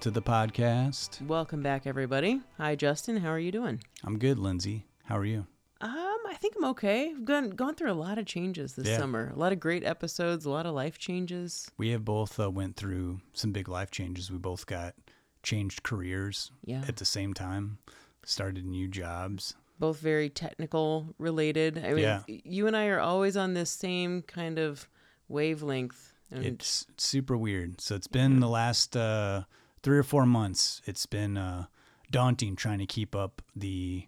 Welcome to the podcast. Welcome back, everybody. Hi, Justin. How are you doing? I'm good, Lindsay. How are you? Um, I think I'm okay. I've gone gone through a lot of changes this Yeah. summer. A lot of great episodes. A lot of life changes. We have both uh, went through some big life changes. We both got changed careers Yeah. at the same time, started new jobs. Both very technical related. I mean, Yeah. you and I are always on this same kind of wavelength. And It's super weird. So it's been the last uh, three or four months. It's been uh, daunting trying to keep up the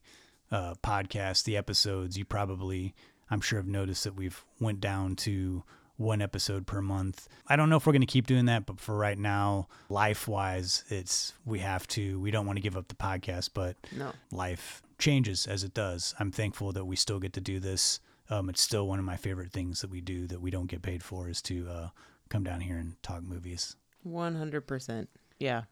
uh, podcast, the episodes. You probably, I'm sure, have noticed that we've went down to one episode per month. I don't know if we're going to keep doing that, but for right now, life wise, it's we have to. We don't want to give up the podcast, but no. life changes as it does. I'm thankful that we still get to do this. Um, it's still one of my favorite things that we do that we don't get paid for is to uh, come down here and talk movies. 100%. Yeah.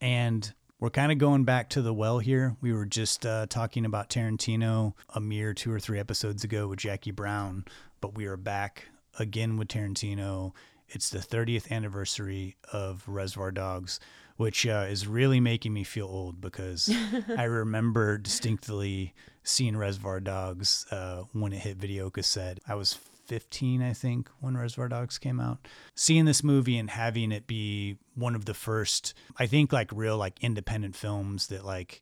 And we're kind of going back to the well here. We were just uh, talking about Tarantino a mere two or three episodes ago with Jackie Brown, but we are back again with Tarantino. It's the 30th anniversary of Reservoir Dogs, which uh, is really making me feel old because I remember distinctly seeing Reservoir Dogs uh, when it hit video cassette. I was 15, I think, when Reservoir Dogs came out. Seeing this movie and having it be one of the first, I think, like real, like independent films that, like,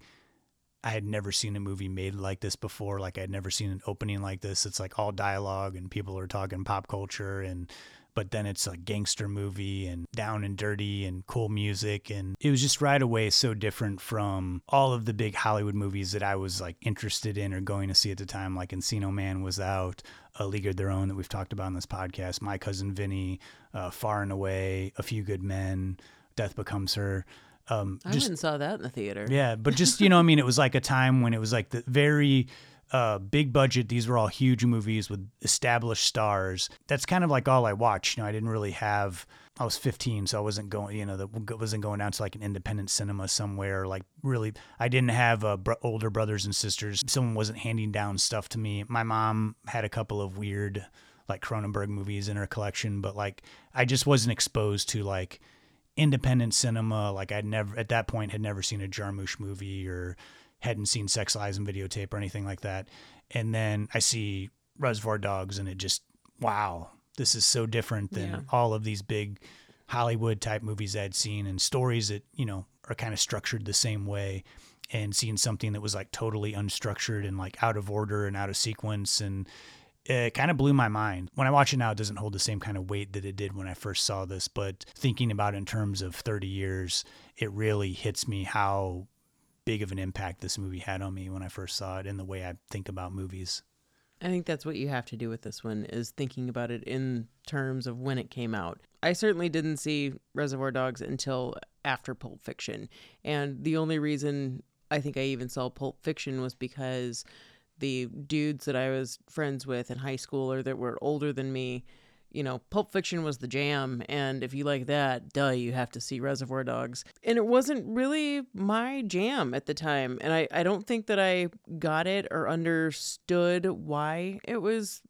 I had never seen a movie made like this before. Like, I'd never seen an opening like this. It's like all dialogue and people are talking pop culture and but then it's a gangster movie and down and dirty and cool music and it was just right away so different from all of the big Hollywood movies that I was like interested in or going to see at the time like Encino Man was out A League of Their Own that we've talked about in this podcast My Cousin Vinny uh, Far and Away A Few Good Men Death Becomes Her um, I went and saw that in the theater. yeah, but just you know, I mean, it was like a time when it was like the very uh, big budget. These were all huge movies with established stars. That's kind of like all I watched. You know, I didn't really have. I was 15, so I wasn't going. You know, that wasn't going out to like an independent cinema somewhere. Like really, I didn't have uh, older brothers and sisters. Someone wasn't handing down stuff to me. My mom had a couple of weird like Cronenberg movies in her collection, but like I just wasn't exposed to like independent cinema. Like I'd never at that point had never seen a Jarmusch movie or hadn't seen Sex Lies and Videotape or anything like that. And then I see Reservoir Dogs and it just wow, this is so different than Yeah. all of these big Hollywood type movies I'd seen and stories that, you know, are kind of structured the same way and seeing something that was like totally unstructured and like out of order and out of sequence and it kind of blew my mind. When I watch it now, it doesn't hold the same kind of weight that it did when I first saw this. But thinking about it in terms of 30 years, it really hits me how big of an impact this movie had on me when I first saw it and the way I think about movies. I think that's what you have to do with this one is thinking about it in terms of when it came out. I certainly didn't see Reservoir Dogs until after Pulp Fiction. And the only reason I think I even saw Pulp Fiction was because the dudes that I was friends with in high school or that were older than me, you know, Pulp Fiction was the jam. And if you like that, duh, you have to see Reservoir Dogs. And it wasn't really my jam at the time. And I, I don't think that I got it or understood why it was,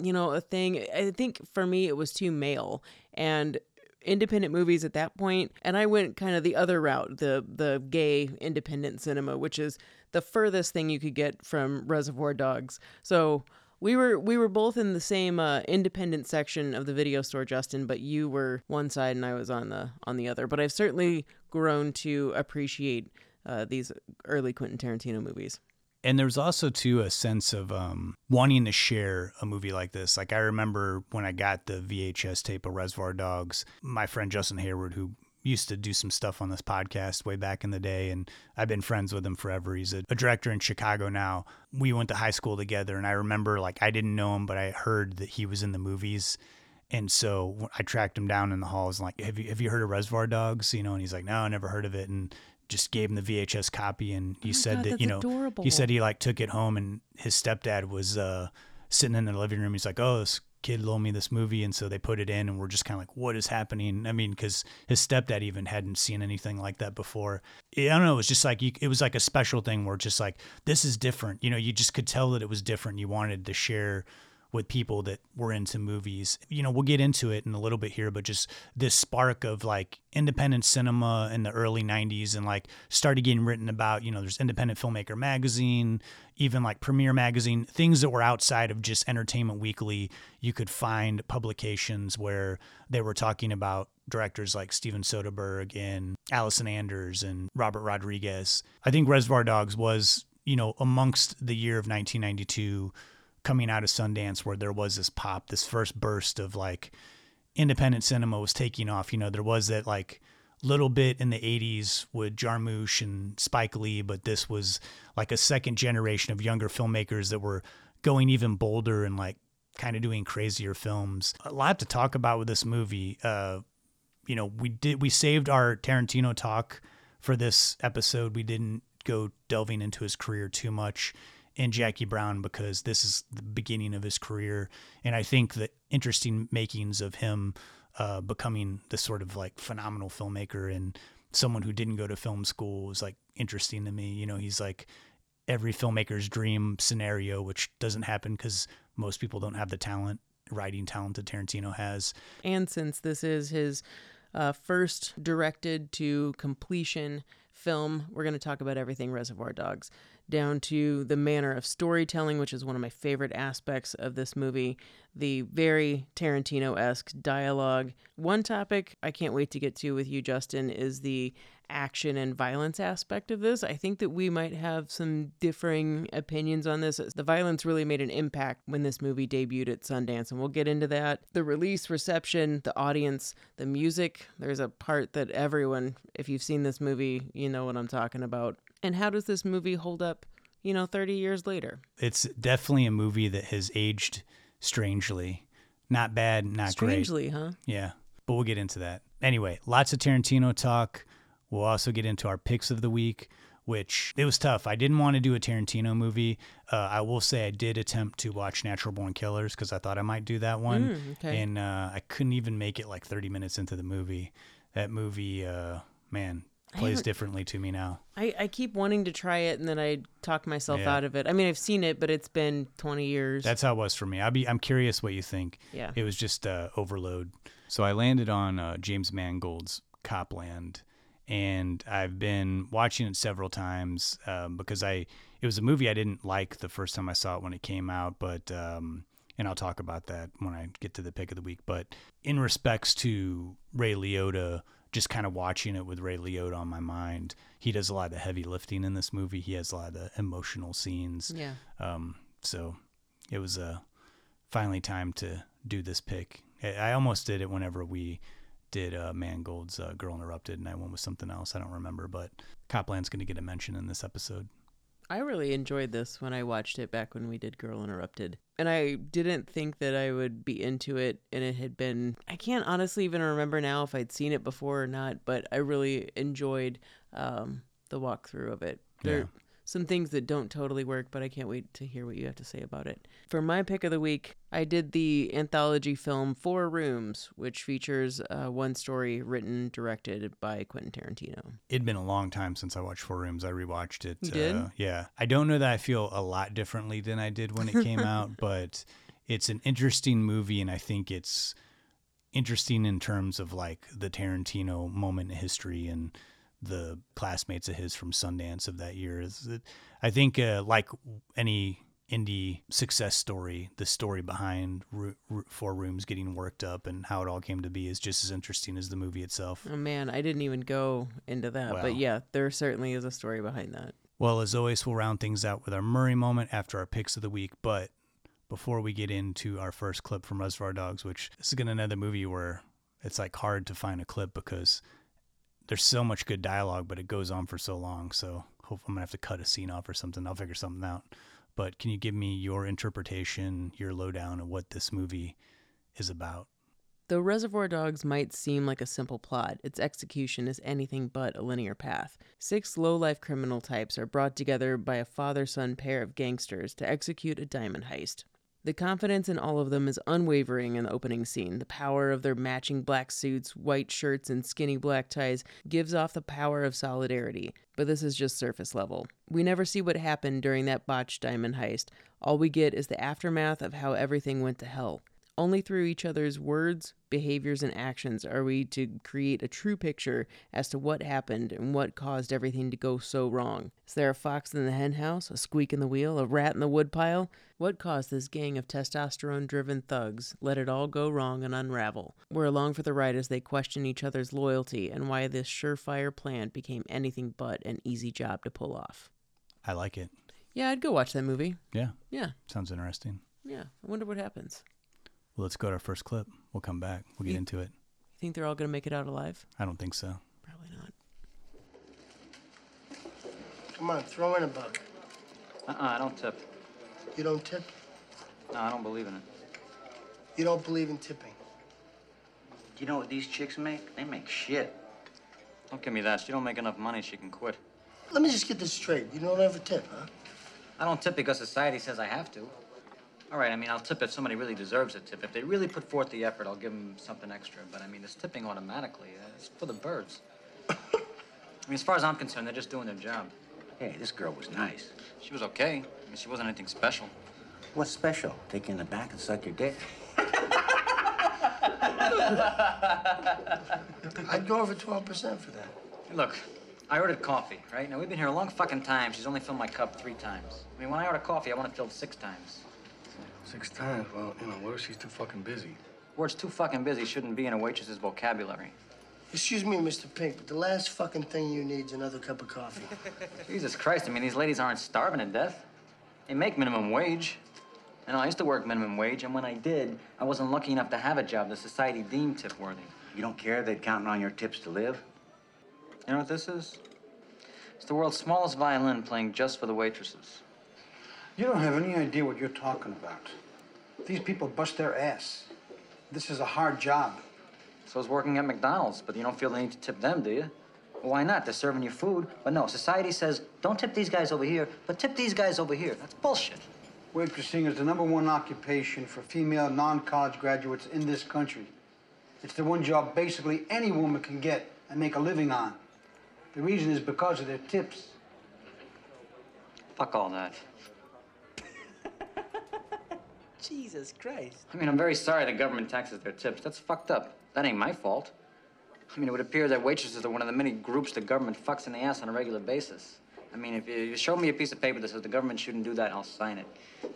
you know, a thing. I think for me, it was too male. And independent movies at that point and I went kind of the other route the the gay independent cinema which is the furthest thing you could get from Reservoir Dogs so we were we were both in the same uh, independent section of the video store Justin but you were one side and I was on the on the other but I've certainly grown to appreciate uh, these early Quentin Tarantino movies And there's also too a sense of um, wanting to share a movie like this. Like I remember when I got the VHS tape of Reservoir Dogs, my friend Justin Hayward, who used to do some stuff on this podcast way back in the day, and I've been friends with him forever. He's a, a director in Chicago now. We went to high school together, and I remember like I didn't know him, but I heard that he was in the movies. And so I tracked him down in the halls and like, have you have you heard of Reservoir Dogs? You know, and he's like, no, I never heard of it. And just gave him the VHS copy, and he Oh said God, that you know adorable. he said he like took it home, and his stepdad was uh, sitting in the living room. He's like, "Oh, this kid loaned me this movie," and so they put it in, and we're just kind of like, "What is happening?" I mean, because his stepdad even hadn't seen anything like that before. I don't know. It was just like you, it was like a special thing where just like this is different. You know, you just could tell that it was different. You wanted to share with people that were into movies. You know, we'll get into it in a little bit here, but just this spark of like independent cinema in the early 90s and like started getting written about, you know, there's Independent Filmmaker magazine, even like Premiere magazine, things that were outside of just Entertainment Weekly. You could find publications where they were talking about directors like Steven Soderbergh and Allison Anders and Robert Rodriguez. I think Reservoir Dogs was, you know, amongst the year of 1992 coming out of Sundance where there was this pop, this first burst of like independent cinema was taking off. You know, there was that like little bit in the 80s with Jarmusch and Spike Lee, but this was like a second generation of younger filmmakers that were going even bolder and like kind of doing crazier films. A lot to talk about with this movie. Uh, you know, we did we saved our Tarantino talk for this episode. We didn't go delving into his career too much in Jackie Brown because this is the beginning of his career, and I think the interesting makings of him uh, becoming this sort of like phenomenal filmmaker and someone who didn't go to film school was like interesting to me. You know, he's like every filmmaker's dream scenario, which doesn't happen because most people don't have the talent, writing talent that Tarantino has. And since this is his uh, first directed to completion film, we're going to talk about everything Reservoir Dogs, down to the manner of storytelling, which is one of my favorite aspects of this movie, the very Tarantino esque dialogue. One topic I can't wait to get to with you, Justin, is the action and violence aspect of this. I think that we might have some differing opinions on this. The violence really made an impact when this movie debuted at Sundance, and we'll get into that. The release, reception, the audience, the music. There's a part that everyone, if you've seen this movie, you know what I'm talking about. And how does this movie hold up, you know, 30 years later? It's definitely a movie that has aged strangely. Not bad, not great. Strangely, huh? Yeah, but we'll get into that. Anyway, lots of Tarantino talk. We'll also get into our picks of the week, which it was tough. I didn't want to do a Tarantino movie. Uh, I will say I did attempt to watch Natural Born Killers because I thought I might do that one, Mm, okay. and uh, I couldn't even make it like 30 minutes into the movie. That movie, uh, man, plays differently to me now. I, I keep wanting to try it and then I talk myself Yeah. out of it. I mean, I've seen it, but it's been 20 years. That's how it was for me. I'll be. I'm curious what you think. Yeah. It was just uh, overload. So I landed on uh, James Mangold's Copland, and I've been watching it several times um, because I. It was a movie I didn't like the first time I saw it when it came out, but um, and I'll talk about that when I get to the pick of the week. But in respects to Ray Liotta, just kind of watching it with Ray Liotta on my mind, he does a lot of the heavy lifting in this movie. He has a lot of the emotional scenes. yeah. Um, so it was uh, finally time to do this pick. I, I almost did it whenever we did uh, Mangold's uh, Girl Interrupted, and I went with something else. I don't remember, but Copland's going to get a mention in this episode. I really enjoyed this when I watched it back when we did Girl Interrupted. And I didn't think that I would be into it. And it had been, I can't honestly even remember now if I'd seen it before or not, but I really enjoyed um, the walkthrough of it. There Yeah. Some things that don't totally work, but I can't wait to hear what you have to say about it. For my pick of the week, I did the anthology film Four Rooms, which features uh, one story written, directed by Quentin Tarantino. It'd been a long time since I watched Four Rooms. I rewatched it. You did? Uh, yeah. I don't know that I feel a lot differently than I did when it came out, but it's an interesting movie, and I think it's interesting in terms of like the Tarantino moment in history and the classmates of his from Sundance of that year. I think uh, like any indie success story, the story behind Four Rooms getting worked up and how it all came to be is just as interesting as the movie itself. Oh man, I didn't even go into that. Wow. But yeah, there certainly is a story behind that. Well, as always, we'll round things out with our Murray moment after our picks of the week. But before we get into our first clip from Reservoir Dogs, which this is gonna another movie where it's like hard to find a clip because there's so much good dialogue, but it goes on for so long. So hope I'm gonna have to cut a scene off or something. I'll figure something out. But can you give me your interpretation, your lowdown of what this movie is about? Though Reservoir Dogs might seem like a simple plot, its execution is anything but a linear path. Six low life criminal types are brought together by a father son pair of gangsters to execute a diamond heist. The confidence in all of them is unwavering in the opening scene. The power of their matching black suits, white shirts, and skinny black ties gives off the power of solidarity, but this is just surface level. We never see what happened during that botched diamond heist. All we get is the aftermath of how everything went to hell. Only through each other's words, behaviors, and actions are we to create a true picture as to what happened and what caused everything to go so wrong. Is there a fox in the henhouse, a squeak in the wheel, a rat in the woodpile? What caused this gang of testosterone driven thugs? Let it all go wrong and unravel. We're along for the ride as they question each other's loyalty and why this surefire plan became anything but an easy job to pull off. I like it. Yeah, I'd go watch that movie. Yeah, Yeah, sounds interesting. yeah. I wonder what happens. Well, let's go to our first clip. We'll come back. We'll get Ye- into it. You think they're all going to make it out alive? I don't think so. Probably not. Come on, throw in a buck. Uh-uh, I don't tip. You don't tip? No, I don't believe in it. You don't believe in tipping. Do you know what these chicks make? They make shit. Don't give me that. She don't make enough money. She can quit. Let me just get this straight. You don't ever tip, huh? I don't tip because society says I have to. All right, I mean, I'll tip if somebody really deserves a tip. If they really put forth the effort, I'll give them something extra. But I mean, it's tipping automatically, uh, it's for the birds. I mean, as far as I'm concerned, they're just doing their job. Hey, this girl was nice. She was okay. I mean, she wasn't anything special. What's special? Take you in the back and suck your dick? I'd go over 12% for that. Look, I ordered coffee, right? Now, we've been here a long fucking time. She's only filled my cup three times. I mean, when I order coffee, I want it filled six times. Six times? Well, you know, what if she's too fucking busy? Words too fucking busy shouldn't be in a waitress's vocabulary. Excuse me, Mr. Pink, but the last fucking thing you need is another cup of coffee. Jesus Christ, I mean, these ladies aren't starving to death. They make minimum wage. And I used to work minimum wage, and when I did, I wasn't lucky enough to have a job that society deemed tip worthy. You don't care they're counting on your tips to live? You know what this is? It's the world's smallest violin playing just for the waitresses. You don't have any idea what you're talking about. These people bust their ass. This is a hard job. So is working at McDonald's, but you don't feel the need to tip them, do you? Well, why not? They're serving you food. But no, society says, don't tip these guys over here, but tip these guys over here. That's bullshit. Waitressing is the number one occupation for female non-college graduates in this country. It's the one job basically any woman can get and make a living on. The reason is because of their tips. Fuck all that. Jesus Christ. I mean, I'm very sorry the government taxes their tips. That's fucked up. That ain't my fault. I mean, it would appear that waitresses are one of the many groups the government fucks in the ass on a regular basis. I mean, if you, you show me a piece of paper that says the government shouldn't do that, I'll sign it.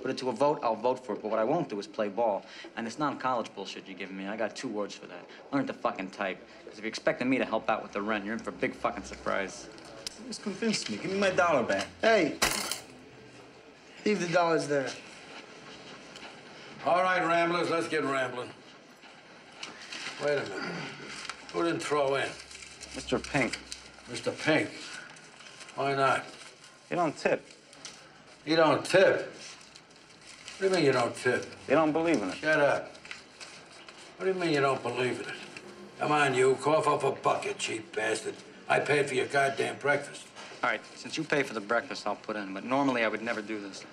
Put it to a vote, I'll vote for it. But what I won't do is play ball. And it's non-college bullshit you're giving me. I got two words for that. Learn to fucking type. Because if you're expecting me to help out with the rent, you're in for a big fucking surprise. You just convinced me. Give me my dollar back. Hey, leave the dollars there. All right, Ramblers, let's get rambling. Wait a minute. Who didn't throw in? Mr. Pink, Mr. Pink. Why not? you don't tip. You don't tip. What do you mean you don't tip? You don't believe in it. Shut up. What do you mean you don't believe in it? Come on, you. Cough up a bucket, cheap bastard. I paid for your goddamn breakfast. All right, since you pay for the breakfast, I'll put in. But normally I would never do this.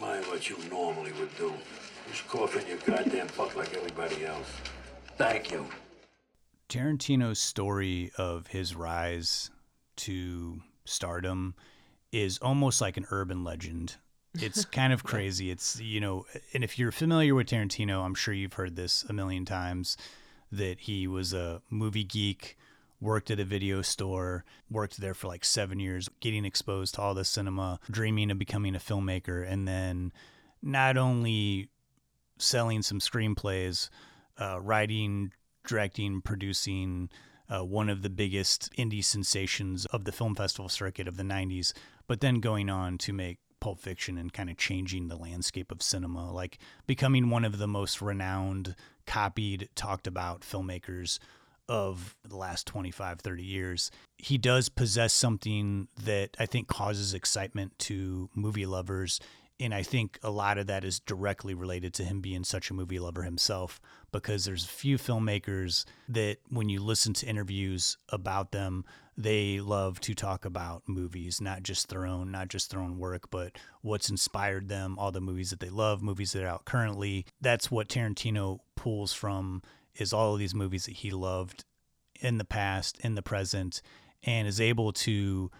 Mind what you normally would do. Just cough in your goddamn buck like everybody else. Thank you. Tarantino's story of his rise to stardom is almost like an urban legend. It's kind of crazy. It's, you know, and if you're familiar with Tarantino, I'm sure you've heard this a million times that he was a movie geek, worked at a video store, worked there for like seven years, getting exposed to all the cinema, dreaming of becoming a filmmaker, and then not only selling some screenplays, uh, writing, directing, producing uh, one of the biggest indie sensations of the film festival circuit of the 90s, but then going on to make Pulp Fiction and kind of changing the landscape of cinema, like becoming one of the most renowned, copied, talked about filmmakers of the last 25, 30 years. He does possess something that I think causes excitement to movie lovers And I think a lot of that is directly related to him being such a movie lover himself, because there's a few filmmakers that, when you listen to interviews about them, they love to talk about movies, not just their own, not just their own work, but what's inspired them, all the movies that they love, movies that are out currently. That's what Tarantino pulls from is all of these movies that he loved in the past, in the present, and is able to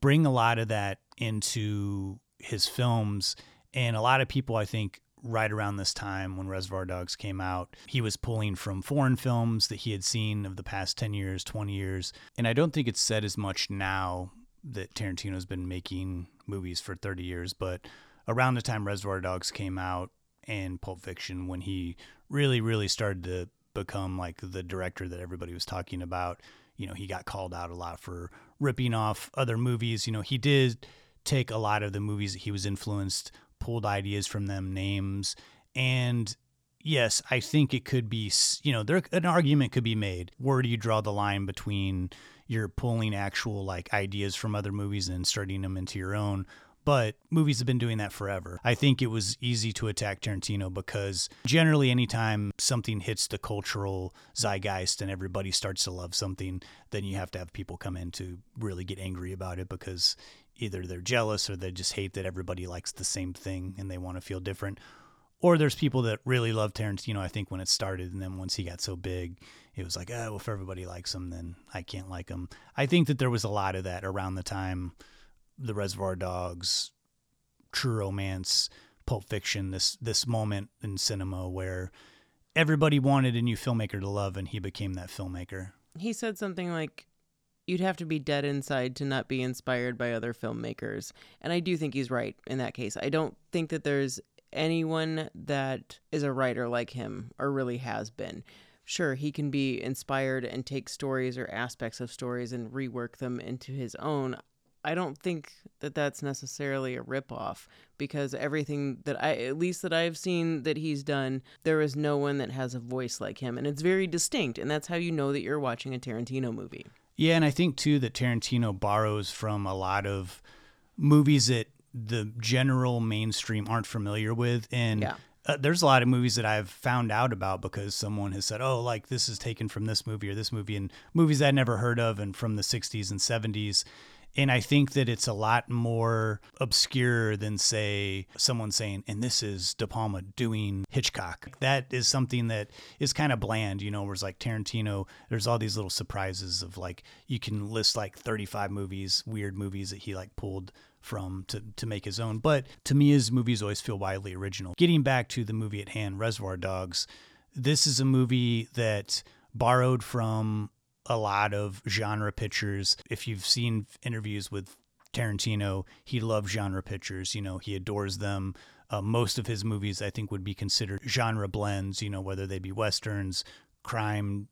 bring a lot of that into his films. And a lot of people, I think, right around this time when Reservoir Dogs came out, he was pulling from foreign films that he had seen of the past 10 years, 20 years. And I don't think it's said as much now that Tarantino's been making movies for 30 years, but around the time Reservoir Dogs came out and Pulp Fiction, when he really, really started to become like the director that everybody was talking about, you know, he got called out a lot for ripping off other movies. You know, he did take a lot of the movies that he was influenced pulled ideas from them, names, and yes, I think it could be, you know, there an argument could be made. Where do you draw the line between you're pulling actual like ideas from other movies and inserting them into your own? But movies have been doing that forever. I think it was easy to attack Tarantino because generally, anytime something hits the cultural zeitgeist and everybody starts to love something, then you have to have people come in to really get angry about it because either they're jealous or they just hate that everybody likes the same thing and they want to feel different. Or there's people that really love Tarantino, I think, when it started. And then once he got so big, it was like, oh, well, if everybody likes him, then I can't like him. I think that there was a lot of that around the time the Reservoir Dogs, True Romance, Pulp Fiction, this, this moment in cinema where everybody wanted a new filmmaker to love and he became that filmmaker. He said something like, you'd have to be dead inside to not be inspired by other filmmakers. And I do think he's right in that case. I don't think that there's anyone that is a writer like him or really has been. Sure, he can be inspired and take stories or aspects of stories and rework them into his own. I don't think that that's necessarily a ripoff because everything that I, at least that I've seen that he's done, there is no one that has a voice like him. And it's very distinct. And that's how you know that you're watching a Tarantino movie. Yeah, and I think too that Tarantino borrows from a lot of movies that the general mainstream aren't familiar with, and Yeah. uh, there's a lot of movies that I've found out about because someone has said, "Oh, like this is taken from this movie or this movie," and movies I'd never heard of, and from the '60s and '70s. And I think that it's a lot more obscure than, say, someone saying, and this is De Palma doing Hitchcock. That is something that is kind of bland, you know, whereas like Tarantino, there's all these little surprises of like, you can list like 35 movies, weird movies that he like pulled from to, to make his own. But to me, his movies always feel wildly original. Getting back to the movie at hand, Reservoir Dogs, this is a movie that borrowed from a lot of genre pictures. If you've seen interviews with Tarantino, he loves genre pictures. You know, he adores them. Uh, most of his movies, I think, would be considered genre blends. You know, whether they be westerns, crime,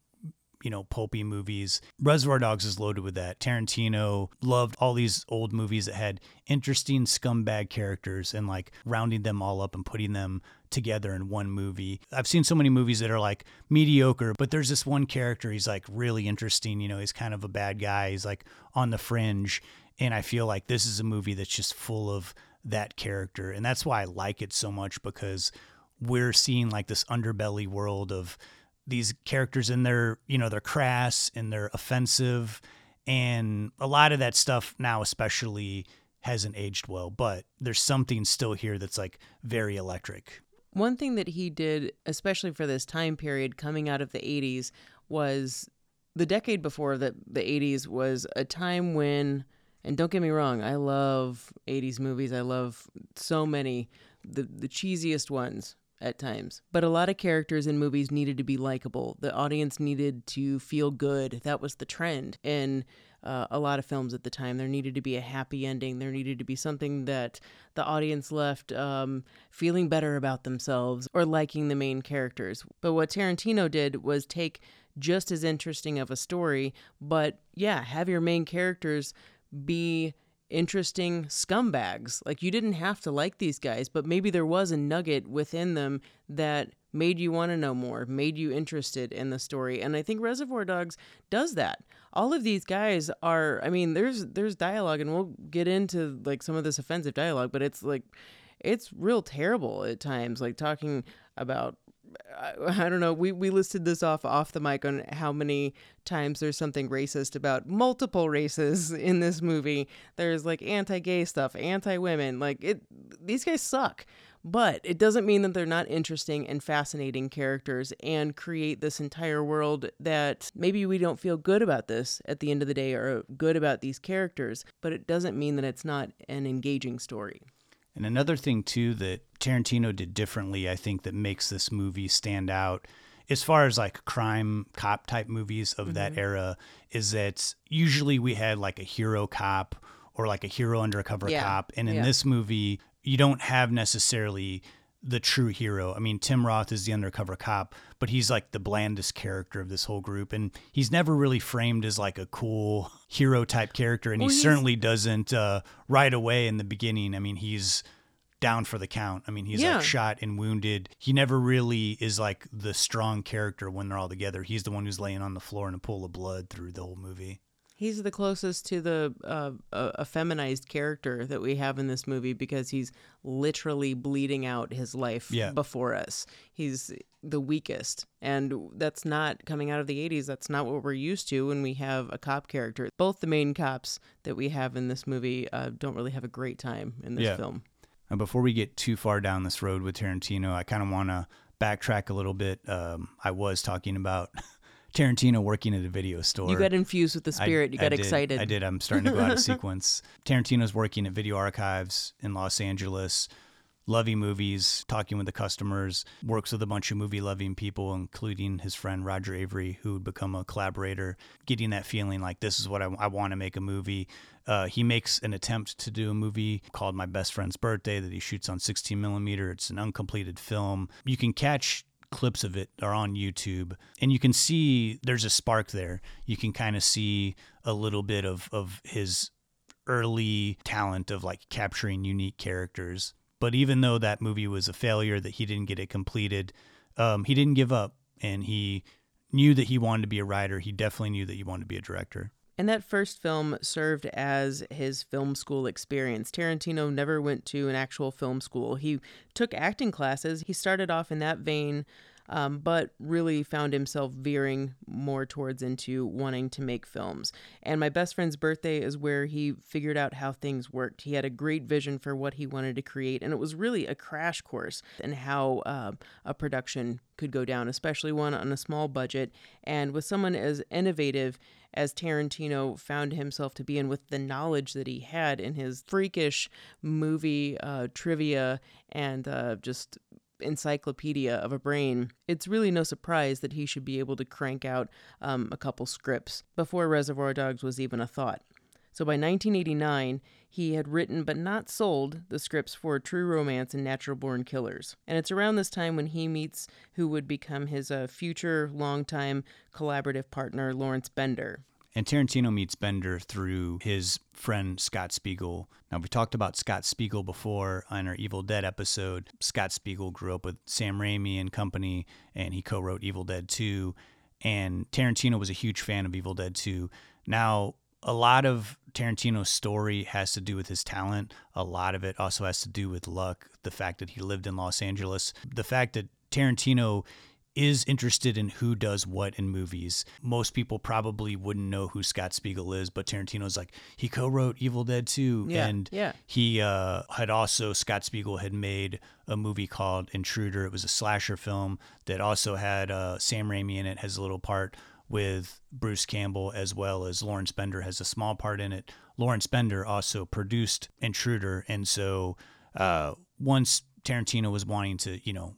you know, pulpy movies. Reservoir Dogs is loaded with that. Tarantino loved all these old movies that had interesting scumbag characters and like rounding them all up and putting them together in one movie. I've seen so many movies that are like mediocre, but there's this one character, he's like really interesting. You know, he's kind of a bad guy, he's like on the fringe. And I feel like this is a movie that's just full of that character. And that's why I like it so much because we're seeing like this underbelly world of these characters and they're you know they're crass and they're offensive. And a lot of that stuff now especially hasn't aged well but there's something still here that's like very electric. One thing that he did, especially for this time period coming out of the 80s, was the decade before the, the 80s was a time when, and don't get me wrong, I love 80s movies. I love so many, the, the cheesiest ones at times. But a lot of characters in movies needed to be likable. The audience needed to feel good. That was the trend. in uh, a lot of films at the time. There needed to be a happy ending. There needed to be something that the audience left um, feeling better about themselves or liking the main characters. But what Tarantino did was take just as interesting of a story, but yeah, have your main characters be interesting scumbags. Like you didn't have to like these guys, but maybe there was a nugget within them that made you want to know more, made you interested in the story. And I think Reservoir Dogs does that. All of these guys are I mean, there's there's dialogue and we'll get into like some of this offensive dialogue, but it's like it's real terrible at times. Like talking about I, I don't know. We we listed this off off the mic on how many times there's something racist about multiple races in this movie. There's like anti-gay stuff, anti-women. Like it these guys suck. But it doesn't mean that they're not interesting and fascinating characters and create this entire world that maybe we don't feel good about this at the end of the day or good about these characters, but it doesn't mean that it's not an engaging story. And another thing too that Tarantino did differently, I think, that makes this movie stand out as far as like crime cop type movies of mm-hmm. that era is that usually we had like a hero cop or like a hero undercover yeah. cop. And in yeah. this movie, you don't have necessarily the true hero. I mean, Tim Roth is the undercover cop, but he's like the blandest character of this whole group. And he's never really framed as like a cool hero type character. And well, he certainly doesn't uh, right away in the beginning. I mean, he's down for the count. I mean, he's yeah. like shot and wounded. He never really is like the strong character when they're all together. He's the one who's laying on the floor in a pool of blood through the whole movie. He's the closest to the uh, a feminized character that we have in this movie because he's literally bleeding out his life yeah. before us. He's the weakest, and that's not coming out of the '80s. That's not what we're used to when we have a cop character. Both the main cops that we have in this movie uh, don't really have a great time in this yeah. film. And before we get too far down this road with Tarantino, I kind of want to backtrack a little bit. Um, I was talking about Tarantino working at a video store. You got infused with the spirit. I, you got I excited. I did. I'm starting to go out of sequence. Tarantino's working at Video Archives in Los Angeles, loving movies, talking with the customers, works with a bunch of movie loving people, including his friend Roger Avary, who would become a collaborator, getting that feeling like this is what I, I want to make a movie. Uh, he makes an attempt to do a movie called My Best Friend's Birthday that he shoots on 16 millimeter. It's an uncompleted film. You can catch clips of it are on YouTube, and you can see there's a spark there. You can kind of see a little bit of of his early talent of like capturing unique characters. But even though that movie was a failure, that he didn't get it completed, um, he didn't give up, and he knew that he wanted to be a writer. He definitely knew that he wanted to be a director. And that first film served as his film school experience. Tarantino never went to an actual film school. He took acting classes. He started off in that vein, um, but really found himself veering more towards into wanting to make films. And My Best Friend's Birthday is where he figured out how things worked. He had a great vision for what he wanted to create, and it was really a crash course in how uh, a production could go down, especially one on a small budget. And with someone as innovative as Tarantino found himself to be in with the knowledge that he had in his freakish movie uh, trivia and uh, just encyclopedia of a brain, it's really no surprise that he should be able to crank out um, a couple scripts before Reservoir Dogs was even a thought. So by 1989, he had written but not sold the scripts for True Romance and Natural Born Killers. And it's around this time when he meets who would become his uh, future longtime collaborative partner, Lawrence Bender. And Tarantino meets Bender through his friend Scott Spiegel. Now, we talked about Scott Spiegel before on our Evil Dead episode. Scott Spiegel grew up with Sam Raimi and company, and he co wrote Evil Dead 2. And Tarantino was a huge fan of Evil Dead 2. Now, a lot of Tarantino's story has to do with his talent. A lot of it also has to do with luck, the fact that he lived in Los Angeles, the fact that Tarantino is interested in who does what in movies. Most people probably wouldn't know who Scott Spiegel is, but Tarantino's like he co-wrote Evil Dead 2 yeah, and yeah. he uh, had also Scott Spiegel had made a movie called Intruder. It was a slasher film that also had uh, Sam Raimi in it has a little part with Bruce Campbell as well as Lawrence Bender has a small part in it. Lawrence Bender also produced Intruder and so uh, once Tarantino was wanting to, you know,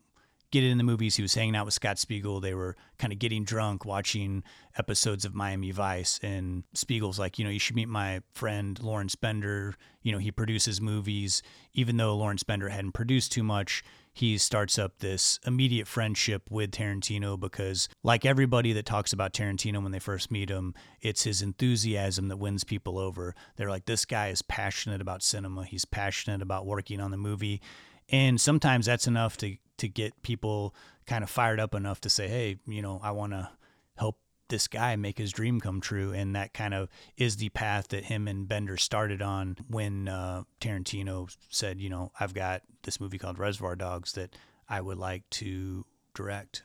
get it in the movies. He was hanging out with Scott Spiegel. They were kind of getting drunk watching episodes of Miami Vice. And Spiegel's like, you know, you should meet my friend Lawrence Bender. You know, he produces movies. Even though Lawrence Bender hadn't produced too much, he starts up this immediate friendship with Tarantino because, like everybody that talks about Tarantino when they first meet him, it's his enthusiasm that wins people over. They're like, this guy is passionate about cinema. He's passionate about working on the movie. And sometimes that's enough to to get people kind of fired up enough to say, hey, you know, I want to help this guy make his dream come true. And that kind of is the path that him and Bender started on when uh, Tarantino said, you know, I've got this movie called Reservoir Dogs that I would like to direct.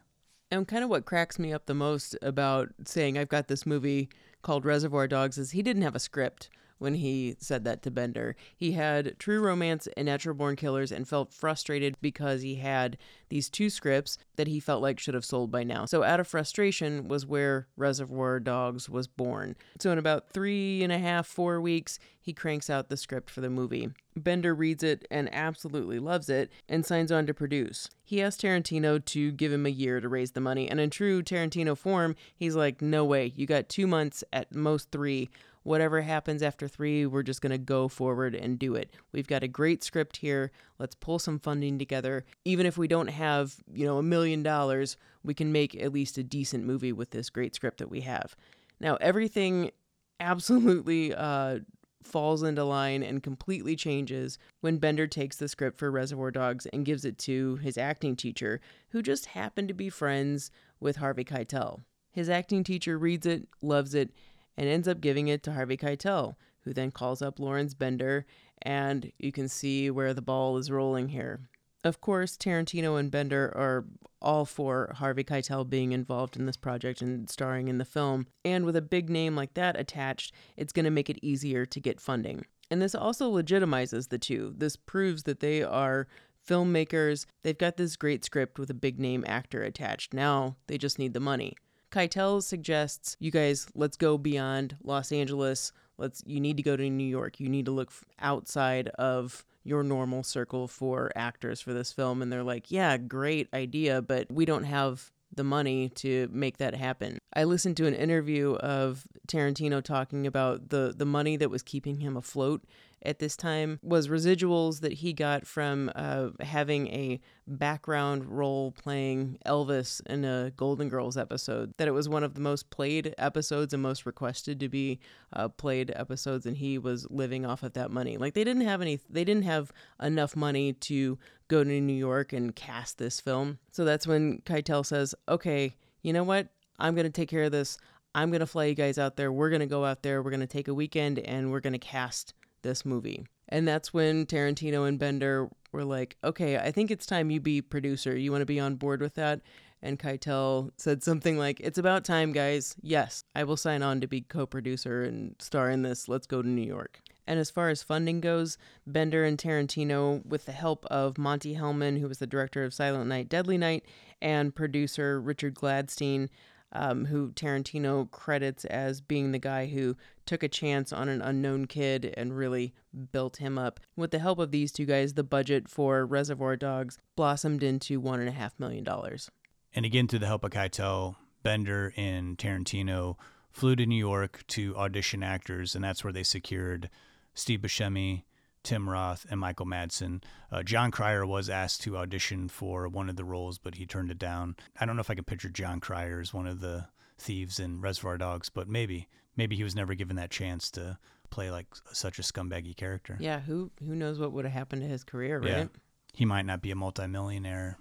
And kind of what cracks me up the most about saying I've got this movie called Reservoir Dogs is he didn't have a script when he said that to Bender. He had True Romance and Natural Born Killers and felt frustrated because he had these two scripts that he felt like should have sold by now. So, out of frustration, was where Reservoir Dogs was born. So, in about three and a half, four weeks, he cranks out the script for the movie. Bender reads it and absolutely loves it and signs on to produce. He asked Tarantino to give him a year to raise the money, and in true Tarantino form, he's like, No way, you got two months, at most three whatever happens after three, we're just going to go forward and do it. We've got a great script here. Let's pull some funding together. Even if we don't have, you know, a million dollars, we can make at least a decent movie with this great script that we have. Now, everything absolutely uh, falls into line and completely changes when Bender takes the script for Reservoir Dogs and gives it to his acting teacher, who just happened to be friends with Harvey Keitel. His acting teacher reads it, loves it, and ends up giving it to Harvey Keitel, who then calls up Lawrence Bender, and you can see where the ball is rolling here. Of course, Tarantino and Bender are all for Harvey Keitel being involved in this project and starring in the film, and with a big name like that attached, it's going to make it easier to get funding. And this also legitimizes the two. This proves that they are filmmakers. They've got this great script with a big name actor attached. Now they just need the money. Keitel suggests you guys let's go beyond Los Angeles. Let's you need to go to New York. You need to look outside of your normal circle for actors for this film and they're like, "Yeah, great idea, but we don't have the money to make that happen." I listened to an interview of Tarantino talking about the the money that was keeping him afloat at this time was residuals that he got from uh, having a background role playing Elvis in a Golden Girls episode. That it was one of the most played episodes and most requested to be uh, played episodes, and he was living off of that money. Like they didn't have any, they didn't have enough money to go to New York and cast this film. So that's when Keitel says, "Okay, you know what? I'm gonna take care of this." I'm going to fly you guys out there. We're going to go out there. We're going to take a weekend and we're going to cast this movie. And that's when Tarantino and Bender were like, okay, I think it's time you be producer. You want to be on board with that? And Keitel said something like, It's about time, guys. Yes, I will sign on to be co producer and star in this. Let's go to New York. And as far as funding goes, Bender and Tarantino, with the help of Monte Hellman, who was the director of Silent Night, Deadly Night, and producer Richard Gladstein, um, who Tarantino credits as being the guy who took a chance on an unknown kid and really built him up. With the help of these two guys, the budget for Reservoir Dogs blossomed into one and a half million dollars. And again, through the help of Keitel, Bender and Tarantino flew to New York to audition actors, and that's where they secured Steve Buscemi, Tim Roth, and Michael Madsen. Uh, Jon Cryer was asked to audition for one of the roles, but he turned it down. I don't know if I can picture Jon Cryer as one of the thieves in Reservoir Dogs, but maybe, maybe he was never given that chance to play like such a scumbaggy character. Yeah, who who knows what would have happened to his career, right? Yeah. He might not be a multimillionaire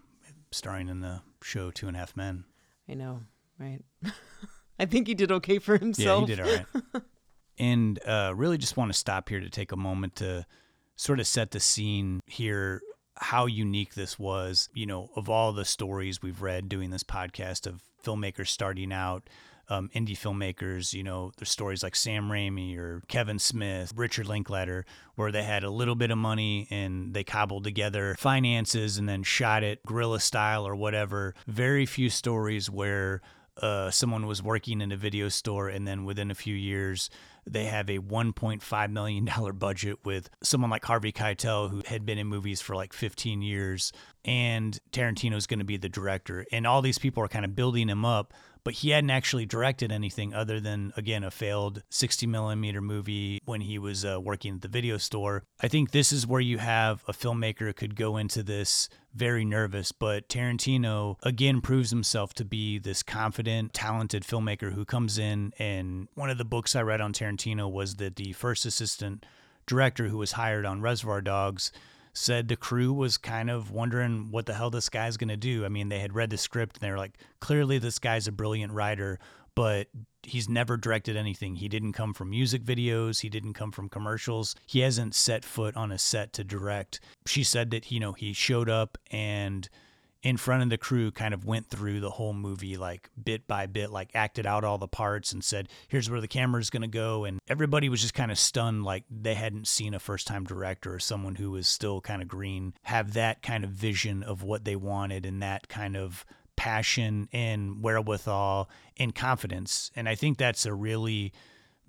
starring in the show Two and a Half Men. I know, right? I think he did okay for himself. Yeah, he did all right. and uh, really just want to stop here to take a moment to sort of set the scene here how unique this was, you know, of all the stories we've read doing this podcast of filmmakers starting out, um, indie filmmakers, you know, there's stories like Sam Raimi or Kevin Smith, Richard Linklater, where they had a little bit of money and they cobbled together finances and then shot it guerrilla style or whatever. Very few stories where uh, someone was working in a video store and then within a few years they have a $1.5 million budget with someone like Harvey Keitel, who had been in movies for like 15 years, and Tarantino's going to be the director. And all these people are kind of building him up but he hadn't actually directed anything other than again a failed 60 millimeter movie when he was uh, working at the video store. I think this is where you have a filmmaker could go into this very nervous but tarantino again proves himself to be this confident talented filmmaker who comes in and one of the books i read on tarantino was that the first assistant director who was hired on reservoir dogs said the crew was kind of wondering what the hell this guy's going to do. I mean, they had read the script and they were like, clearly this guy's a brilliant writer, but he's never directed anything. He didn't come from music videos, he didn't come from commercials. He hasn't set foot on a set to direct. She said that, you know, he showed up and in front of the crew kind of went through the whole movie like bit by bit like acted out all the parts and said here's where the camera's going to go and everybody was just kind of stunned like they hadn't seen a first time director or someone who was still kind of green have that kind of vision of what they wanted and that kind of passion and wherewithal and confidence and i think that's a really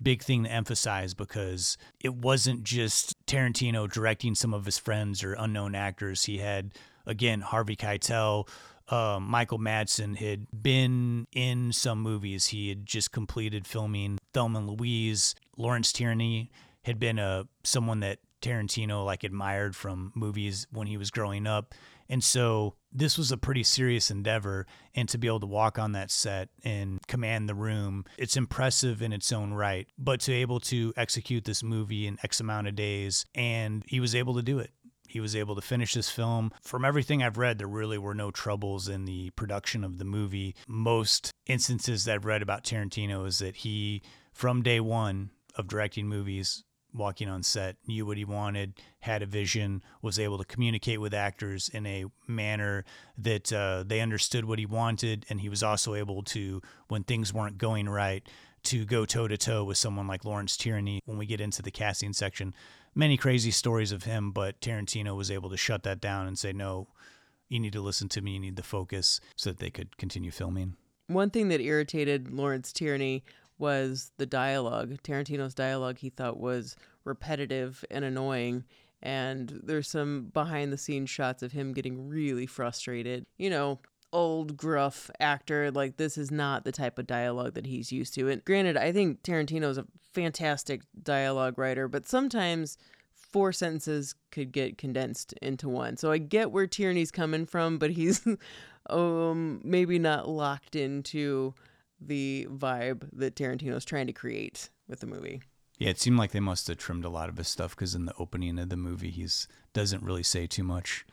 big thing to emphasize because it wasn't just Tarantino directing some of his friends or unknown actors. He had again, Harvey Keitel, uh, Michael Madsen had been in some movies. He had just completed filming Thelma and Louise. Lawrence Tierney had been a uh, someone that Tarantino like admired from movies when he was growing up. And so this was a pretty serious endeavor. And to be able to walk on that set and command the room, it's impressive in its own right. But to be able to execute this movie in X amount of days, and he was able to do it. He was able to finish this film. From everything I've read, there really were no troubles in the production of the movie. Most instances that I've read about Tarantino is that he, from day one of directing movies, walking on set, knew what he wanted, had a vision, was able to communicate with actors in a manner that uh, they understood what he wanted, and he was also able to, when things weren't going right, to go toe to toe with someone like Lawrence Tierney. When we get into the casting section, many crazy stories of him, but Tarantino was able to shut that down and say, no, you need to listen to me, you need to focus so that they could continue filming. One thing that irritated Lawrence Tierney was the dialogue. Tarantino's dialogue he thought was repetitive and annoying. And there's some behind the scenes shots of him getting really frustrated. You know, old gruff actor like this is not the type of dialogue that he's used to and granted i think tarantino's a fantastic dialogue writer but sometimes four sentences could get condensed into one. So i get where tierney's coming from but he's um maybe not locked into the vibe that tarantino's trying to create with the movie. Yeah, it seemed like they must have trimmed a lot of his stuff because in the opening of the movie, he's doesn't really say too much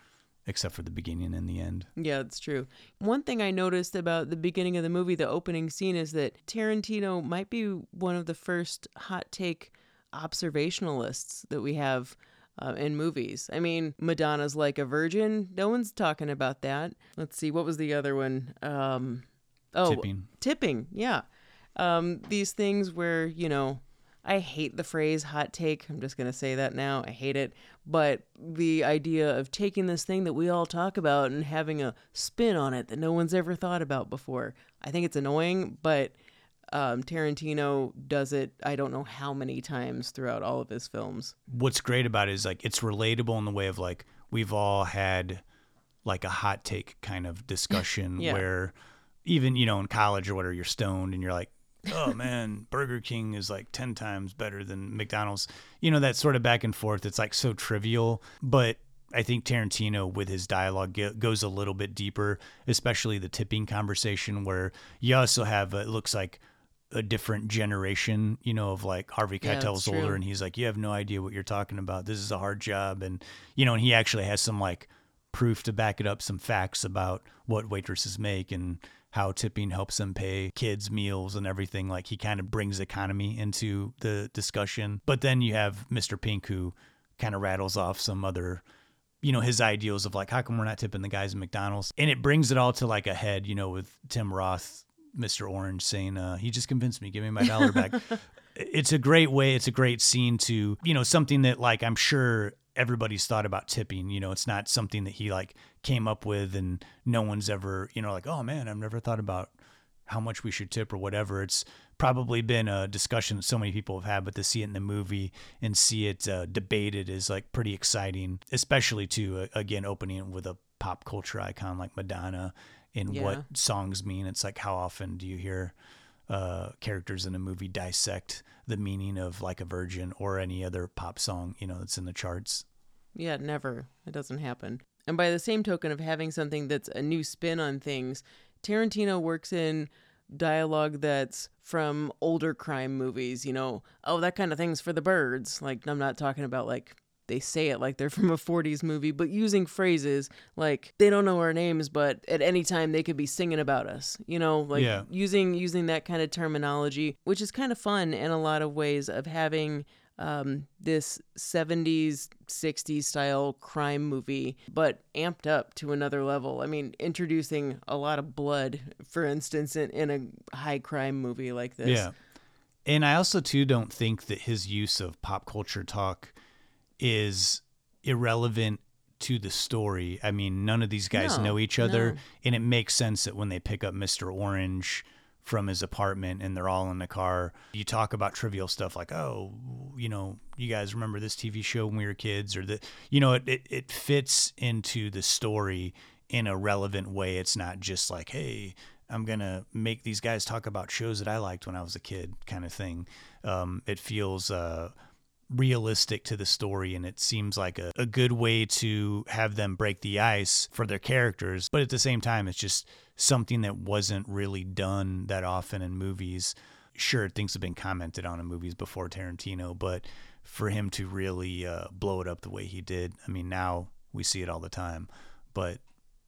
except for the beginning and the end. Yeah, it's true. One thing I noticed about the beginning of the movie, the opening scene, is that Tarantino might be one of the first hot take observationalists that we have uh, in movies. I mean, Madonna's like a virgin. No one's talking about that. Let's see, what was the other one? Um, oh, tipping. Tipping, yeah. Um, these things where, you know, I hate the phrase hot take. I'm just going to say that now. I hate it. But the idea of taking this thing that we all talk about and having a spin on it that no one's ever thought about before, I think it's annoying, but um, Tarantino does it, I don't know how many times throughout all of his films. What's great about it is like it's relatable in the way of like we've all had like a hot take kind of discussion yeah. where even, you know, in college or whatever, you're stoned and you're like, oh man, Burger King is like 10 times better than McDonald's. You know, that sort of back and forth. It's like so trivial, but I think Tarantino with his dialogue goes a little bit deeper, especially the tipping conversation where you also have, it looks like, a different generation, you know, of like Harvey Keitel's yeah, older and he's like, you have no idea what you're talking about. This is a hard job. And, you know, and he actually has some like proof to back it up, some facts about what waitresses make and how tipping helps them pay kids meals and everything. Like he kind of brings economy into the discussion. But then you have Mr. Pink who kind of rattles off some other you know his ideals of like how come we're not tipping the guys at McDonald's and it brings it all to like a head you know with Tim Roth Mr. Orange saying uh, he just convinced me give me my dollar back it's a great way it's a great scene to you know something that like I'm sure everybody's thought about tipping. You know, it's not something that he like came up with and no one's ever, you know, like, oh man, I've never thought about how much we should tip or whatever. It's probably been a discussion that so many people have had, but to see it in the movie and see it uh, debated is like pretty exciting, especially to, uh, again, opening it with a pop culture icon like Madonna and yeah. what songs mean. It's like, how often do you hear uh, characters in a movie dissect the meaning of like a virgin or any other pop song, you know, that's in the charts. Yeah, never. It doesn't happen. And by the same token of having something that's a new spin on things, Tarantino works in dialogue that's from older crime movies, you know, oh, that kind of thing's for the birds. Like, I'm not talking about like they say it like they're from a 40s movie, but using phrases like they don't know our names, but at any time they could be singing about us. You know, like Yeah. using using that kind of terminology, which is kind of fun in a lot of ways of having um, this 70s 60s style crime movie but amped up to another level i mean introducing a lot of blood for instance in, in a high crime movie like this Yeah. And I also too don't think that his use of pop culture talk is irrelevant to the story. I mean, none of these guys No, know each other no. and it makes sense that when they pick up Mr. Orange from his apartment and they're all in the car, you talk about trivial stuff like, "Oh, you know, you guys remember this TV show when we were kids or the you know, it it, it fits into the story in a relevant way. It's not just like, "Hey, I'm gonna make these guys talk about shows that I liked when I was a kid, kind of thing. Um, it feels uh, realistic to the story, and it seems like a, a good way to have them break the ice for their characters. But at the same time, it's just something that wasn't really done that often in movies. Sure, things have been commented on in movies before Tarantino, but for him to really uh, blow it up the way he did, I mean, now we see it all the time, but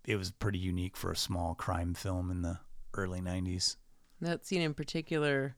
it was pretty unique for a small crime film in the early 90s. that scene in particular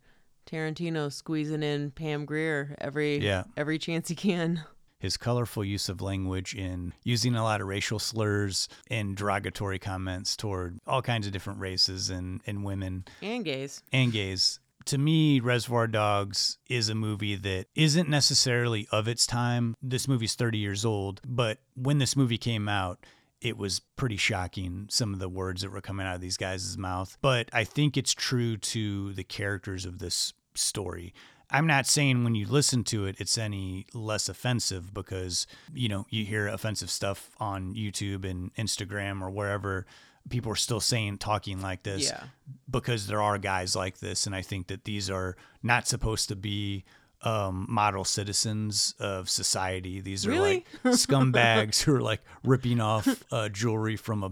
tarantino squeezing in pam grier every Yeah. every chance he can His colorful use of language in using a lot of racial slurs and derogatory comments toward all kinds of different races and, and women and gays and gays. To me, Reservoir Dogs is a movie that isn't necessarily of its time. This movie's 30 years old, but when this movie came out, it was pretty shocking some of the words that were coming out of these guys' mouth. But I think it's true to the characters of this story. I'm not saying when you listen to it, it's any less offensive because, you know, you hear offensive stuff on YouTube and Instagram or wherever. People are still saying, talking like this Yeah. because there are guys like this. And I think that these are not supposed to be um, model citizens of society. These are Really? like scumbags who are like ripping off uh, jewelry from a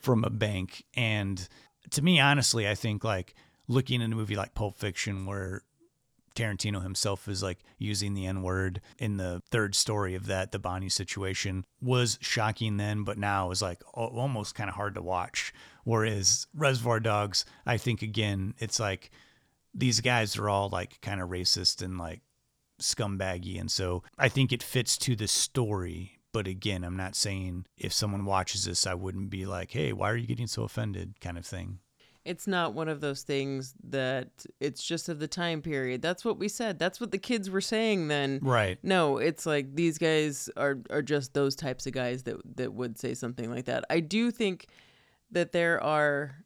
from a bank. And to me, honestly, I think like looking at a movie like Pulp Fiction, where Tarantino himself is like using the N word in the third story of that, the Bonnie situation, was shocking then, but now is like almost kind of hard to watch. Whereas Reservoir Dogs, I think again, it's like these guys are all like kind of racist and like scumbaggy. And so I think it fits to the story. But again, I'm not saying if someone watches this, I wouldn't be like, hey, why are you getting so offended kind of thing. It's not one of those things that it's just of the time period. That's what we said. That's what the kids were saying then. Right. No, it's like these guys are are just those types of guys that that would say something like that. I do think that there are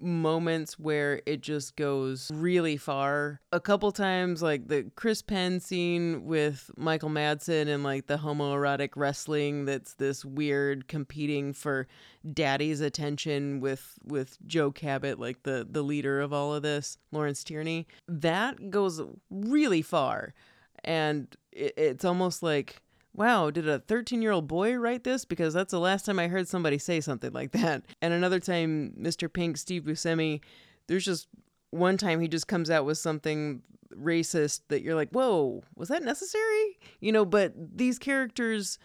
moments where it just goes really far. A couple times like the Chris Penn scene with Michael Madsen and like the homoerotic wrestling that's this weird competing for daddy's attention with with Joe Cabot like the the leader of all of this, Lawrence Tierney. That goes really far and it, it's almost like wow did a 13 year old boy write this? Because that's the last time i heard somebody say something like that. And another time mr pink steve buscemi there's just one time he just comes out with something racist that you're like whoa was that necessary? You know but these characters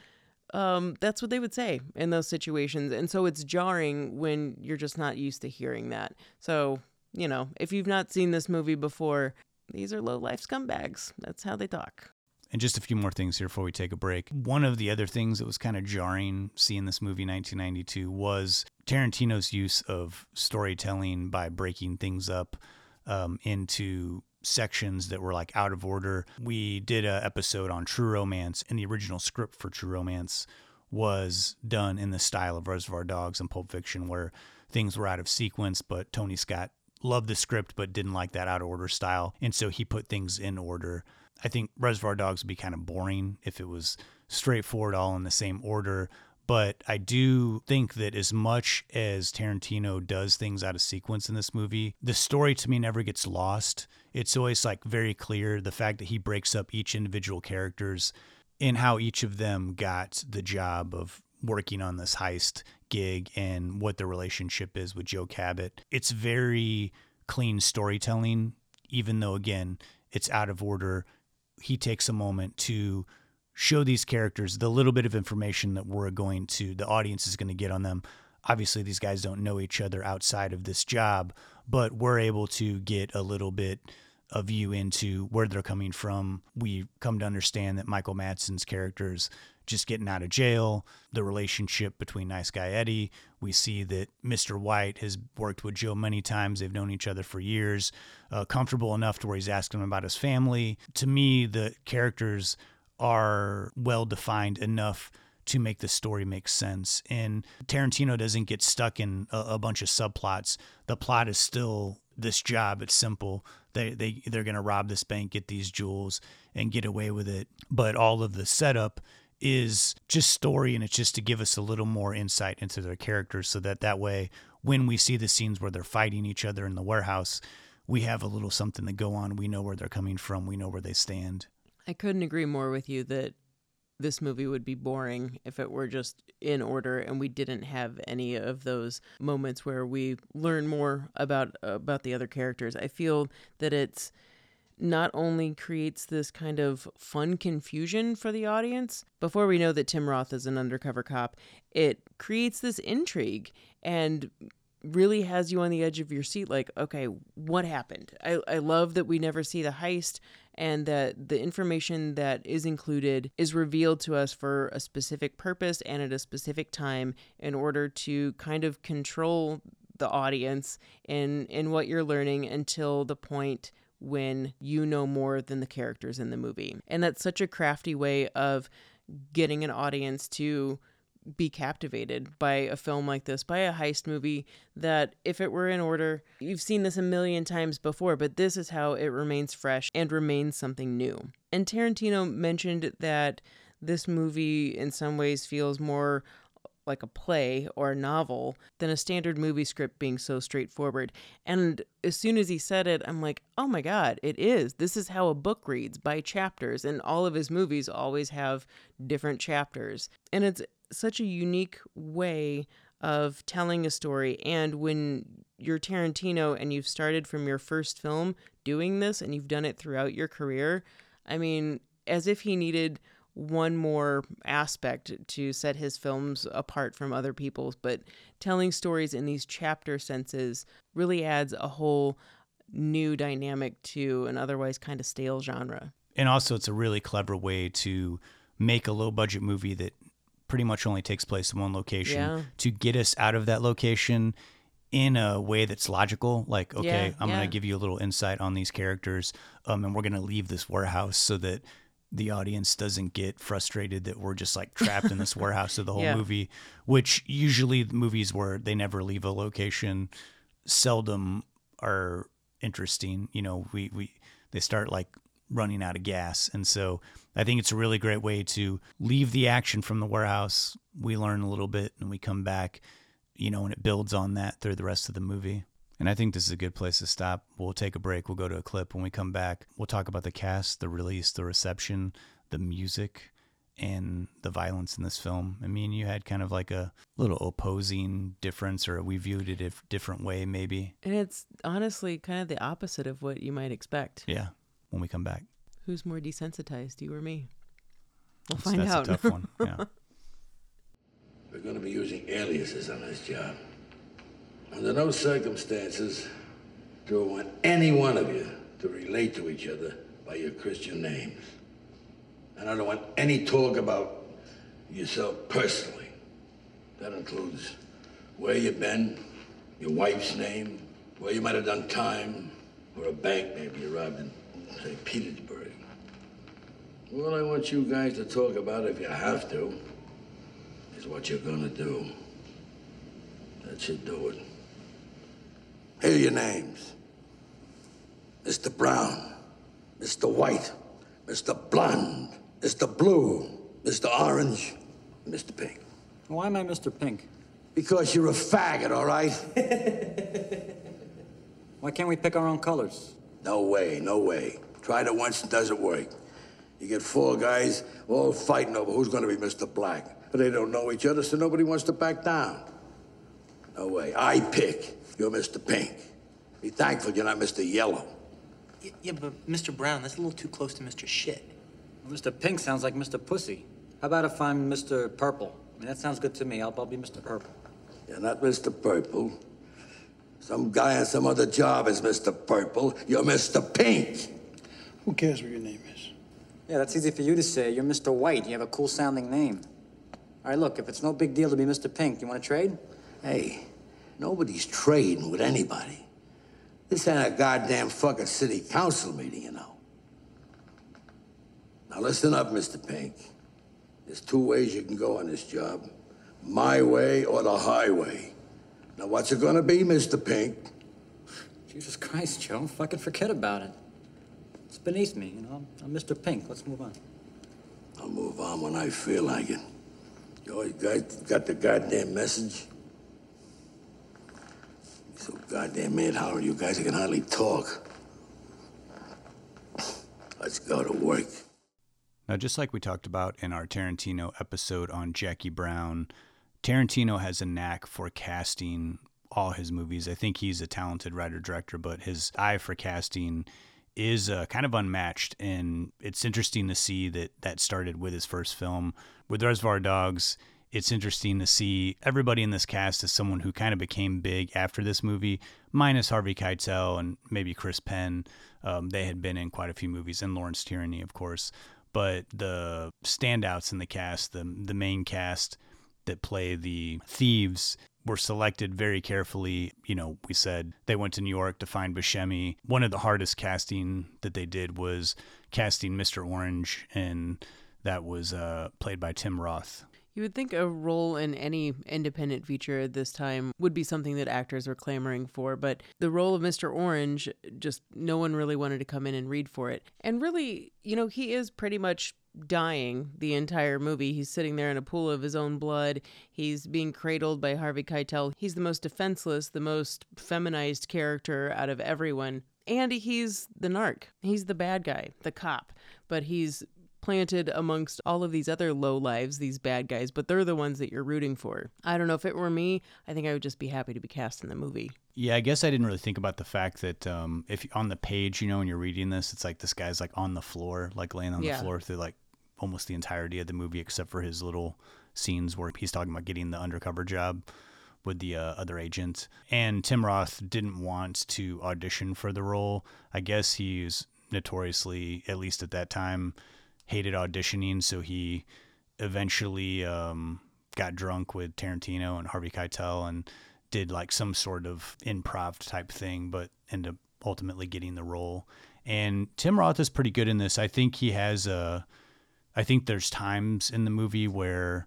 um, that's what they would say in those situations. And so it's jarring when you're just not used to hearing that. So you know if you've not seen this movie before these are low life scumbags. That's how they talk And just a few more things here before we take a break. One of the other things that was kind of jarring seeing this movie 1992 was Tarantino's use of storytelling by breaking things up um, into sections that were like out of order. We did a episode on True Romance, and the original script for True Romance was done in the style of Reservoir Dogs and Pulp Fiction, where things were out of sequence, but Tony Scott loved the script but didn't like that out of order style. And so he put things in order. I think Reservoir Dogs would be kind of boring if it was straightforward, all in the same order. But I do think that as much as Tarantino does things out of sequence in this movie, the story to me never gets lost. It's always like very clear the fact that he breaks up each individual characters and how each of them got the job of working on this heist gig and what the relationship is with Joe Cabot. It's very clean storytelling, even though, again, it's out of order. He takes a moment to show these characters the little bit of information that we're going to, the audience is going to get on them. Obviously, these guys don't know each other outside of this job, but we're able to get a little bit of view into where they're coming from. We come to understand that Michael Madsen's characters just getting out of jail, the relationship between Nice Guy Eddie. We see that Mr. White has worked with Joe many times. They've known each other for years, uh, comfortable enough to where he's asking him about his family. To me, the characters are well defined enough to make the story make sense. And Tarantino doesn't get stuck in a, a bunch of subplots. The plot is still this job. It's simple. They they they're gonna rob this bank, get these jewels, and get away with it. But all of the setup is just story, and it's just to give us a little more insight into their characters, so that that way, when we see the scenes where they're fighting each other in the warehouse, we have a little something to go on. We know where they're coming from. We know where they stand. I couldn't agree more with you that this movie would be boring if it were just in order and we didn't have any of those moments where we learn more about about the other characters. I feel that it's not only creates this kind of fun confusion for the audience before we know that Tim Roth is an undercover cop, it creates this intrigue and really has you on the edge of your seat like okay what happened? I, I love that we never see the heist and that the information that is included is revealed to us for a specific purpose and at a specific time in order to kind of control the audience in in what you're learning until the point when you know more than the characters in the movie. And that's such a crafty way of getting an audience to be captivated by a film like this, by a heist movie that, if it were in order, you've seen this a million times before, but this is how it remains fresh and remains something new. And Tarantino mentioned that this movie, in some ways, feels more like a play or a novel than a standard movie script being so straightforward. And as soon as he said it, I'm like, oh my God, it is. This is how a book reads by chapters. And all of his movies always have different chapters. And it's such a unique way of telling a story. And when you're Tarantino and you've started from your first film doing this and you've done it throughout your career, I mean, as if he needed one more aspect to set his films apart from other people's, but telling stories in these chapter senses really adds a whole new dynamic to an otherwise kind of stale genre. And also, it's a really clever way to make a low budget movie that pretty much only takes place in one location Yeah. to get us out of that location in a way that's logical. Like, okay, Yeah, I'm yeah. going to give you a little insight on these characters, um, and we're going to leave this warehouse so that the audience doesn't get frustrated that we're just like trapped in this warehouse of the whole Yeah. movie. Which usually movies where they never leave a location seldom are interesting. You know, we we they start like running out of gas, and so I think it's a really great way to leave the action from the warehouse. We learn a little bit, and we come back. You know, and it builds on that through the rest of the movie. And I think this is a good place to stop. We'll take a break. We'll go to a clip. When we come back, we'll talk about the cast, the release, the reception, the music, and the violence in this film. I mean, you had kind of like a little opposing difference, or we viewed it a different way, maybe. And it's honestly kind of the opposite of what you might expect. Yeah, when we come back. Who's more desensitized, you or me? We'll That's- find that's out. a tough one. Yeah. We're going to be using aliases on this job. Under no circumstances do I want any one of you to relate to each other by your Christian names. And I don't want any talk about yourself personally. That includes where you've been, your wife's name, where you might have done time, or a bank maybe you robbed in, say, Petersburg. All I want you guys to talk about, if you have to, is what you're gonna do. That should do it. Here are your names. Mr. Brown, Mr. White, Mr. Blonde, Mr. Blue, Mr. Orange, Mr. Pink. Why am I Mr. Pink? Because you're a faggot, all right? Why can't we pick our own colors? No way, no way. Tried it once, doesn't work. You get four guys all fighting over who's gonna be Mr. Black. But they don't know each other, so nobody wants to back down. No way. I pick. You're Mr. Pink. Be thankful you're not Mr. Yellow. Y- Yeah, but Mr. Brown, that's a little too close to Mr. Shit. Mr. Pink sounds like Mr. Pussy. How about if I'm Mr. Purple? I mean, that sounds good to me. I'll, I'll be Mr. Purple. You're not Mr. Purple. Some guy on some other job is Mr. Purple. You're Mr. Pink. Who cares what your name is? Yeah, that's easy for you to say. You're Mr. White. You have a cool sounding name. All right, look, if it's no big deal to be Mr. Pink, you want to trade? Hey, nobody's trading with anybody. This ain't a goddamn fucking city council meeting, you know. Now listen up, Mr. Pink. There's two ways you can go on this job. My way or the highway. Now what's it gonna be, Mr. Pink? Jesus Christ, Joe. Fucking forget about it. It's beneath me, you know. I'm, Mr. Pink. Let's move on. I'll move on when I feel like it. You always guys got the goddamn message? So goddamn mad Howard, you guys can hardly talk. Let's go to work. Now, just like we talked about in our Tarantino episode on Jackie Brown, Tarantino has a knack for casting all his movies. I think he's a talented writer director, but his eye for casting is uh, kind of unmatched. And it's interesting to see that that started with his first film. With Reservoir Dogs, it's interesting to see everybody in this cast as someone who kind of became big after this movie, minus Harvey Keitel and maybe Chris Penn. Um, they had been in quite a few movies, and Lawrence Tierney, of course. But the standouts in the cast, the the main cast that play the thieves, were selected very carefully. You know, we said they went to New York to find Buscemi. One of the hardest casting that they did was casting Mr. Orange, and that was uh, played by Tim Roth. You would think a role in any independent feature at this time would be something that actors were clamoring for, but the role of Mr. Orange, just no one really wanted to come in and read for it. And really, you know, he is pretty much dying the entire movie. He's sitting there in a pool of his own blood. He's being cradled by Harvey Keitel. He's the most defenseless, the most feminized character out of everyone. And he's the narc. He's the bad guy, the cop. But he's planted amongst all of these other low lives, these bad guys, but they're the ones that you're rooting for. I don't know if it were me, I think I would just be happy to be cast in the movie. Yeah, I guess I didn't really think about the fact that um, if on the page, you know, when you're reading this, it's like this guy's like on the floor, like laying on Yeah. the floor through like almost the entirety of the movie, except for his little scenes where he's talking about getting the undercover job with the uh, other agent. And Tim Roth didn't want to audition for the role. I guess he's notoriously, at least at that time, hated auditioning, so he eventually um, got drunk with Tarantino and Harvey Keitel and did like some sort of improv type thing, but ended up ultimately getting the role. And Tim Roth is pretty good in this. I think he has a. I think there's times in the movie where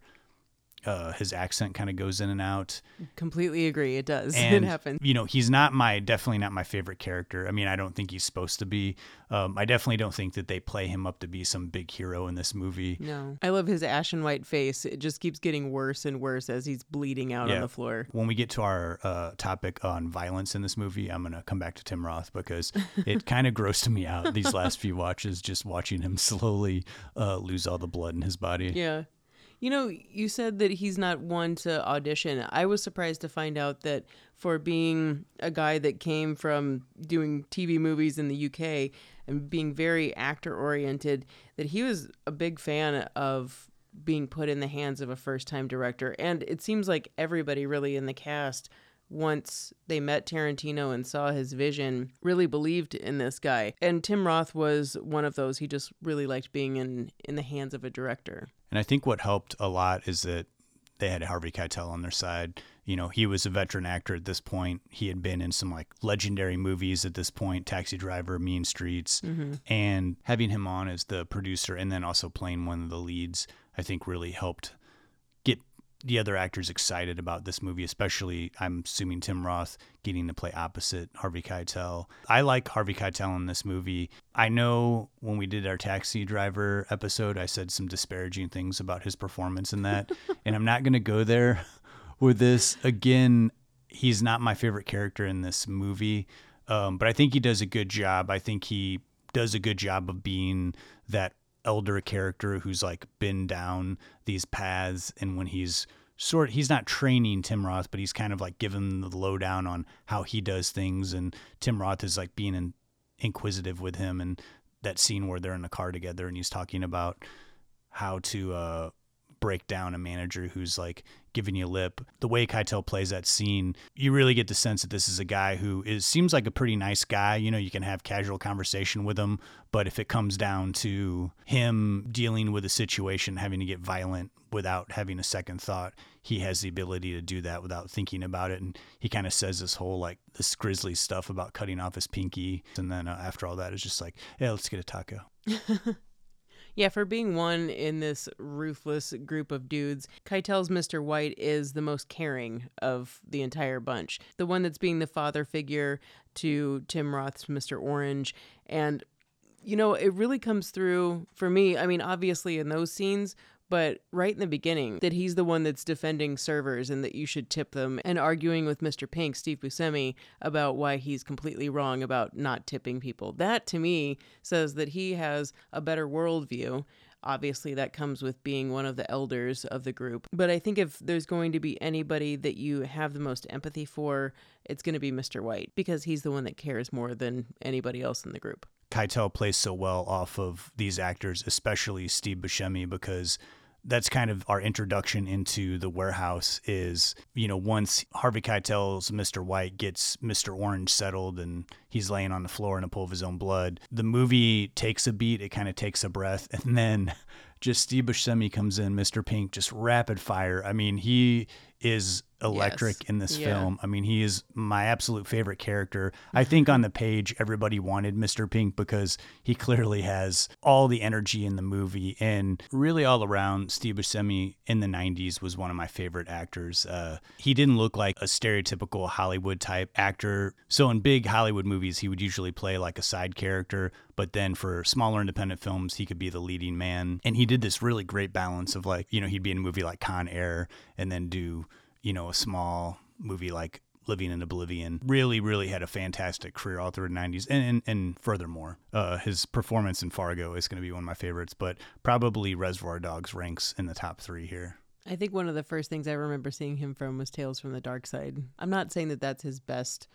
uh, his accent kind of goes in and out. Completely agree. It does. And it happens. you know, he's not my definitely not my favorite character. I mean, I don't think he's supposed to be. Um, I definitely don't think that they play him up to be some big hero in this movie. No. I love his ashen white face. It just keeps getting worse and worse as he's bleeding out on the floor. When we get to our uh, topic on violence in this movie, I'm gonna come back to Tim Roth because it kind of grossed me out these last few watches, just watching him slowly uh, lose all the blood in his body. Yeah. You know, you said that he's not one to audition. I was surprised to find out that for being a guy that came from doing TV movies in the UK and being very actor oriented, that he was a big fan of being put in the hands of a first time director. And it seems like everybody really in the cast once they met Tarantino and saw his vision, really believed in this guy. And Tim Roth was one of those. He just really liked being in in the hands of a director. And I think what helped a lot is that they had Harvey Keitel on their side. You know, he was a veteran actor at this point. He had been in some like legendary movies at this point, Taxi Driver, Mean Streets, Mhm. and having him on as the producer and then also playing one of the leads, I think really helped the other actors excited about this movie, especially I'm assuming Tim Roth getting to play opposite Harvey Keitel. I like Harvey Keitel in this movie. I know when we did our Taxi Driver episode, I said some disparaging things about his performance in that, and I'm not going to go there with this. Again, he's not my favorite character in this movie, um, but I think he does a good job. I think he does a good job of being that elder character who's like been down these paths and when he's sort he's not training Tim Roth but he's kind of like giving the lowdown on how he does things and Tim Roth is like being in, inquisitive with him and that scene where they're in the car together and he's talking about how to uh, break down a manager who's like giving you lip. The way Keitel plays that scene, you really get the sense that this is a guy who is seems like a pretty nice guy. You know, you can have casual conversation with him, but if it comes down to him dealing with a situation, having to get violent without having a second thought, he has the ability to do that without thinking about it. And he kind of says this whole like this grisly stuff about cutting off his pinky, and then uh, after all that, it's just like, yeah, let's get a taco. Yeah, for being one in this ruthless group of dudes, Keitel's Mr. White is the most caring of the entire bunch. The one that's being the father figure to Tim Roth's Mr. Orange. And, you know, it really comes through for me. I mean, obviously, in those scenes, but right in the beginning, that he's the one that's defending servers and that you should tip them and arguing with Mr. Pink, Steve Buscemi, about why he's completely wrong about not tipping people. That to me says that he has a better worldview. Obviously, that comes with being one of the elders of the group. But I think if there's going to be anybody that you have the most empathy for, it's going to be Mr. White because he's the one that cares more than anybody else in the group. Keitel plays so well off of these actors, especially Steve Buscemi, because that's kind of our introduction into the warehouse is you know once harvey keitel's mr white gets mr orange settled and he's laying on the floor in a pool of his own blood the movie takes a beat it kind of takes a breath and then just steve buscemi comes in mr pink just rapid fire. I mean he is electric Yes. in this Yeah. film I mean, he is my absolute favorite character. I think on the page, everybody wanted Mr. Pink because he clearly has all the energy in the movie. And really, all around, Steve Buscemi in the 90s was one of my favorite actors. Uh, he didn't look like a stereotypical Hollywood type actor. So, in big Hollywood movies, he would usually play like a side character. But then for smaller independent films, he could be the leading man. And he did this really great balance of like, you know, he'd be in a movie like Con Air and then do you know, a small movie like Living in Oblivion. Really, really had a fantastic career all through the 90s. And, and, and furthermore, uh, his performance in Fargo is going to be one of my favorites, but probably Reservoir Dogs ranks in the top three here. I think one of the first things I remember seeing him from was Tales from the Dark Side. I'm not saying that that's his best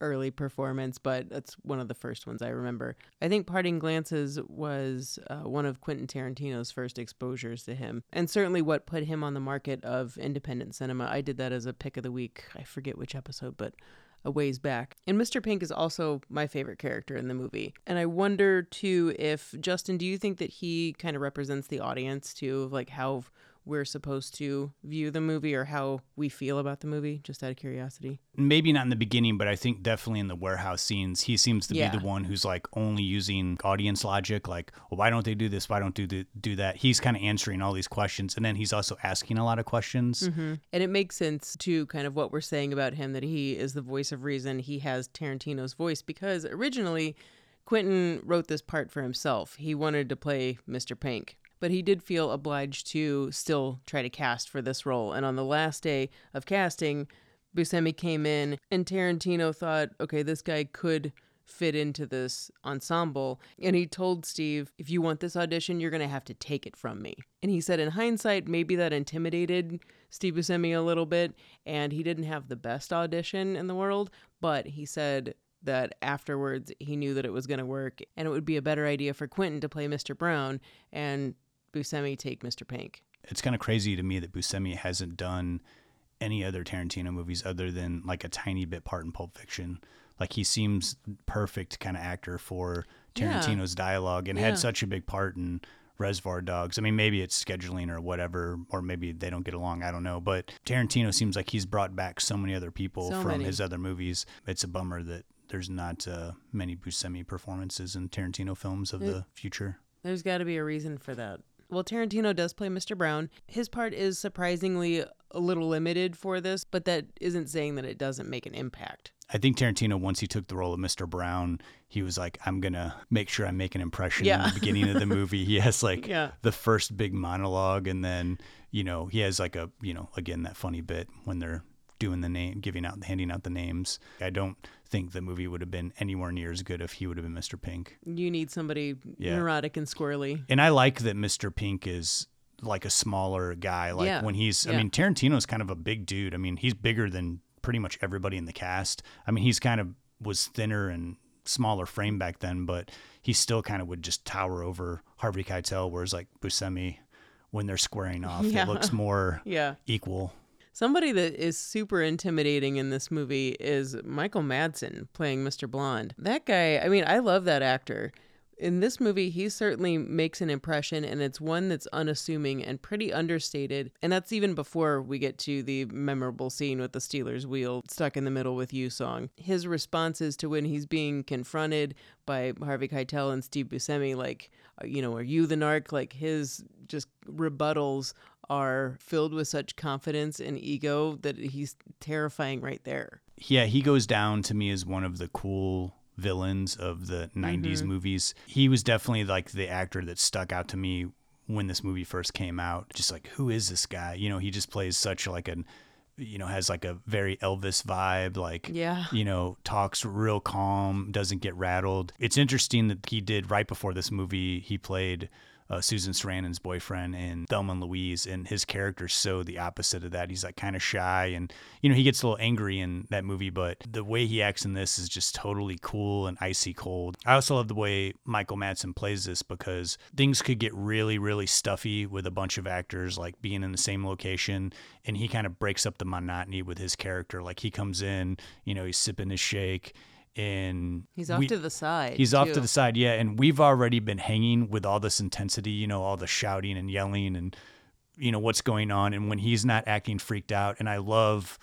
early performance, but that's one of the first ones I remember. I think Parting Glances was uh, one of Quentin Tarantino's first exposures to him, and certainly what put him on the market of independent cinema. I did that as a pick of the week. I forget which episode, but a ways back. And Mr. Pink is also my favorite character in the movie. And I wonder too if Justin, do you think that he kind of represents the audience too, of like how we're supposed to view the movie or how we feel about the movie, just out of curiosity? Maybe not in the beginning, but I think definitely in the warehouse scenes, he seems to Yeah. be the one who's like only using audience logic, like, well, why don't they do this? Why don't do the, do that? He's kind of answering all these questions, and then he's also asking a lot of questions. Mm-hmm. And it makes sense to kind of what we're saying about him that he is the voice of reason. He has Tarantino's voice because originally Quentin wrote this part for himself. He wanted to play Mr. Pink, but he did feel obliged to still try to cast for this role. And on the last day of casting, Buscemi came in and Tarantino thought, okay, this guy could fit into this ensemble. And he told Steve, if you want this audition, you're going to have to take it from me. And he said, in hindsight, maybe that intimidated Steve Buscemi a little bit. And he didn't have the best audition in the world. But he said that afterwards, he knew that it was going to work. And it would be a better idea for Quentin to play Mr. Brown and Buscemi take Mr. Pink. It's kind of crazy to me that Buscemi hasn't done any other Tarantino movies other than like a tiny bit part in Pulp Fiction. Like he seems perfect kind of actor for Yeah. Tarantino's dialogue and Yeah. had such a big part in Reservoir Dogs. I mean, maybe it's scheduling or whatever, or maybe they don't get along. I don't know. But Tarantino seems like he's brought back so many other people So from many. his other movies. It's a bummer that there's not uh, many Buscemi performances in Tarantino films of It- the future. There's got to be a reason for that. Well, Tarantino does play Mr. Brown. His part is surprisingly a little limited for this, but that isn't saying that it doesn't make an impact. I think Tarantino, once he took the role of Mr. Brown, he was like, I'm going to make sure I make an impression Yeah. in the beginning of the movie. He has like Yeah. the first big monologue, and then, you know, he has like a, you know, again, that funny bit when they're doing the name, giving out, handing out the names. I don't think the movie would have been anywhere near as good if he would have been Mr. Pink. You need somebody Yeah. neurotic and squirrely. And I like that Mr. Pink is like a smaller guy. Like Yeah. when he's, I Yeah. mean, Tarantino's kind of a big dude. I mean, he's bigger than pretty much everybody in the cast. I mean, he's kind of was thinner and smaller frame back then, but he still kind of would just tower over Harvey Keitel, whereas like Buscemi, when they're squaring off, Yeah. it looks more Yeah. equal. Somebody that is super intimidating in this movie is Michael Madsen playing Mr. Blonde. That guy, I mean, I love that actor. In this movie, he certainly makes an impression, and it's one that's unassuming and pretty understated. And that's even before we get to the memorable scene with the Stealers Wheel stuck in the middle with You song. His responses to when he's being confronted by Harvey Keitel and Steve Buscemi, like, you know, are you the narc? Like his just rebuttals are filled with such confidence and ego that he's terrifying right there. Yeah, he goes down to me as one of the cool villains of the 90s Mhm. movies. He was definitely like the actor that stuck out to me when this movie first came out. Just like, who is this guy? You know, he just plays such like an, you know, has like a very Elvis vibe, like, Yeah. you know, talks real calm, doesn't get rattled. It's interesting that he did right before this movie, he played uh, Susan Sarandon's boyfriend in Thelma and Louise, and his character's so the opposite of that. He's like kind of shy, and you know he gets a little angry in that movie, but the way he acts in this is just totally cool and icy cold. I also love the way Michael Madsen plays this because things could get really, really stuffy with a bunch of actors like being in the same location, and he kind of breaks up the monotony with his character. Like he comes in, you know, he's sipping his shake. And He's off we- to the side. He's off to the side, yeah. And we've already been hanging with all this intensity, you know, all the shouting and yelling and, you know, what's going on. And when he's not acting freaked out, and I love,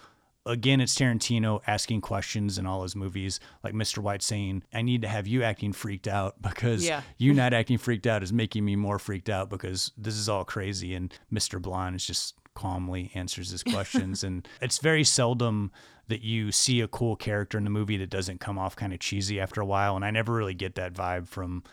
again, it's Tarantino asking questions in all his movies, like Mr. White saying, I need to have you acting freaked out because Yeah. you not acting freaked out is making me more freaked out because this is all crazy. And Mr. Blonde is just calmly answers his questions. and it's very seldom that you see a cool character in the movie that doesn't come off kind of cheesy after a while. And I never really get that vibe from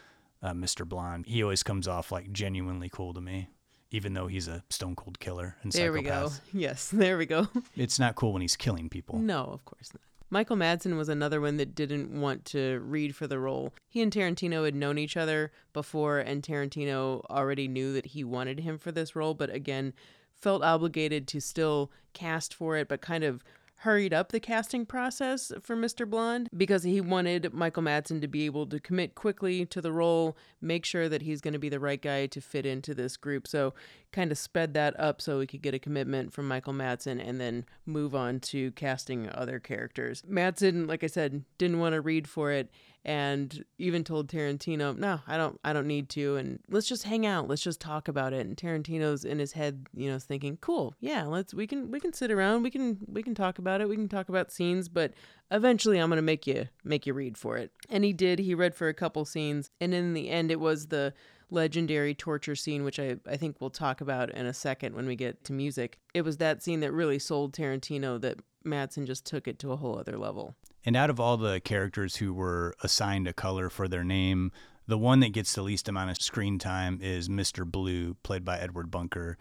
uh, Mr. Blonde. He always comes off like genuinely cool to me, even though he's a stone cold killer and There we go. psychopath. Yes, there we go. It's not cool when he's killing people. No, of course not. Michael Madsen was another one that didn't want to read for the role. He and Tarantino had known each other before, and Tarantino already knew that he wanted him for this role, but again, felt obligated to still cast for it, but kind of hurried up the casting process for Mr. Blonde because he wanted Michael Madsen to be able to commit quickly to the role, make sure that he's going to be the right guy to fit into this group. So, kind of sped that up so we could get a commitment from Michael Madsen and then move on to casting other characters. Madsen, like I said, didn't want to read for it and even told Tarantino, "No, I don't I don't need to and let's just hang out. Let's just talk about it." And Tarantino's in his head, you know, thinking, "Cool. Yeah, let's we can we can sit around. We can we can talk about it. We can talk about scenes, but eventually I'm going to make you make you read for it." And he did. He read for a couple scenes, and in the end it was the legendary torture scene, which I, I think we'll talk about in a second when we get to music. It was that scene that really sold Tarantino that Madsen just took it to a whole other level. And out of all the characters who were assigned a color for their name, the one that gets the least amount of screen time is Mr. Blue, played by Edward Bunker.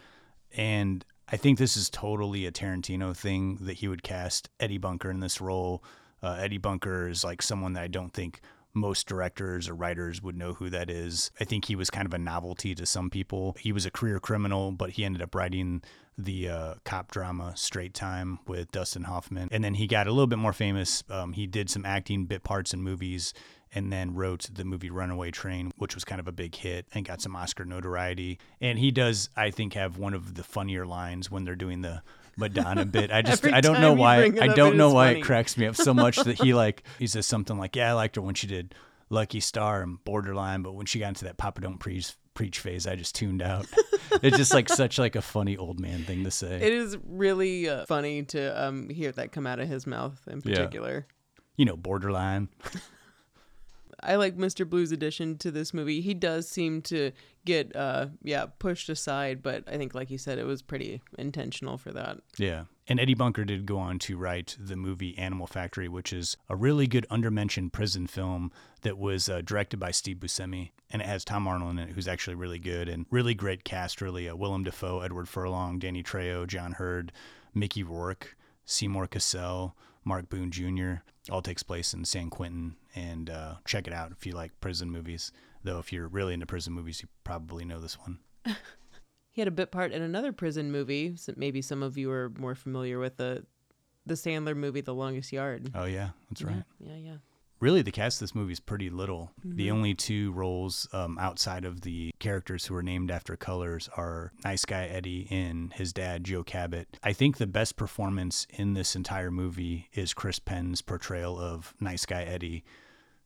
And I think this is totally a Tarantino thing that he would cast Eddie Bunker in this role. Uh, Eddie Bunker is like someone that I don't think most directors or writers would know who that is. I think he was kind of a novelty to some people. He was a career criminal, but he ended up writing the uh, cop drama Straight Time with Dustin Hoffman. And then he got a little bit more famous. Um, he did some acting bit parts in movies and then wrote the movie Runaway Train, which was kind of a big hit and got some Oscar notoriety. And he does, I think, have one of the funnier lines when they're doing the Madonna bit. I just I don't know why I don't know why funny. it cracks me up so much that he like he says something like, "Yeah, I liked her when she did Lucky Star and Borderline, but when she got into that Papa Don't Preach preach phase, I just tuned out." it's just like such like a funny old man thing to say. It is really uh, funny to um, hear that come out of his mouth in Yeah. particular. you know, Borderline. I like Mr. Blue's addition to this movie. He does seem to get, uh, yeah, pushed aside, but I think, like you said, it was pretty intentional for that. Yeah. And Eddie Bunker did go on to write the movie Animal Factory, which is a really good undermentioned prison film that was uh, directed by Steve Buscemi. And it has Tom Arnold in it, who's actually really good and really great cast, really. Uh, Willem Dafoe, Edward Furlong, Danny Trejo, John Heard, Mickey Rourke, Seymour Cassel, Mark Boone Jr. All takes place in San Quentin. And uh, check it out if you like prison movies. Though, if you're really into prison movies, you probably know this one. He had a bit part in another prison movie. So maybe some of you are more familiar with the the Sandler movie, The Longest Yard. Oh, yeah, that's right. Yeah, yeah. really the cast of this movie is pretty little. The Mhm. only two roles um, outside of the characters who are named after colors are Nice Guy Eddie and his dad Joe Cabot. I think the best performance in this entire movie is Chris Penn's portrayal of Nice Guy Eddie,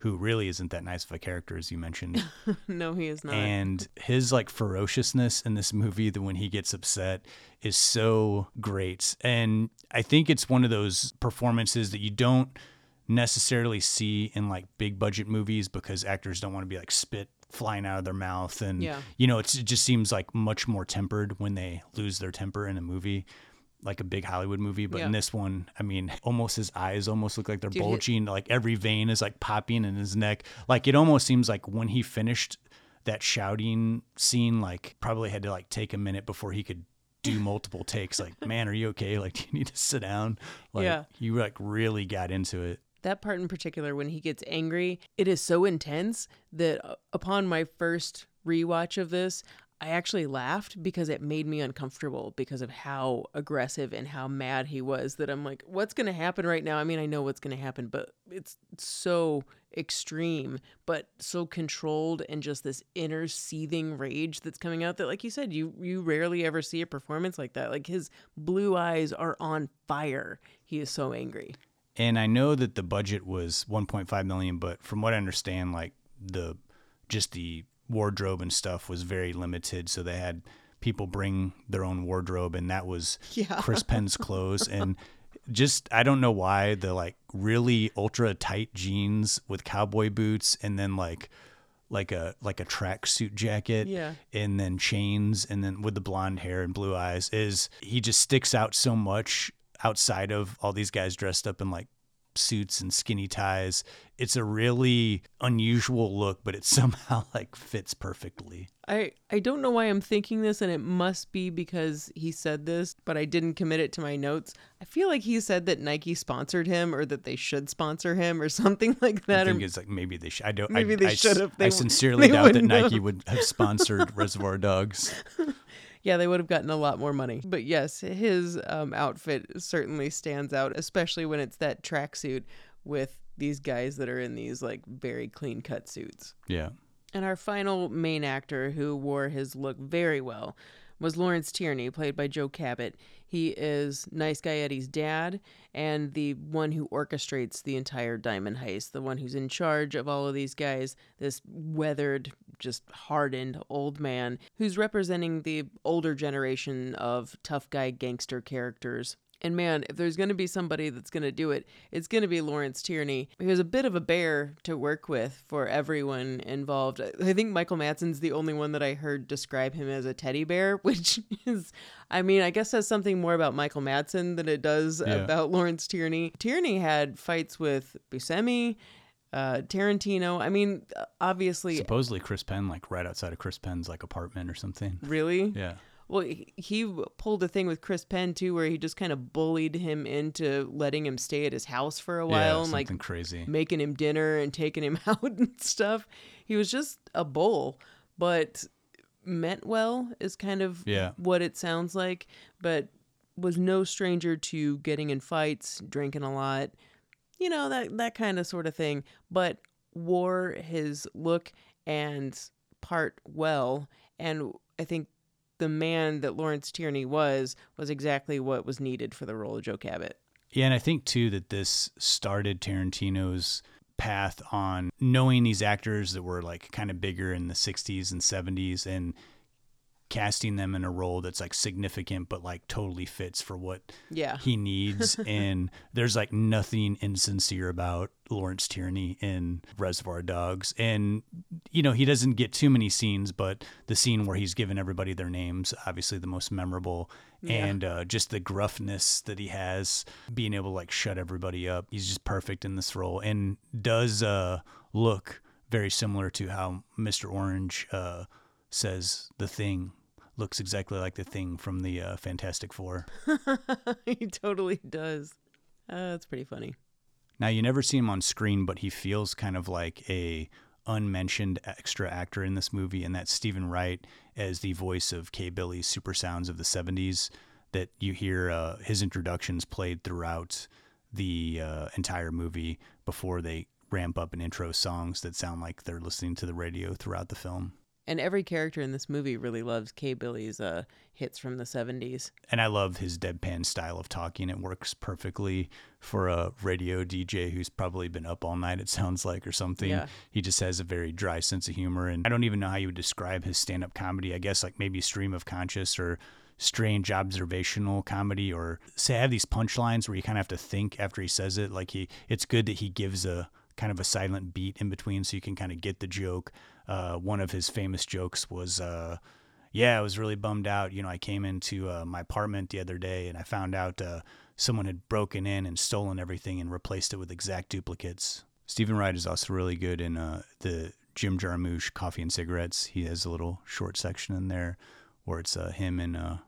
who really isn't that nice of a character as you mentioned. no, he is not. And his like ferociousness in this movie, that when he gets upset, is so great. And I think it's one of those performances that you don't necessarily see in like big budget movies because actors don't want to be like spit flying out of their mouth and Yeah. you know it's, it just seems like much more tempered when they lose their temper in a movie like a big hollywood movie but in this one i mean almost his eyes almost look like they're Dude, bulging like every vein is like popping in his neck. Like it almost seems like when he finished that shouting scene like probably had to like take a minute before he could do multiple takes like man are you okay? Like do you need to sit down? Like Yeah. you like really got into it. That part in particular when he gets angry it is so intense that uh, upon my first rewatch of this i actually laughed because it made me uncomfortable because of how aggressive and how mad he was that i'm like what's going to happen right now? I mean i know what's going to happen but it's so extreme but so controlled and just this inner seething rage that's coming out that like you said you you rarely ever see a performance like that. Like his blue eyes are on fire. He is so angry. And I know that the budget was 1.5 million, but from what I understand, like the just the wardrobe and stuff was very limited, so they had people bring their own wardrobe, and that was Yeah. Chris Penn's clothes, and just I don't know why the like really ultra tight jeans with cowboy boots, and then like like a like a tracksuit jacket, Yeah. and then chains, and then with the blonde hair and blue eyes, is he just sticks out so much outside of all these guys dressed up in like suits and skinny ties. It's a really unusual look, but it somehow like fits perfectly. I I don't know why I'm thinking this, and it must be because he said this, but I didn't commit it to my notes. I feel like he said that Nike sponsored him, or that they should sponsor him, or something like that. I or- think it's like maybe they should. I don't. Maybe I, they should have. I sincerely doubt that Nike have. would have sponsored Reservoir Dogs. Yeah, they would have gotten a lot more money. But yes, his um, outfit certainly stands out, especially when it's that tracksuit with these guys that are in these like very clean cut suits. Yeah. And our final main actor who wore his look very well was Lawrence Tierney, played by Joe Cabot. He is Nice Guy Eddie's dad and the one who orchestrates the entire diamond heist, the one who's in charge of all of these guys, this weathered, just hardened old man who's representing the older generation of tough guy gangster characters. And man, if there's going to be somebody that's going to do it, it's going to be Lawrence Tierney. He was a bit of a bear to work with for everyone involved. I think Michael Madsen's the only one that I heard describe him as a teddy bear, which is, I mean, I guess says something more about Michael Madsen than it does Yeah. about Lawrence Tierney. Tierney had fights with Buscemi, uh, Tarantino. I mean, obviously, Supposedly Chris Penn, like right outside of Chris Penn's like apartment or something. really? Yeah. Well, he, pulled a thing with Chris Penn too, where he just kind of bullied him into letting him stay at his house for a while yeah, and like crazy. making him dinner and taking him out and stuff. He was just a bull, but meant well is kind of Yeah. what it sounds like, but was no stranger to getting in fights, drinking a lot, you know, that that kind of sort of thing, but wore his look and part well and I think the man that Lawrence Tierney was was exactly what was needed for the role of Joe Cabot. Yeah, and I think too that this started Tarantino's path on knowing these actors that were like kind of bigger in the 60s and 70s and casting them in a role that's like significant but like totally fits for what Yeah. he needs and there's like nothing insincere about Lawrence Tierney in Reservoir Dogs and you know he doesn't get too many scenes but the scene where he's giving everybody their names obviously the most memorable Yeah. and uh, just the gruffness that he has being able to like shut everybody up he's just perfect in this role and does uh look very similar to how Mr. Orange uh says the thing looks exactly like the thing from the uh, Fantastic Four. he totally does. Uh, that's pretty funny. Now you never see him on screen, but he feels kind of like a unmentioned extra actor in this movie, and that's Steven Wright as the voice of K. Billy's Super Sounds of the '70s. That you hear uh, his introductions played throughout the uh, entire movie before they ramp up and intro songs that sound like they're listening to the radio throughout the film. And every character in this movie really loves K. Billy's uh, hits from the 70s. And I love his deadpan style of talking. It works perfectly for a radio DJ who's probably been up all night, it sounds like, or something. Yeah. He just has a very dry sense of humor. And I don't even know how you would describe his stand up comedy. I guess like maybe stream of conscious or strange observational comedy or say I have these punchlines where you kind of have to think after he says it. Like he, it's good that he gives a kind of a silent beat in between so you can kind of get the joke. Uh, one of his famous jokes was, uh, yeah, I was really bummed out. You know, I came into uh, my apartment the other day and I found out uh, someone had broken in and stolen everything and replaced it with exact duplicates. Steven Wright is also really good in uh, the Jim Jarmusch Coffee and Cigarettes. He has a little short section in there where it's uh, him and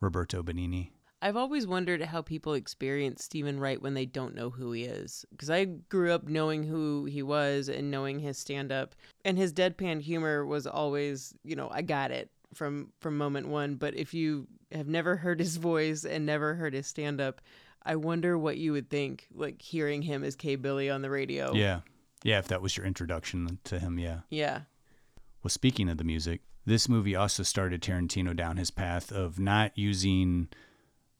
Roberto Benigni. I've always wondered how people experience Steven Wright when they don't know who he is. Because I grew up knowing who he was and knowing his stand up. And his deadpan humor was always, you know, I got it from from moment one. But if you have never heard his voice and never heard his stand up, I wonder what you would think, like hearing him as K Billy on the radio. Yeah. Yeah, if that was your introduction to him, yeah. Yeah. Well, speaking of the music, this movie also started Tarantino down his path of not using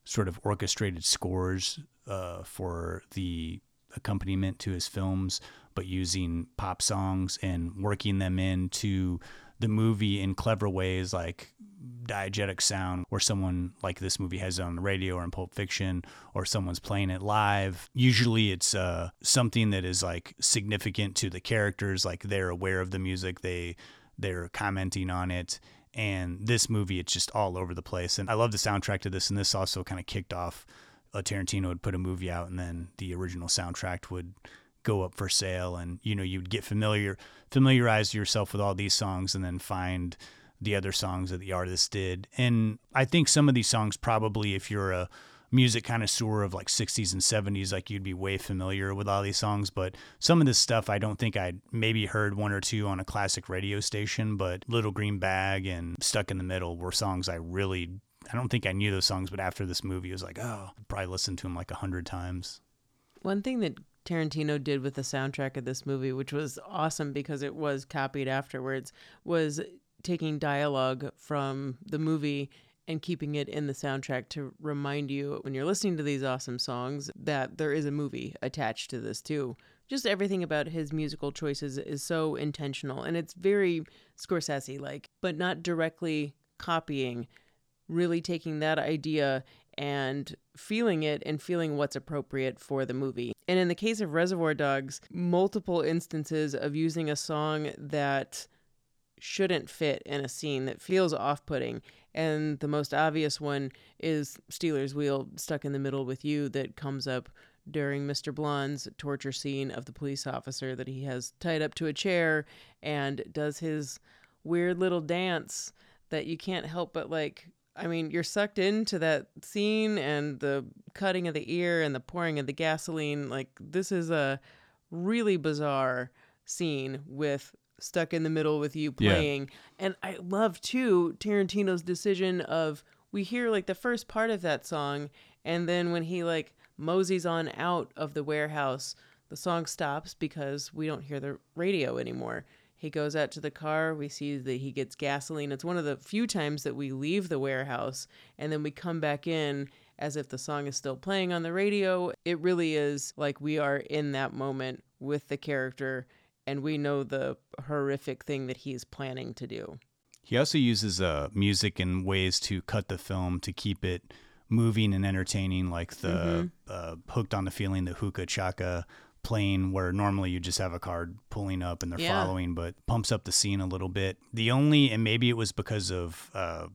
sort of orchestrated scores uh, for the accompaniment to his films, but using pop songs and working them into the movie in clever ways like diegetic sound where someone like this movie has it on the radio or in Pulp Fiction or someone's playing it live. Usually it's uh, something that is like significant to the characters, like they're aware of the music, they they're commenting on it. And this movie, it's just all over the place. And I love the soundtrack to this. And this also kind of kicked off. Uh, Tarantino would put a movie out, and then the original soundtrack would go up for sale. And you know, you'd get familiar, familiarize yourself with all these songs, and then find the other songs that the artist did. And I think some of these songs probably, if you're a music connoisseur of like 60s and 70s, like you'd be way familiar with all these songs. But some of this stuff, I don't think I'd maybe heard one or two on a classic radio station. But Little Green Bag and Stuck in the Middle were songs I really, I don't think I knew those songs. But after this movie, I was like, oh, I'd probably listened to them like a hundred times. One thing that Tarantino did with the soundtrack of this movie, which was awesome because it was copied afterwards, was taking dialogue from the movie and keeping it in the soundtrack to remind you when you're listening to these awesome songs that there is a movie attached to this too. Just everything about his musical choices is so intentional and it's very Scorsese like, but not directly copying, really taking that idea and feeling it and feeling what's appropriate for the movie. And in the case of Reservoir Dogs, multiple instances of using a song that shouldn't fit in a scene that feels off putting. And the most obvious one is Stealers Wheel stuck in the middle with you that comes up during Mr. Blonde's torture scene of the police officer that he has tied up to a chair and does his weird little dance that you can't help but like I mean, you're sucked into that scene and the cutting of the ear and the pouring of the gasoline. Like, this is a really bizarre scene with stuck in the middle with you Yeah. playing. And I love too Tarantino's decision of we hear like the first part of that song and then when he like moseys on out of the warehouse, the song stops because we don't hear the radio anymore. He goes out to the car, we see that he gets gasoline. It's one of the few times that we leave the warehouse and then we come back in as if the song is still playing on the radio. It really is like we are in that moment with the character and we know the horrific thing that he's planning to do. He also uses uh, music in ways to cut the film to keep it moving and entertaining, like the Mm-hmm. uh, Hooked on the Feeling, the Hookah Chaka playing, where normally you just have a card pulling up and they're Yeah. following, but pumps up the scene a little bit. The only, and maybe it was because of uh,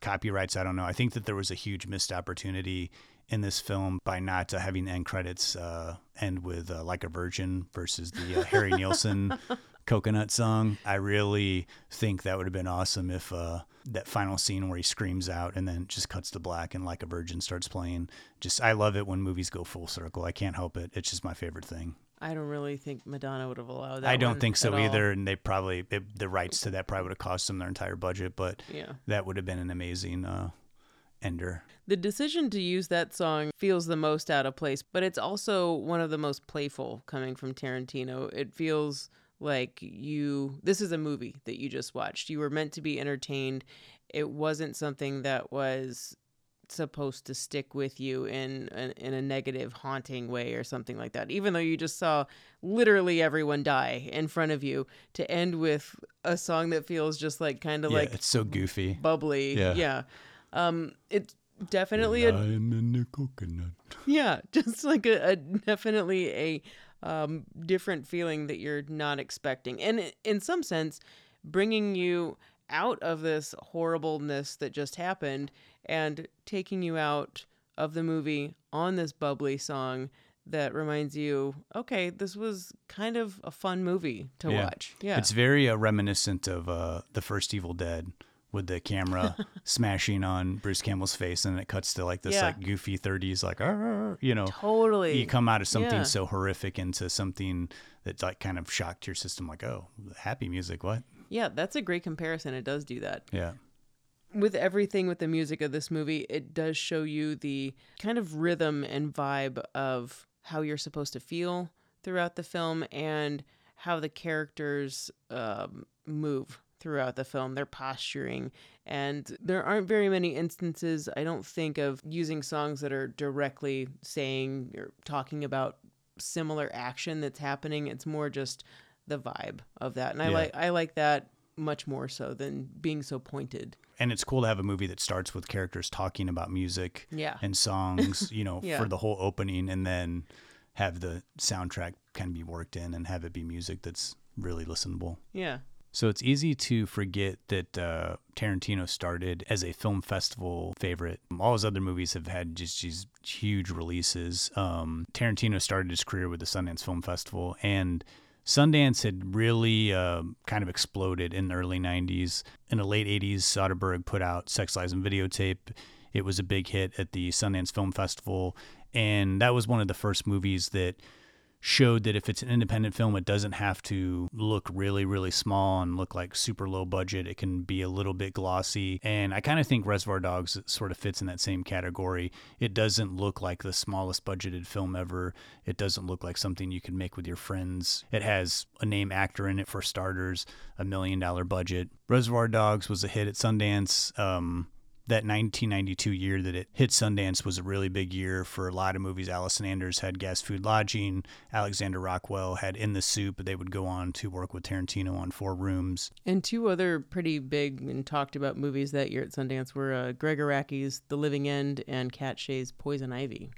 copyrights, I don't know. I think that there was a huge missed opportunity in this film by not uh, having end credits uh, end with uh, Like a Virgin versus the uh, Harry Nilsson coconut song. I really think that would have been awesome if uh, that final scene where he screams out and then just cuts to black and Like a Virgin starts playing. Just I love it when movies go full circle. I can't help it. It's just my favorite thing. I don't really think Madonna would have allowed that. I don't think so at all. either, and they probably it, the rights to that probably would have cost them their entire budget, but Yeah. that would have been an amazing uh, ender. The decision to use that song feels the most out of place, but it's also one of the most playful coming from Tarantino. It feels like you this is a movie that you just watched. You were meant to be entertained. It wasn't something that was supposed to stick with you in a, in a negative haunting way or something like that even though you just saw literally everyone die in front of you to end with a song that feels just like kind of Yeah, like it's so goofy. bubbly Yeah. yeah um it's definitely a Lime in the coconut. yeah, just like a, a definitely a um, different feeling that you're not expecting, and in some sense, bringing you out of this horribleness that just happened and taking you out of the movie on this bubbly song that reminds you, okay, this was kind of a fun movie to watch. Yeah, It's very uh, reminiscent of uh, the first Evil Dead with the camera smashing on Bruce Campbell's face and it cuts to like this Yeah. like goofy 30s like you know Totally. you come out of something Yeah. so horrific into something that like kind of shocked your system like oh happy music what yeah, that's a great comparison. It does do that. yeah with everything with the music of this movie, it does show you the kind of rhythm and vibe of how you're supposed to feel throughout the film and how the characters um, move throughout the film, their posturing. And there aren't very many instances, I don't think, of using songs that are directly saying or talking about similar action that's happening. It's more just the vibe of that. And I Yeah. like I like that much more so than being so pointed. and it's cool to have a movie that starts with characters talking about music Yeah. and songs you know Yeah. for the whole opening and then have the soundtrack kind of be worked in and have it be music that's really listenable Yeah. So it's easy to forget that uh, Tarantino started as a film festival favorite. All his other movies have had just these huge releases. Um, Tarantino started his career with the Sundance Film Festival, and Sundance had really uh, kind of exploded in the early 90s. In the late 80s, Soderbergh put out Sex, Lies, and Videotape. It was a big hit at the Sundance Film Festival, and that was one of the first movies that showed that if it's an independent film, it doesn't have to look really, really small and look like super low budget. It can be a little bit glossy. And I kind of think Reservoir Dogs sort of fits in that same category. It doesn't look like the smallest budgeted film ever. It doesn't look like something you can make with your friends. It has a name actor in it for starters, a million dollar budget. Reservoir Dogs was a hit at Sundance. Um, that 1992 year that it hit Sundance was a really big year for a lot of movies. Allison Anders had Gas Food Lodging. Alexander Rockwell had In the Soup. They would go on to work with Tarantino on Four Rooms. And two other pretty big and talked about movies that year at Sundance were uh, Gregg Araki's The Living End and Katt Shea's Poison Ivy.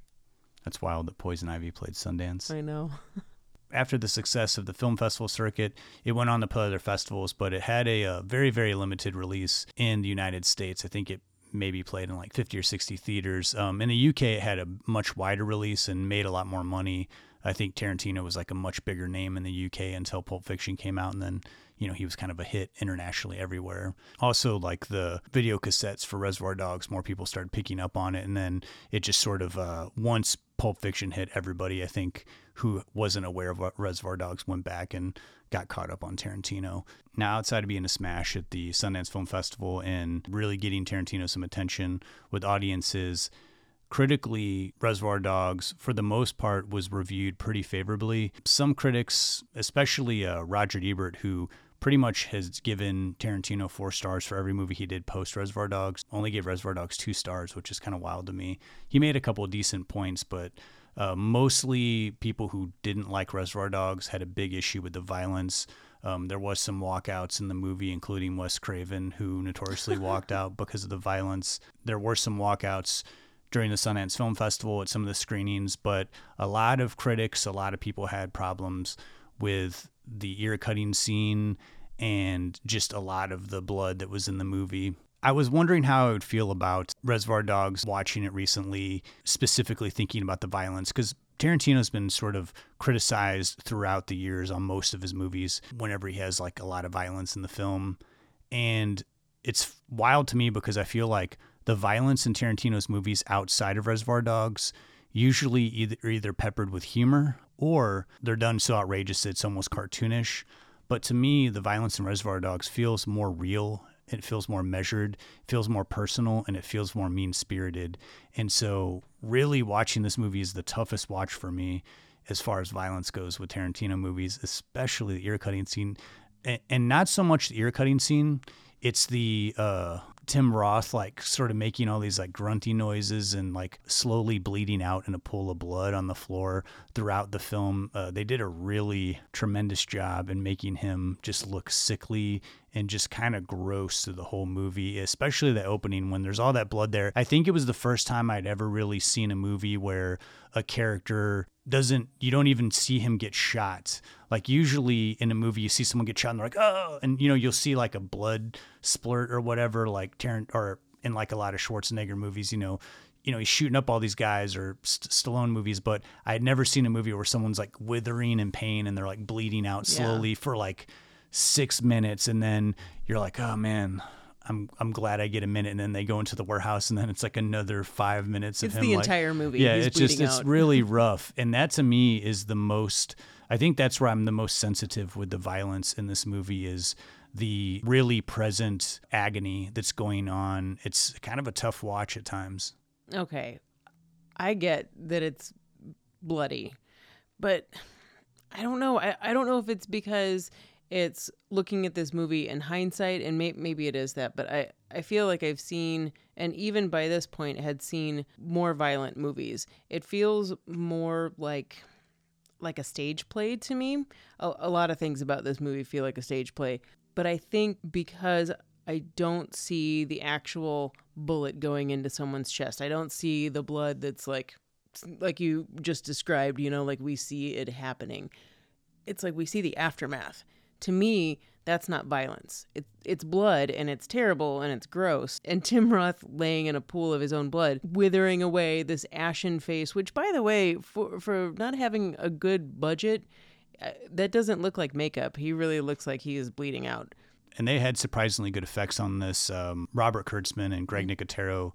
That's wild that Poison Ivy played Sundance. I know. After the success of the film festival circuit, it went on to play other festivals, but it had a, uh very, very limited release in the United States. I think it maybe played in like 50 or 60 theaters. Um, in the UK, it had a much wider release and made a lot more money. I think Tarantino was like a much bigger name in the UK until Pulp Fiction came out, and then you know he was kind of a hit internationally everywhere. Also, like the video cassettes for Reservoir Dogs, more people started picking up on it, and then it just sort of uh, once Pulp Fiction hit, everybody I think who wasn't aware of what Reservoir Dogs went back and got caught up on Tarantino. Now, outside of being a smash at the Sundance Film Festival and really getting Tarantino some attention with audiences, critically, Reservoir Dogs, for the most part, was reviewed pretty favorably. Some critics, especially uh, Roger Ebert, who pretty much has given Tarantino four stars for every movie he did post Reservoir Dogs, only gave Reservoir Dogs two stars, which is kind of wild to me. He made a couple of decent points, but uh, mostly people who didn't like Reservoir Dogs had a big issue with the violence. Um, there was some walkouts in the movie, including Wes Craven, who notoriously walked out because of the violence. There were some walkouts during the Sundance Film Festival at some of the screenings, but a lot of critics, a lot of people had problems with the ear cutting scene and just a lot of the blood that was in the movie. I was wondering how I would feel about Reservoir Dogs watching it recently, specifically thinking about the violence, because Tarantino's been sort of criticized throughout the years on most of his movies whenever he has like a lot of violence in the film. And it's wild to me because I feel like the violence in Tarantino's movies outside of Reservoir Dogs usually either either peppered with humor or they're done so outrageous it's almost cartoonish. But to me, the violence in Reservoir Dogs feels more real it feels more measured, feels more personal, and it feels more mean spirited. And so, really, watching this movie is the toughest watch for me as far as violence goes with Tarantino movies, especially the ear cutting scene, and, and not so much the ear cutting scene. It's the uh, Tim Roth like sort of making all these like grunty noises and like slowly bleeding out in a pool of blood on the floor throughout the film. Uh, they did a really tremendous job in making him just look sickly and just kind of gross through the whole movie, especially the opening when there's all that blood there. I think it was the first time I'd ever really seen a movie where a character doesn't you don't even see him get shot like usually in a movie you see someone get shot and they're like oh and you know you'll see like a blood splurt or whatever like Tarrant or in like a lot of Schwarzenegger movies you know you know he's shooting up all these guys or St- Stallone movies but I had never seen a movie where someone's like withering in pain and they're like bleeding out Yeah. slowly for like 6 minutes and then you're like oh man I'm I'm glad I get a minute, and then they go into the warehouse, and then it's like another five minutes of It's him. the like- entire movie. Yeah, He's it's just bleeding it's really rough, and that to me is the most. I think that's where I'm the most sensitive with the violence in this movie is the really present agony that's going on. It's kind of a tough watch at times. Okay. I get that it's bloody, but I don't know. I, I don't know if it's because it's looking at this movie in hindsight, and may, maybe it is that, but I, I feel like I've seen, and even by this point, had seen more violent movies. It feels more like like a stage play to me. A, a lot of things about this movie feel like a stage play, but I think because I don't see the actual bullet going into someone's chest. I don't see the blood that's like like you just described, you know, like we see it happening. It's like we see the aftermath. To me, that's not violence. It, it's blood and it's terrible and it's gross. And Tim Roth laying in a pool of his own blood, withering away this ashen face, which, by the way, for, for not having a good budget, uh, that doesn't look like makeup. He really looks like he is bleeding out. and they had surprisingly good effects on this. Um, Robert Kurtzman and Greg Nicotero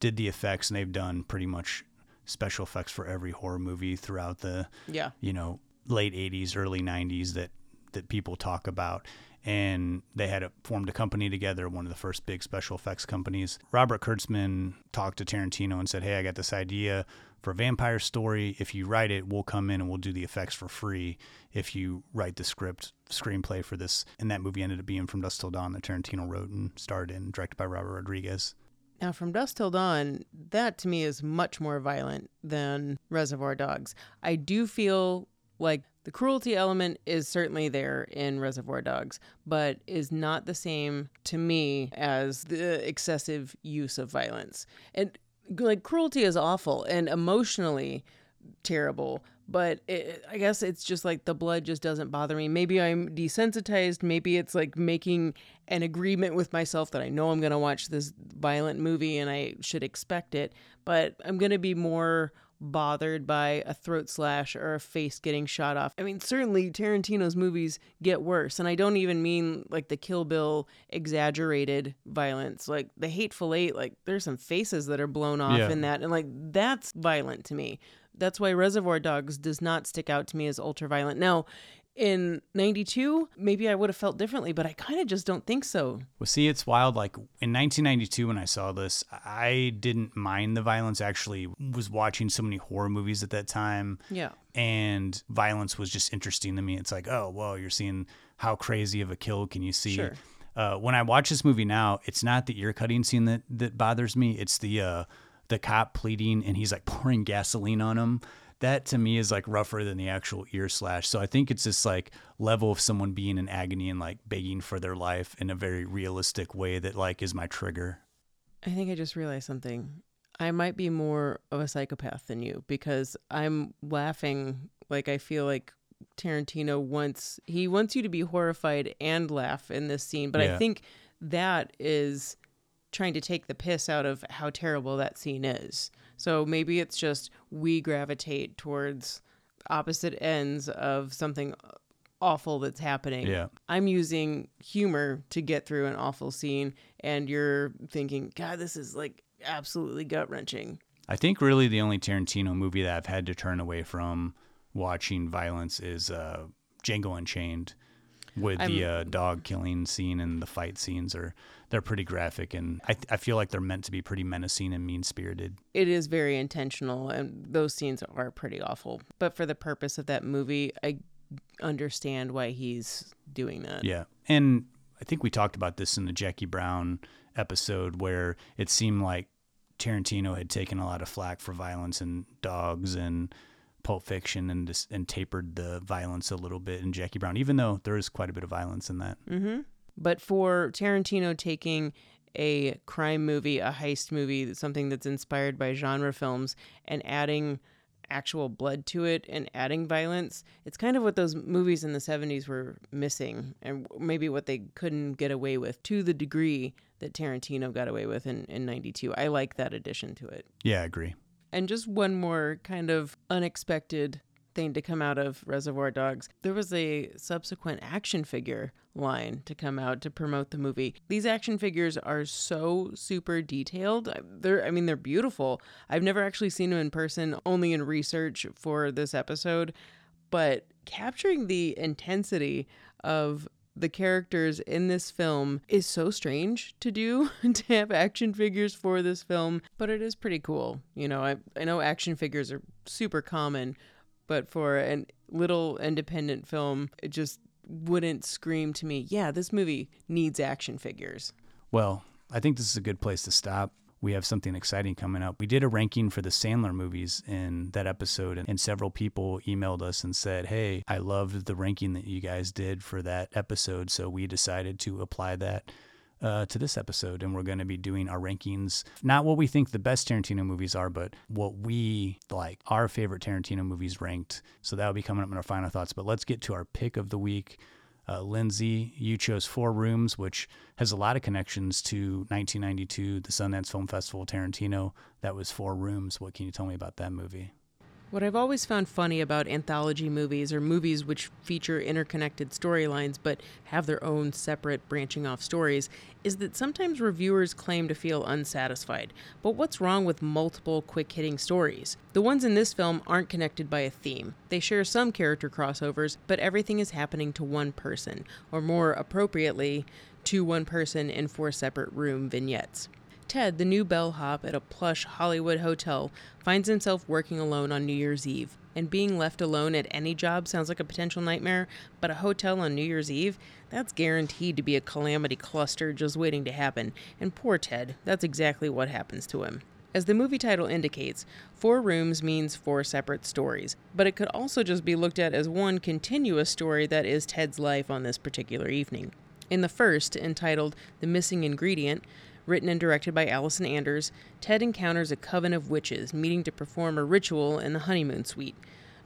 did the effects, and they've done pretty much special effects for every horror movie throughout the Yeah. you know late 80s early 90s that that people talk about. And they had a, formed a company together one of the first big special effects companies. Robert kurtzman talked to tarantino and said hey i got this idea for a vampire story. If you write it we'll come in and we'll do the effects for free if you write the script screenplay for this. And that movie ended up being from dusk till dawn that tarantino wrote and starred in directed by robert rodriguez. Now, from Dusk Till Dawn, that to me is much more violent than Reservoir Dogs. I do feel like the cruelty element is certainly there in Reservoir Dogs, but is not the same to me as the excessive use of violence. And like cruelty is awful and emotionally terrible, but it, I guess it's just like the blood just doesn't bother me. Maybe I'm desensitized. Maybe it's like making an agreement with myself that I know I'm going to watch this violent movie and I should expect it, but I'm going to be more bothered by a throat slash or a face getting shot off. I mean, certainly Tarantino's movies get worse, and I don't even mean like the Kill Bill exaggerated violence. Like the Hateful Eight, like there's some faces that are blown off Yeah. in that, and like that's violent to me. That's why Reservoir Dogs does not stick out to me as ultra violent. Now, in 92, maybe I would have felt differently, but I kind of just don't think so. Well, see, it's wild. Like in 1992, when I saw this, I didn't mind the violence. Actually, was watching so many horror movies at that time. Yeah. And violence was just interesting to me. It's like, oh, whoa, you're seeing how crazy of a kill can you see? Sure. Uh, when I watch this movie now, it's not the ear cutting scene that that bothers me. It's the uh, the cop pleading and he's like pouring gasoline on him. That to me is like rougher than the actual ear slash. So I think it's this like level of someone being in agony and like begging for their life in a very realistic way that like is my trigger. I think I just realized something. I might be more of a psychopath than you because I'm laughing like I feel like Tarantino wants he wants you to be horrified and laugh in this scene, but I think that is trying to take the piss out of how terrible that scene is. So maybe it's just we gravitate towards opposite ends of something awful that's happening. Yeah. I'm using humor to get through an awful scene, and you're thinking, God, this is like absolutely gut wrenching. I think really the only Tarantino movie that I've had to turn away from watching violence is uh, Django Unchained. with the I'm- uh, dog killing scene and the fight scenes are they're pretty graphic and I, I feel like they're meant to be pretty menacing and mean spirited. It is very intentional, and those scenes are pretty awful. But for the purpose of that movie, I understand why he's doing that. Yeah. And I think we talked about this in the Jackie Brown episode where it seemed like Tarantino had taken a lot of flack for violence in dogs and Pulp Fiction and and tapered the violence a little bit in Jackie Brown, even though there is quite a bit of violence in that. hmm But for Tarantino taking a crime movie, a heist movie, something that's inspired by genre films, and adding actual blood to it and adding violence, it's kind of what those movies in the 70s were missing, and maybe what they couldn't get away with to the degree that Tarantino got away with in, in 92. I like that addition to it. Yeah, I agree. And just one more kind of unexpected thing to come out of Reservoir Dogs. There was a subsequent action figure line to come out to promote the movie. These action figures are so super detailed. They're I mean they're beautiful. I've never actually seen them in person, only in research for this episode, but capturing the intensity of the characters in this film is so strange to do to have action figures for this film, but it is pretty cool. You know, I I know action figures are super common, but for a little independent film, it just wouldn't scream to me, yeah, this movie needs action figures. Well, I think this is a good place to stop. We have something exciting coming up. We did a ranking for the Sandler movies in that episode, and, several people emailed us and said, Hey, I loved the ranking that you guys did for that episode. So we decided to apply that uh, to this episode, and we're going to be doing our rankings. Not what we think the best Tarantino movies are, but what we like, our favorite Tarantino movies ranked. So that'll be coming up in our final thoughts. But let's get to our pick of the week. Uh, Lindsay, you chose Four Rooms, which has a lot of connections to 1992, the Sundance Film Festival, Tarantino. That was Four Rooms. What can you tell me about that movie? What I've always found funny about anthology movies or movies which feature interconnected storylines but have their own separate branching off stories is that sometimes reviewers claim to feel unsatisfied. But what's wrong with multiple quick hitting stories? The ones in this film aren't connected by a theme. They share some character crossovers, but everything is happening to one person, or more appropriately, to one person in four separate room vignettes. Ted, the new bellhop at a plush Hollywood hotel, finds himself working alone on New Year's Eve. And being left alone at any job sounds like a potential nightmare, but a hotel on New Year's Eve? That's guaranteed to be a calamity cluster just waiting to happen. And poor Ted, that's exactly what happens to him. As the movie title indicates, four rooms means four separate stories, but it could also just be looked at as one continuous story that is Ted's life on this particular evening. In the first, entitled The Missing Ingredient, written and directed by Allison Anders, Ted encounters a coven of witches meeting to perform a ritual in the honeymoon suite.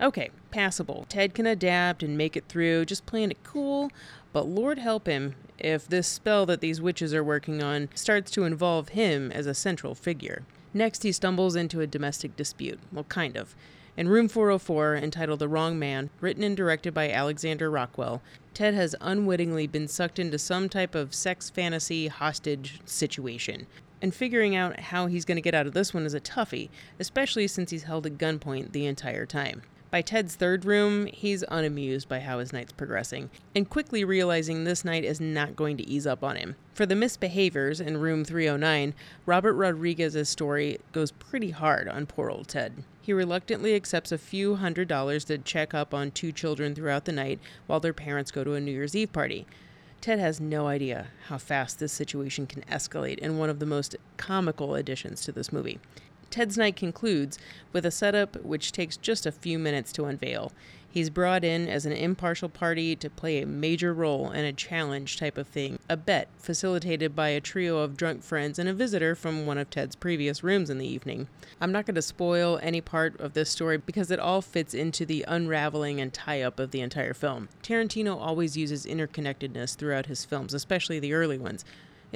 Okay, passable. Ted can adapt and make it through, just playing it cool, but Lord help him if this spell that these witches are working on starts to involve him as a central figure. Next, he stumbles into a domestic dispute. Well, kind of. In Room 404, entitled The Wrong Man, written and directed by Alexander Rockwell, Ted has unwittingly been sucked into some type of sex fantasy hostage situation. And figuring out how he's going to get out of this one is a toughie, especially since he's held at gunpoint the entire time. By Ted's third room, he's unamused by how his night's progressing, and quickly realizing this night is not going to ease up on him. For the misbehaviors in room 309, Robert Rodriguez's story goes pretty hard on poor old Ted. He reluctantly accepts a few hundred dollars to check up on two children throughout the night while their parents go to a New Year's Eve party. Ted has no idea how fast this situation can escalate in one of the most comical additions to this movie. Ted's night concludes with a setup which takes just a few minutes to unveil. He's brought in as an impartial party to play a major role in a challenge type of thing, a bet facilitated by a trio of drunk friends and a visitor from one of Ted's previous rooms in the evening. I'm not going to spoil any part of this story because it all fits into the unraveling and tie up of the entire film. Tarantino always uses interconnectedness throughout his films, especially the early ones.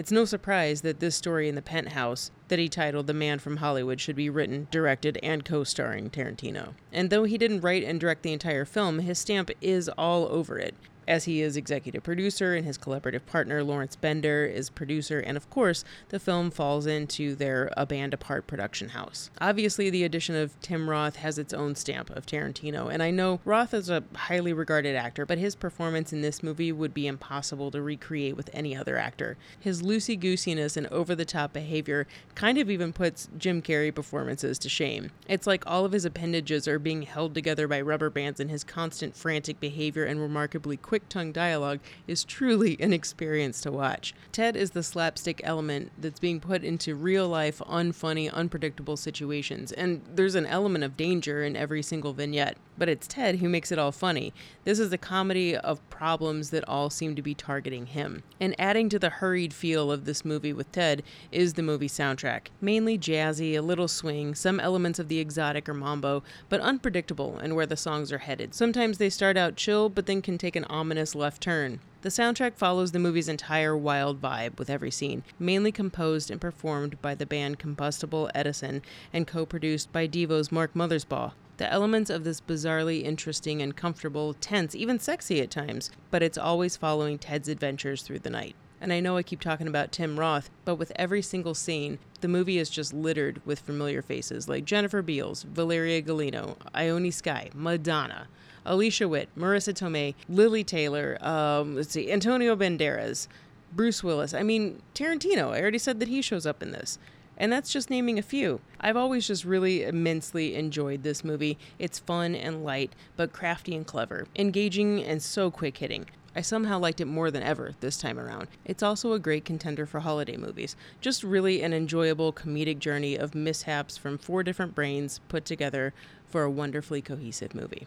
It's no surprise that this story in the penthouse that he titled The Man from Hollywood should be written, directed, and co starring Tarantino. And though he didn't write and direct the entire film, his stamp is all over it. As he is executive producer and his collaborative partner Lawrence Bender is producer, and of course, the film falls into their A Band Apart production house. Obviously, the addition of Tim Roth has its own stamp of Tarantino, and I know Roth is a highly regarded actor, but his performance in this movie would be impossible to recreate with any other actor. His loosey goosiness and over the top behavior kind of even puts Jim Carrey performances to shame. It's like all of his appendages are being held together by rubber bands, and his constant frantic behavior and remarkably quick tongue dialogue is truly an experience to watch. Ted is the slapstick element that's being put into real life, unfunny, unpredictable situations, and there's an element of danger in every single vignette. But it's Ted who makes it all funny. This is a comedy of problems that all seem to be targeting him. And adding to the hurried feel of this movie with Ted is the movie soundtrack. Mainly jazzy, a little swing, some elements of the exotic or mambo, but unpredictable and where the songs are headed. Sometimes they start out chill, but then can take an ominous left turn. The soundtrack follows the movie's entire wild vibe with every scene, mainly composed and performed by the band Combustible Edison and co produced by Devo's Mark Mothersbaugh. The elements of this bizarrely interesting and comfortable, tense, even sexy at times, but it's always following Ted's adventures through the night. And I know I keep talking about Tim Roth, but with every single scene, the movie is just littered with familiar faces like Jennifer Beals, Valeria Golino, Ione Skye, Madonna, Alicia Witt, Marisa Tomei, Lili Taylor, um, let's see, Antonio Banderas, Bruce Willis. I mean, Tarantino. I already said that he shows up in this. And that's just naming a few. I've always just really immensely enjoyed this movie. It's fun and light, but crafty and clever, engaging and so quick hitting. I somehow liked it more than ever this time around. It's also a great contender for holiday movies. Just really an enjoyable comedic journey of mishaps from four different brains put together for a wonderfully cohesive movie.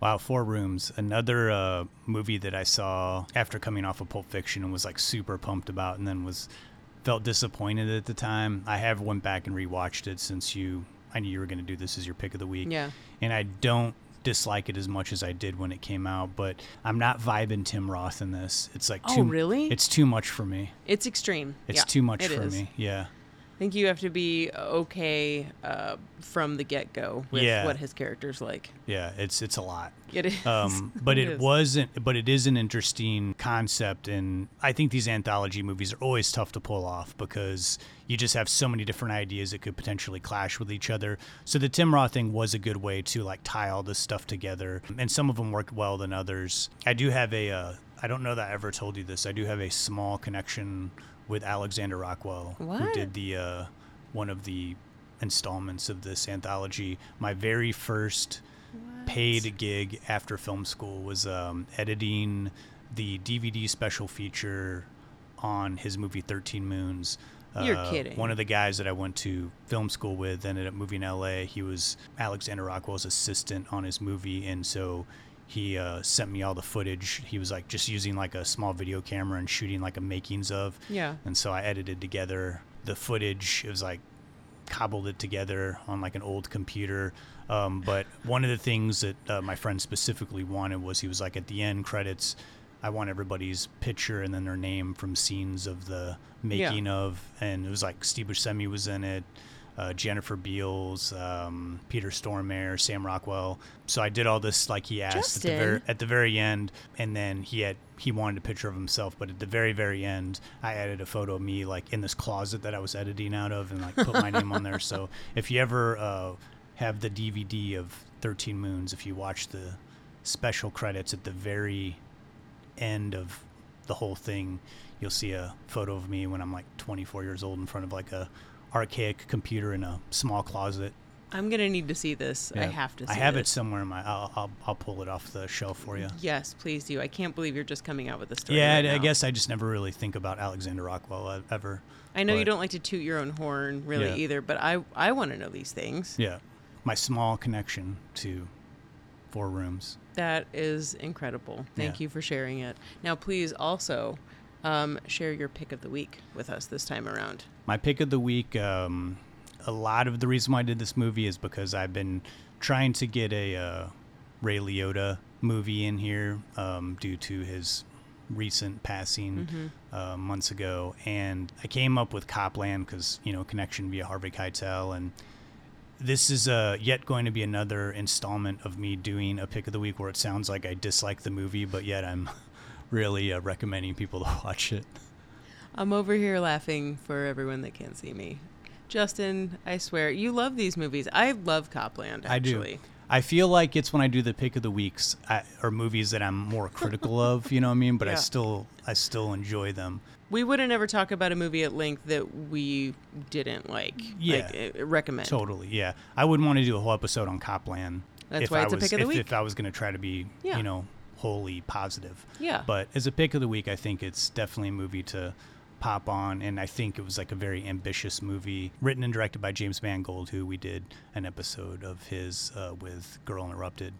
Wow, Four Rooms, another uh, movie that I saw after coming off of Pulp Fiction and was like super pumped about, and then was felt disappointed at the time. I have went back and rewatched it since you. I knew you were going to do this as your pick of the week. Yeah. And I don't dislike it as much as I did when it came out, but I'm not vibing Tim Roth in this. It's like Oh, too really? It's too much for me. It's extreme. It's Yeah, too much it for is. me. Yeah. Think you have to be okay uh, from the get go with Yeah. what his character's like. Yeah, it's it's a lot. It is. Um, but It it, is. wasn't. But it is an interesting concept, and I think these anthology movies are always tough to pull off because you just have so many different ideas that could potentially clash with each other. So the Tim Roth thing was a good way to like tie all this stuff together, and some of them worked well than others. I do have a. Uh, I don't know that I ever told you this. I do have a small connection with Alexander Rockwell, who did the uh, one of the installments of this anthology. My very first paid gig after film school was um, editing the DVD special feature on his movie 13 Moons. You're Uh, kidding. One of the guys that I went to film school with ended up moving to LA. He was Alexander Rockwell's assistant on his movie, and so he uh, sent me all the footage. He was like just using like a small video camera and shooting like a makings of. Yeah. And so I edited together the footage. It was like cobbled it together on like an old computer. Um, but one of the things that uh, my friend specifically wanted was he was like at the end credits, I want everybody's picture and then their name from scenes of the making of, and it was like Steve Buscemi was in it. Uh, Jennifer Beals, um, Peter Stormare, Sam Rockwell. So I did all this like he asked at the very at the very end, and then he had he wanted a picture of himself, but at the very very end, I added a photo of me like in this closet that I was editing out of, and like put my name on there. So if you ever uh, have the DVD of Thirteen Moons, if you watch the special credits at the very end of the whole thing, you'll see a photo of me when I'm like 24 years old in front of like a archaic computer in a small closet. I'm gonna need to see this. I have to. See I have it somewhere in my. I'll, I'll I'll pull it off the shelf for you. Yes, please do. I can't believe you're just coming out with this story. Yeah, right I- I guess I just never really think about Alexander Rockwell uh, ever. I know you don't like to toot your own horn really Yeah. either, but I I want to know these things. Yeah, my small connection to four rooms. That is incredible. Thank Yeah. you for sharing it. Now, please also um, share your pick of the week with us this time around. My pick of the week. Um, a lot of the reason why I did this movie is because I've been trying to get a uh, Ray Liotta movie in here um, due to his recent passing Mhm. uh, months ago, and I came up with Copland because you know connection via Harvey Keitel, and this is uh, yet going to be another installment of me doing a pick of the week where it sounds like I dislike the movie, but yet I'm really uh, recommending people to watch it. I'm over here laughing for everyone that can't see me. Justin, I swear, you love these movies. I love Copland, actually. I do. I feel like it's when I do the pick of the weeks I, or movies that I'm more critical of, you know what I mean? But I still I still enjoy them. We wouldn't ever talk about a movie at length that we didn't like. Yeah. Like, uh, recommend. Totally, yeah. I wouldn't want to do a whole episode on Copland. That's if why I it's a was, pick of the if, week. If I was going to try to be, Yeah. you know, wholly positive. Yeah. But as a pick of the week, I think it's definitely a movie to pop on, and I think it was like a very ambitious movie, written and directed by James Mangold, who we did an episode of his uh, with Girl Interrupted,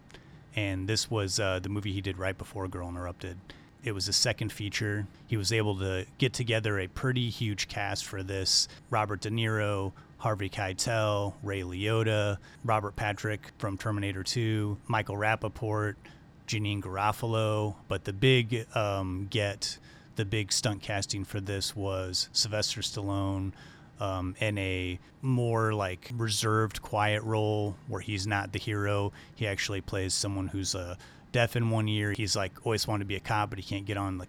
and this was uh, the movie he did right before Girl Interrupted. It was a second feature. He was able to get together a pretty huge cast for this. Robert De Niro, Harvey Keitel, Ray Liotta, Robert Patrick from Terminator 2, Michael Rapaport, Janeane Garofalo. But the big um, get, the big stunt casting for this was Sylvester Stallone um, in a more like reserved, quiet role where he's not the hero. He actually plays someone who's uh, deaf in one ear. He's like always wanted to be a cop, but he can't get on the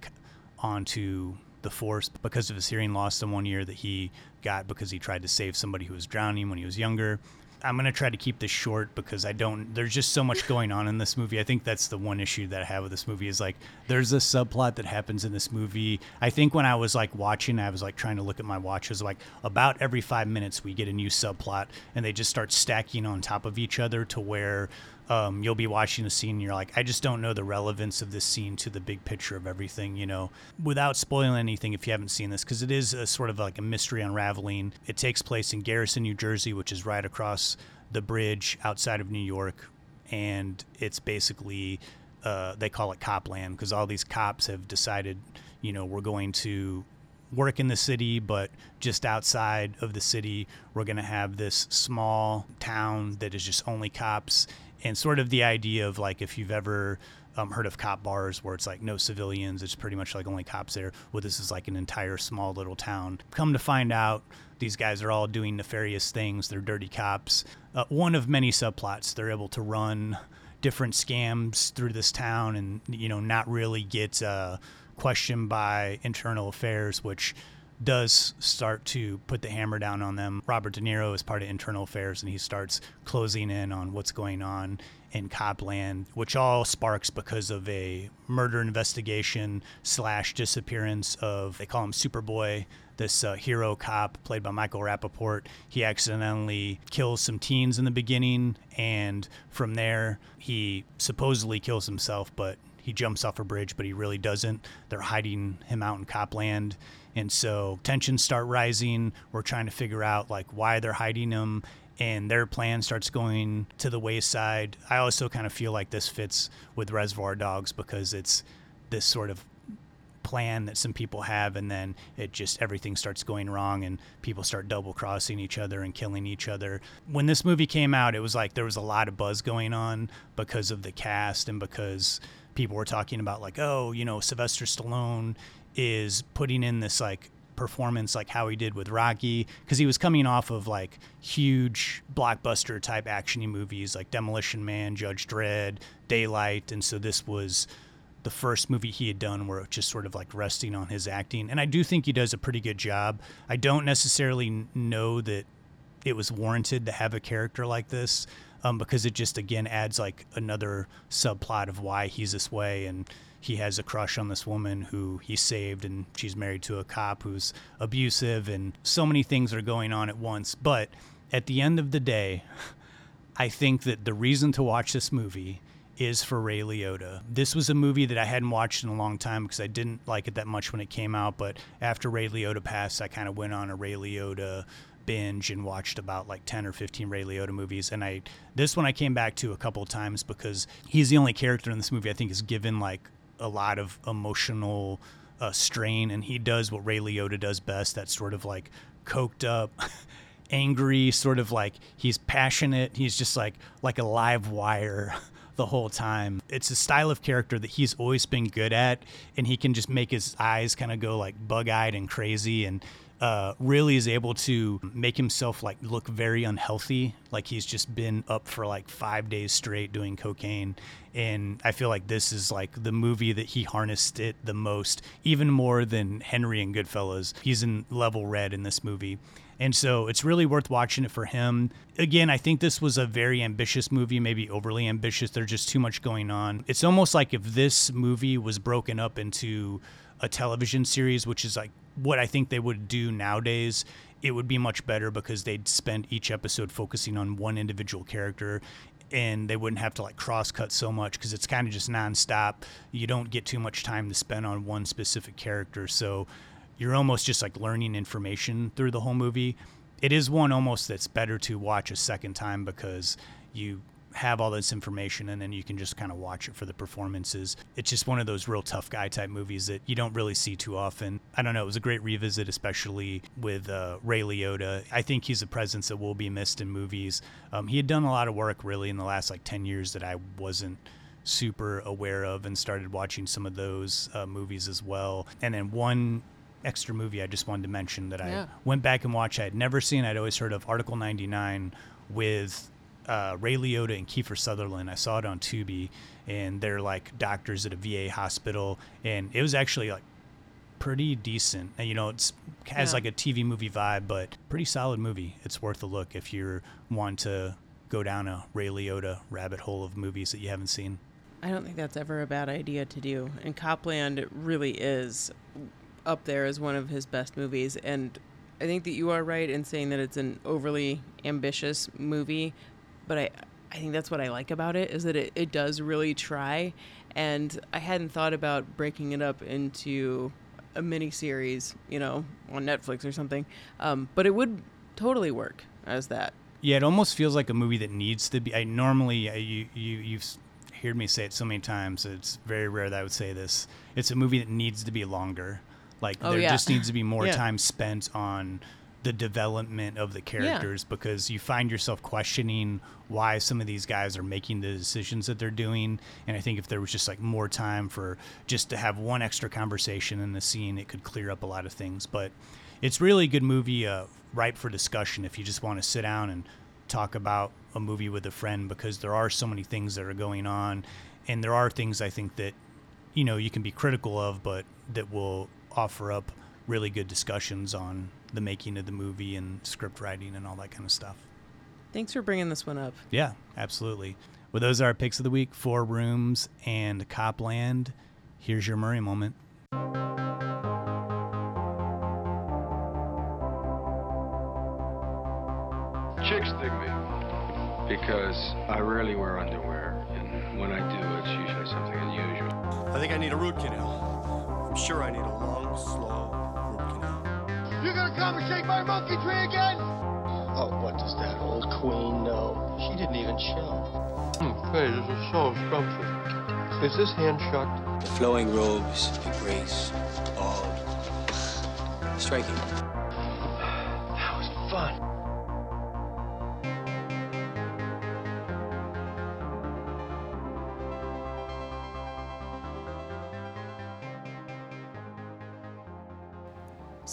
onto the force because of his hearing loss in one ear that he got because he tried to save somebody who was drowning when he was younger. I'm to try to keep this short because I don't there's just so much going on in this movie. I think that's the one issue that I have with this movie is like there's a subplot that happens in this movie. I think when I was like watching, I was like trying to look at my watch. It was like about every 5 minutes we get a new subplot and they just start stacking on top of each other to where um, you'll be watching a scene and you're like, I just don't know the relevance of this scene to the big picture of everything, you know, without spoiling anything if you haven't seen this, because it is a sort of like a mystery unraveling. It takes place in Garrison, New Jersey, which is right across the bridge outside of New York. And it's basically, uh, they call it Copland because all these cops have decided, you know, we're going to work in the city, but just outside of the city, we're going to have this small town that is just only cops. And sort of the idea of like if you've ever um, heard of cop bars where it's like no civilians, it's pretty much like only cops there. Well, this is like an entire small little town. Come to find out, these guys are all doing nefarious things. They're dirty cops. Uh, one of many subplots. They're able to run different scams through this town and, you know, not really get uh, questioned by internal affairs, which does start to put the hammer down on them. Robert De Niro is part of internal affairs and he starts closing in on what's going on in Copland, which all sparks because of a murder investigation slash disappearance of, they call him Superboy, this uh, hero cop played by Michael Rapaport. He accidentally kills some teens in the beginning, and from there, he supposedly kills himself, but he jumps off a bridge, but he really doesn't. They're hiding him out in Copland. And so tensions start rising. We're trying to figure out like why they're hiding them and their plan starts going to the wayside. I also kind of feel like this fits with Reservoir Dogs because it's this sort of plan that some people have and then it just everything starts going wrong and people start double crossing each other and killing each other. When this movie came out, it was like there was a lot of buzz going on because of the cast and because people were talking about like, oh, you know, Sylvester Stallone is putting in this like performance like how he did with Rocky because he was coming off of like huge blockbuster type actiony movies like Demolition Man, Judge Dredd, Daylight, and so this was the first movie he had done where it just sort of like resting on his acting. And I do think he does a pretty good job. I don't necessarily know that it was warranted to have a character like this um, because it just again adds like another subplot of why he's this way and he has a crush on this woman who he saved and she's married to a cop who's abusive and so many things are going on at once but at the end of the day i think that the reason to watch this movie is for Ray Liotta. This was a movie that I hadn't watched in a long time because I didn't like it that much when it came out. But after Ray Liotta passed, I kind of went on a Ray Liotta binge and watched about like 10 or 15 Ray Liotta movies. And I this one I came back to a couple of times because he's the only character in this movie I think is given like a lot of emotional uh, strain, and he does what Ray Liotta does best. That sort of like coked up. angry sort of like he's passionate he's just like like a live wire the whole time. It's a style of character that he's always been good at, and he can just make his eyes kind of go like bug eyed and crazy. And uh, really is able to make himself like look very unhealthy. Like he's just been up for like five days straight doing cocaine. And I feel like this is like the movie that he harnessed it the most, even more than Henry and Goodfellas. He's in level red in this movie. And so it's really worth watching it for him. Again, I think this was a very ambitious movie, maybe overly ambitious. There's just too much going on. It's almost like if this movie was broken up into a television series, which is like what I think they would do nowadays, it would be much better because they'd spend each episode focusing on one individual character and they wouldn't have to like cross cut so much because it's kind of just nonstop. You don't get too much time to spend on one specific character. So you're almost just like learning information through the whole movie. It is one almost that's better to watch a second time because you have all this information and then you can just kind of watch it for the performances. It's just one of those real tough guy type movies that you don't really see too often. I don't know. It was a great revisit, especially with uh, Ray Liotta. I think he's a presence that will be missed in movies. Um, he had done a lot of work really in the last like 10 years that I wasn't super aware of and started watching some of those uh, movies as well. And then one extra movie I just wanted to mention that Yeah. I went back and watched. I had never seen. I'd always heard of Article 99 with uh, Ray Liotta and Kiefer Sutherland. I saw it on Tubi, and they're like doctors at a VA hospital, and it was actually like pretty decent. And, you know, it's has Yeah. like a TV movie vibe, but pretty solid movie. It's worth a look if you're want to go down a Ray Liotta rabbit hole of movies that you haven't seen. I don't think that's ever a bad idea to do. And Copland really is up there as one of his best movies. And I think that you are right in saying that it's an overly ambitious movie. But I, I think that's what I like about it is that it, it does really try. And I hadn't thought about breaking it up into a mini series, you know, on Netflix or something. Um, but it would totally work as that. Yeah, it almost feels like a movie that needs to be. I normally uh, you you you've heard me say it so many times. It's very rare that I would say this. It's a movie that needs to be longer. Like Oh, there yeah. just needs to be more Yeah. time spent on the development of the characters because you find yourself questioning why some of these guys are making the decisions that they're doing. And I think if there was just like more time for just to have one extra conversation in the scene, it could clear up a lot of things. But it's really a good movie, uh, ripe for discussion if you just want to sit down and talk about a movie with a friend because there are so many things that are going on, and there are things I think that you know you can be critical of, but that will offer up really good discussions on the making of the movie and script writing and all that kind of stuff. Thanks for bringing this one up. Yeah, absolutely. Well, those are our picks of the week: Four Rooms and Copland. Here's your Murray moment. Chicks dig me because I rarely wear underwear, and when I do, it's usually something unusual. I think I need a root canal. I'm sure I need a long, slow root canal. You gonna come and shake my monkey tree again? Oh, what does that old queen know? She didn't even chill. Hmm, hey, this is so scrumptious. Is this hand shut? The flowing robes, the grace, all striking. That was fun.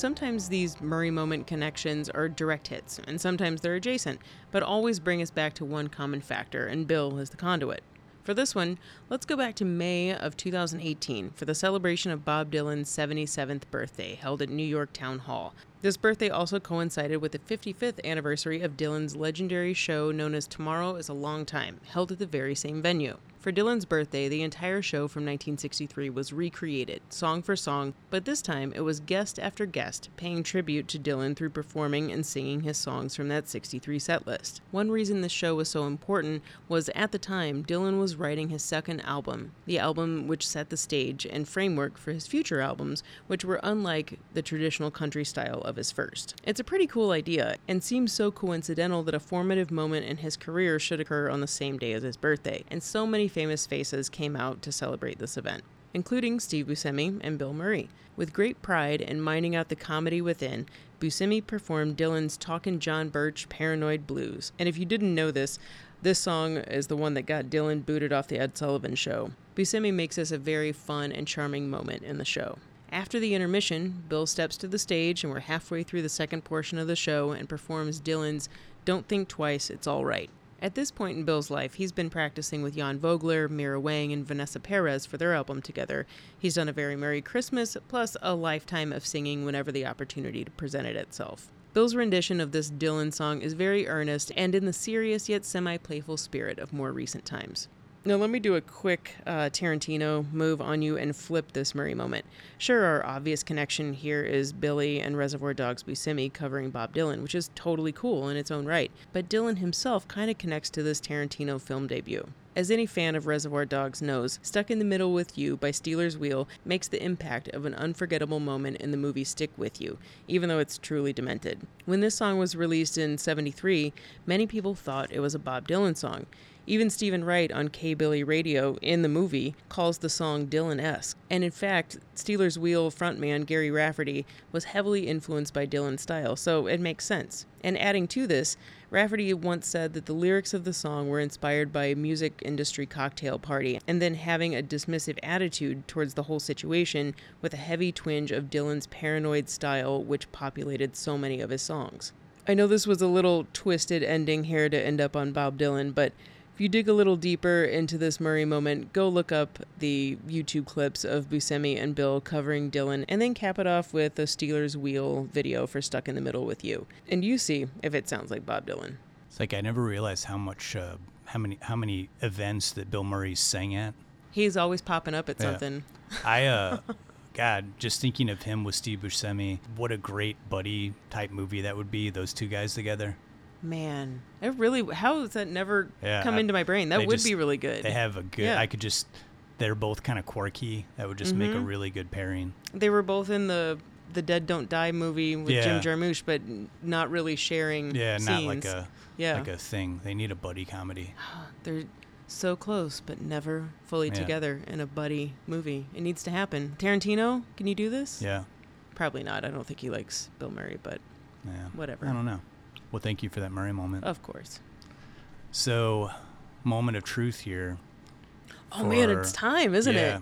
Sometimes these Murray moment connections are direct hits, and sometimes they're adjacent, but always bring us back to one common factor, and Bill is the conduit. For this one, let's go back to May of 2018 for the celebration of Bob Dylan's 77th birthday, held at New York Town Hall. This birthday also coincided with the 55th anniversary of Dylan's legendary show known as Tomorrow is a Long Time, held at the very same venue. For Dylan's birthday, the entire show from 1963 was recreated, song for song, but this time it was guest after guest, paying tribute to Dylan through performing and singing his songs from that 63 set list. One reason this show was so important was at the time, Dylan was writing his second album, the album which set the stage and framework for his future albums, which were unlike the traditional country style of his first. It's a pretty cool idea, and seems so coincidental that a formative moment in his career should occur on the same day as his birthday, and so many famous faces came out to celebrate this event including Steve Buscemi and Bill Murray. With great pride and mining out the comedy within, Buscemi performed Dylan's Talkin' John Birch Paranoid Blues. And if you didn't know this, this song is the one that got Dylan booted off the Ed Sullivan show. Buscemi makes this a very fun and charming moment in the show. After the intermission, Bill steps to the stage, and we're halfway through the second portion of the show and performs Dylan's Don't Think Twice, It's All Right. At this point in Bill's life, he's been practicing with Jan Vogler, Mira Wang, and Vanessa Perez for their album together. He's done a very Murray Christmas, plus a lifetime of singing whenever the opportunity presented itself. Bill's rendition of this Dylan song is very earnest and in the serious yet semi playful spirit of more recent times. Now, let me do a quick uh, Tarantino move on you and flip this Murray moment. Sure, our obvious connection here is Billy and Reservoir Dogs Buscemi covering Bob Dylan, which is totally cool in its own right, but Dylan himself kind of connects to this Tarantino film debut. As any fan of Reservoir Dogs knows, Stuck in the Middle with You by Stealers Wheel makes the impact of an unforgettable moment in the movie stick with you, even though it's truly demented. When this song was released in 73, many people thought it was a Bob Dylan song. Even Steven Wright on K Billy Radio in the movie calls the song Dylan esque. And in fact, Stealers Wheel frontman Gerry Rafferty was heavily influenced by Dylan's style, so it makes sense. And adding to this, Rafferty once said that the lyrics of the song were inspired by a music industry cocktail party, and then having a dismissive attitude towards the whole situation with a heavy twinge of Dylan's paranoid style, which populated so many of his songs. I know this was a little twisted ending here to end up on Bob Dylan, but if you dig a little deeper into this Murray moment, go look up the YouTube clips of Buscemi and Bill covering Dylan, and then cap it off with a Stealers Wheel video for Stuck in the Middle with You. And you see if it sounds like Bob Dylan. It's like I never realized how much, uh, how many, how many events that Bill Murray sang at. He's always popping up at Yeah. something. I, uh, God, just thinking of him with Steve Buscemi, what a great buddy type movie that would be. Those two guys together. Man, it really, how has that never Yeah, come I- into my brain? That would just- be really good. They have a good. Yeah. I could just. They're both kind of quirky. That would just make a Mhm. really good pairing. They were both in the the Dead Don't Die movie with Yeah. Jim Jarmusch, but not really sharing. Yeah, not like a yeah. like a thing. They need a buddy comedy. They're so close, but never fully Yeah. together in a buddy movie. It needs to happen. Tarantino, can you do this? Yeah. Probably not. I don't think he likes Bill Murray, but Yeah. whatever. I don't know. Well, thank you for that Murray moment. Of course. So, moment of truth here. Oh man, it's time, isn't yeah. it?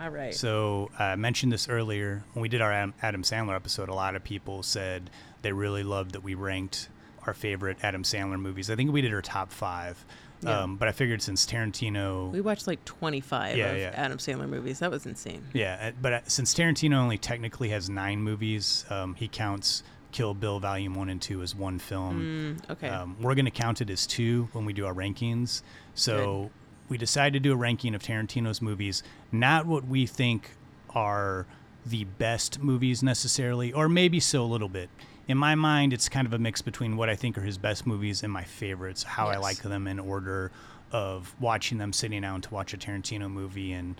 All right. So I mentioned this earlier when we did our Adam, Adam Sandler episode. A lot of people said they really loved that we ranked our favorite Adam Sandler movies. I think we did our top five. Yeah. Um, but I figured since Tarantino, we watched like 25 Yeah, of yeah. Adam Sandler movies. That was insane. yeah, uh, but uh, since Tarantino only technically has nine movies, um, he counts Kill Bill Volume One and Two as one film. Mm, okay. Um, we're going to count it as two when we do our rankings. So we decided to do a ranking of Tarantino's movies, not what we think are the best movies necessarily, or maybe so a little bit. In my mind, it's kind of a mix between what I think are his best movies and my favorites, how I like them in order of watching them, sitting down to watch a Tarantino movie, and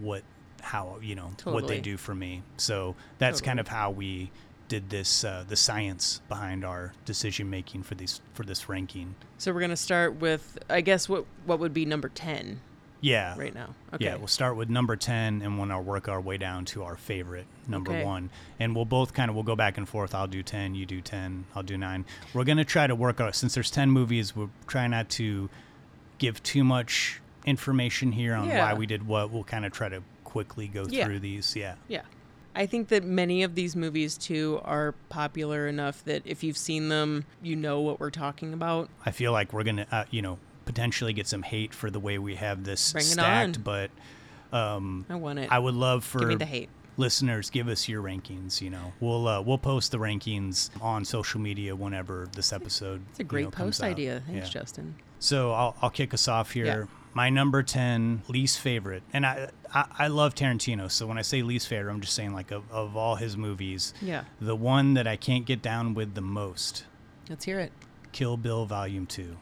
what, how you know what they do for me. So that's kind of how we did this, uh, the science behind our decision making for these for this ranking. So we're gonna start with, I guess, what what would be number 10 Yeah. right now. Okay. Yeah, we'll start with number 10 and we'll work our way down to our favorite, number Okay. 1. And we'll both kind of we'll go back and forth. I'll do 10, you do 10, I'll do 9. We're going to try to work out since there's 10 movies, we'll try not to give too much information here on Yeah. why we did what. We'll kind of try to quickly go Yeah. through these. Yeah. Yeah. I think that many of these movies too are popular enough that if you've seen them, you know what we're talking about. I feel like we're going to uh, you know, potentially get some hate for the way we have this Bring stacked, but um I want it. I would love for Give me the hate. listeners give us your rankings you know we'll uh, we'll post the rankings on social media whenever this episode It's a you great know, comes post idea. Thanks, Yeah. Justin. so I'll, I'll kick us off here Yeah. My number 10 least favorite and I, I i love tarantino so when i say least favorite i'm just saying like of, of all his movies Yeah. the one that i can't get down with the most Let's hear it. kill bill volume 2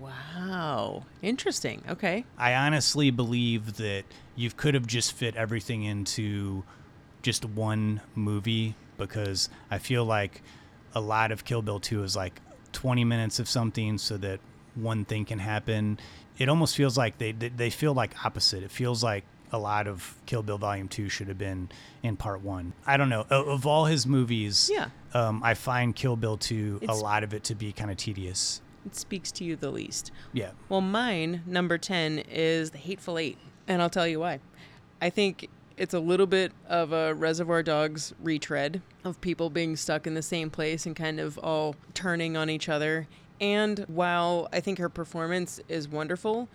Wow. Interesting. Okay. I honestly believe that you could have just fit everything into just one movie because I feel like a lot of Kill Bill 2 is like 20 minutes of something so that one thing can happen. It almost feels like they they, they feel like opposite. It feels like a lot of Kill Bill Volume 2 should have been in part 1. I don't know. Of, of all his movies, Yeah. um, I find Kill Bill 2 a lot of it to be kind of tedious. It speaks to you the least. Yeah. Well, mine, number 10, is The Hateful Eight. And I'll tell you why. I think It's a little bit of a Reservoir Dogs retread of people being stuck in the same place and kind of all turning on each other. And while I think her performance is wonderful,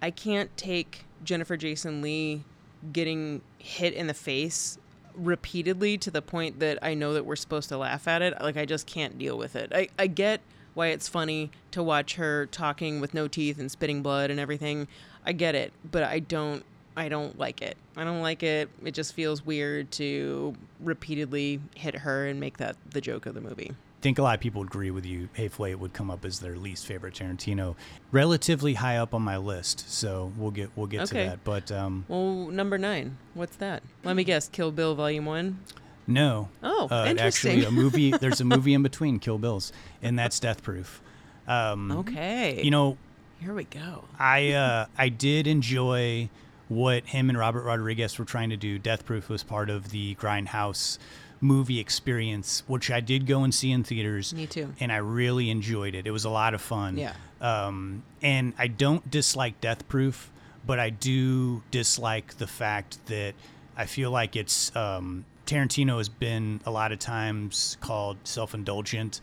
I can't take Jennifer Jason Leigh getting hit in the face repeatedly to the point that I know that we're supposed to laugh at it. Like, I just can't deal with it. I, I get why it's funny to watch her talking with no teeth and spitting blood and everything. I get it, but I don't I don't like it. I don't like it. It just feels weird to repeatedly hit her and make that the joke of the movie. I think a lot of people would agree with you. Hateful Eight would come up as their least favorite Tarantino, relatively high up on my list. So we'll get we'll get Okay. to that. But um, Well, number nine. What's that? Let me guess. Kill Bill Volume One. no. Oh, uh, interesting. Actually, a movie. There's a movie in between Kill Bills, and that's Death Proof. Um, Okay. You know, Here we go. I uh, I did enjoy what him and Robert Rodriguez were trying to do. Death Proof was part of the Grindhouse movie experience, which I did go and see in theaters. Me too. And I really enjoyed it. It was a lot of fun. Yeah. Um, and I don't dislike Death Proof, but I do dislike the fact that I feel like it's um, Tarantino has been a lot of times called self-indulgent.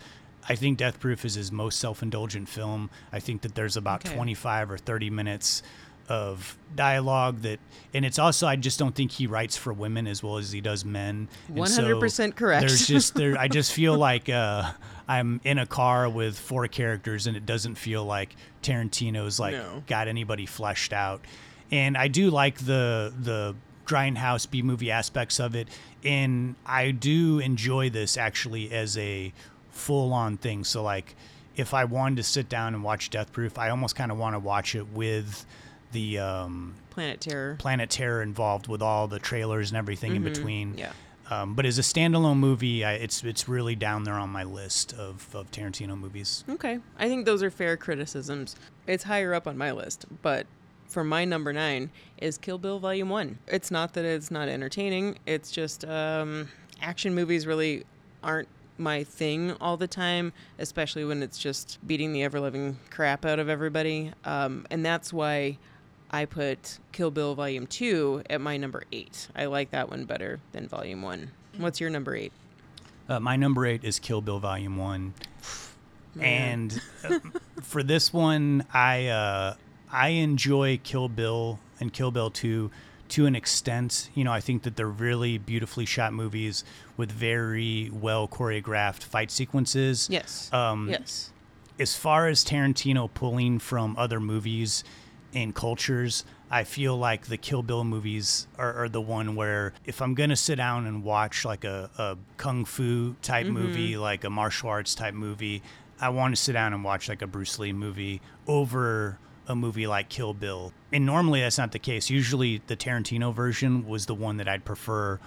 I think Death Proof is his most self-indulgent film. I think that there's about Okay. 25 or 30 minutes of dialogue that and it's also I just don't think he writes for women as well as he does men. 100% correct. There's just there I just feel like uh I'm in a car with four characters and it doesn't feel like Tarantino's like No. got anybody fleshed out. And I do like the the grindhouse B movie aspects of it and I do enjoy this actually as a full on thing. So like if I wanted to sit down and watch Death Proof, I almost kind of want to watch it with the um, Planet Terror. Planet Terror involved with all the trailers and everything in Mhm, between. yeah. Um, but as a standalone movie, I, it's it's really down there on my list of, of Tarantino movies. Okay. I think those are fair criticisms. It's higher up on my list, but for my number nine is Kill Bill Volume 1. It's not that it's not entertaining, it's just um, action movies really aren't my thing all the time, especially when it's just beating the ever living crap out of everybody. Um, and that's why I put Kill Bill Volume 2 at my number eight. I like that one better than Volume 1. What's your number eight? Uh, my number eight is Kill Bill Volume One, and uh, for this one, I uh, I enjoy Kill Bill and Kill Bill Two to an extent. You know, I think that they're really beautifully shot movies with very well choreographed fight sequences. Yes. Um, yes. as far as Tarantino pulling from other movies and cultures, I feel like the Kill Bill movies are, are the one where if I'm gonna sit down and watch like a, a kung fu type Mhm. movie, like a martial arts type movie, I want to sit down and watch like a Bruce Lee movie over a movie like Kill Bill. And normally that's not the case. Usually the Tarantino version was the one that I'd prefer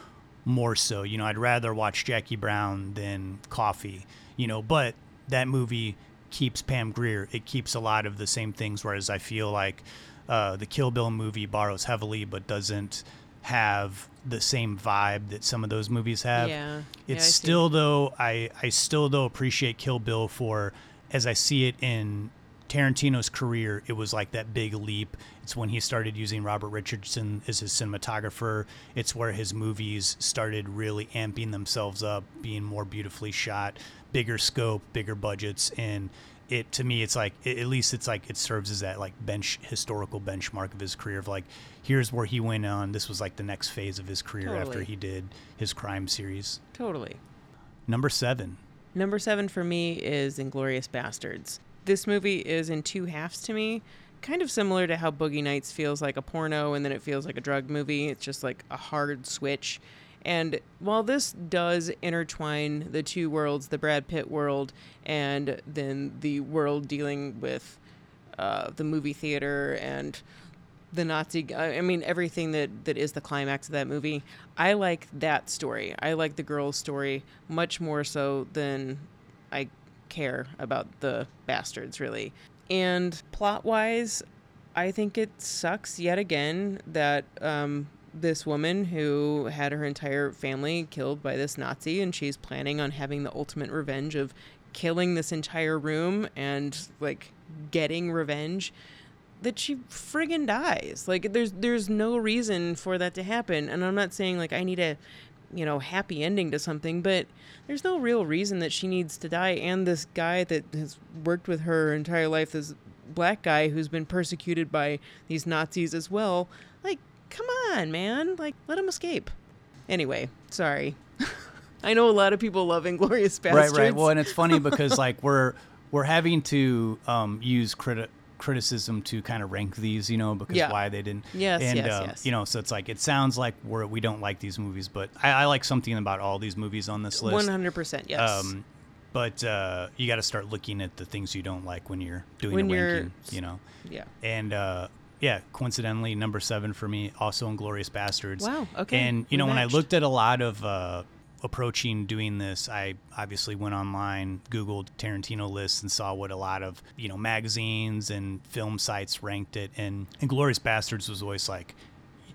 more so. You know, I'd rather watch Jackie Brown than Coffy, you know, but that movie keeps Pam Grier. It keeps a lot of the same things, whereas I feel like uh, the Kill Bill movie borrows heavily but doesn't have the same vibe that some of those movies have. Yeah. Yeah, It's see. still though I, I still though appreciate Kill Bill for as I see it in Tarantino's career, it was like that big leap. It's when he started using Robert Richardson as his cinematographer. It's where his movies started really amping themselves up, being more beautifully shot, bigger scope, bigger budgets, and it to me it's like at least it's like it serves as that like bench historical benchmark of his career of like here's where he went on. This was like the next phase of his career after he did his crime series. Totally. Number seven. Number seven for me is Inglourious Basterds. This movie is in two halves to me, kind of similar to how Boogie Nights feels like a porno and then it feels like a drug movie. It's just like a hard switch. And while this does intertwine the two worlds, the Brad Pitt world and then the world dealing with uh, the movie theater and the Nazi. I mean, everything that that is the climax of that movie. I like that story. I like the girl's story much more so than I care about the bastards, really. And plot wise, I think it sucks yet again that um, this woman who had her entire family killed by this Nazi, and she's planning on having the ultimate revenge of killing this entire room and like getting revenge that she friggin' dies. Like there's there's no reason for that to happen. And I'm not saying like I need a you know happy ending to something, but there's no real reason that she needs to die. And this guy that has worked with her, her entire life, this black guy who's been persecuted by these Nazis as well. Like, come on, man! Like, let him escape. Anyway, sorry. I know a lot of people love Inglourious Basterds. Right, right. Well, and it's funny because like we're we're having to um, use criti- criticism to kind of rank these, you know, because Yeah. why they didn't. Yes, and, yes, uh, yes. You know, so it's like it sounds like we're we don't like these movies, but I, I like something about all these movies on this list. 100%, yes. Um, but uh, you got to start looking at the things you don't like when you're doing When a you're- ranking. You know. Yeah. And uh, yeah, coincidentally, number seven for me, also Inglourious Basterds. Wow, okay, And you we know, when I looked at a lot of uh, approaching doing this, I obviously went online, Googled Tarantino lists, and saw what a lot of you know magazines and film sites ranked it. And Inglourious Basterds was always like,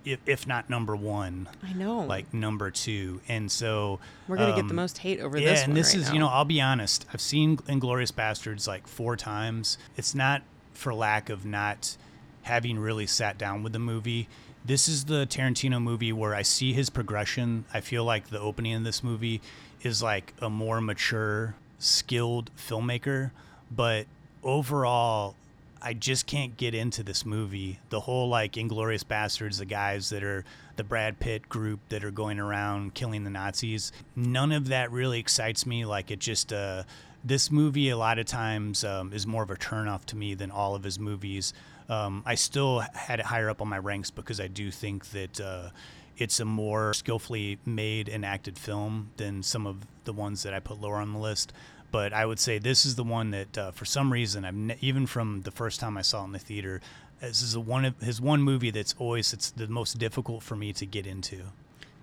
if, if not number one, I know. like number two. And so We're gonna get um, the most hate over yeah, this and one this right is now. you know I'll be honest. I've seen Inglourious Basterds like four times. It's not for lack of not having really sat down with the movie. This is the Tarantino movie where I see his progression. I feel like the opening of this movie is like a more mature, skilled filmmaker, but overall I just can't get into this movie. The whole like Inglourious Basterds, the guys that are the Brad Pitt group that are going around killing the Nazis. None of that really excites me. Like it just uh this movie a lot of times um, is more of a turnoff to me than all of his movies. Um, I still had it higher up on my ranks because I do think that uh, it's a more skillfully made and acted film than some of the ones that I put lower on the list. But I would say this is the one that, uh, for some reason, I've ne- even from the first time I saw it in the theater, this is one of his one movie that's always it's the most difficult for me to get into.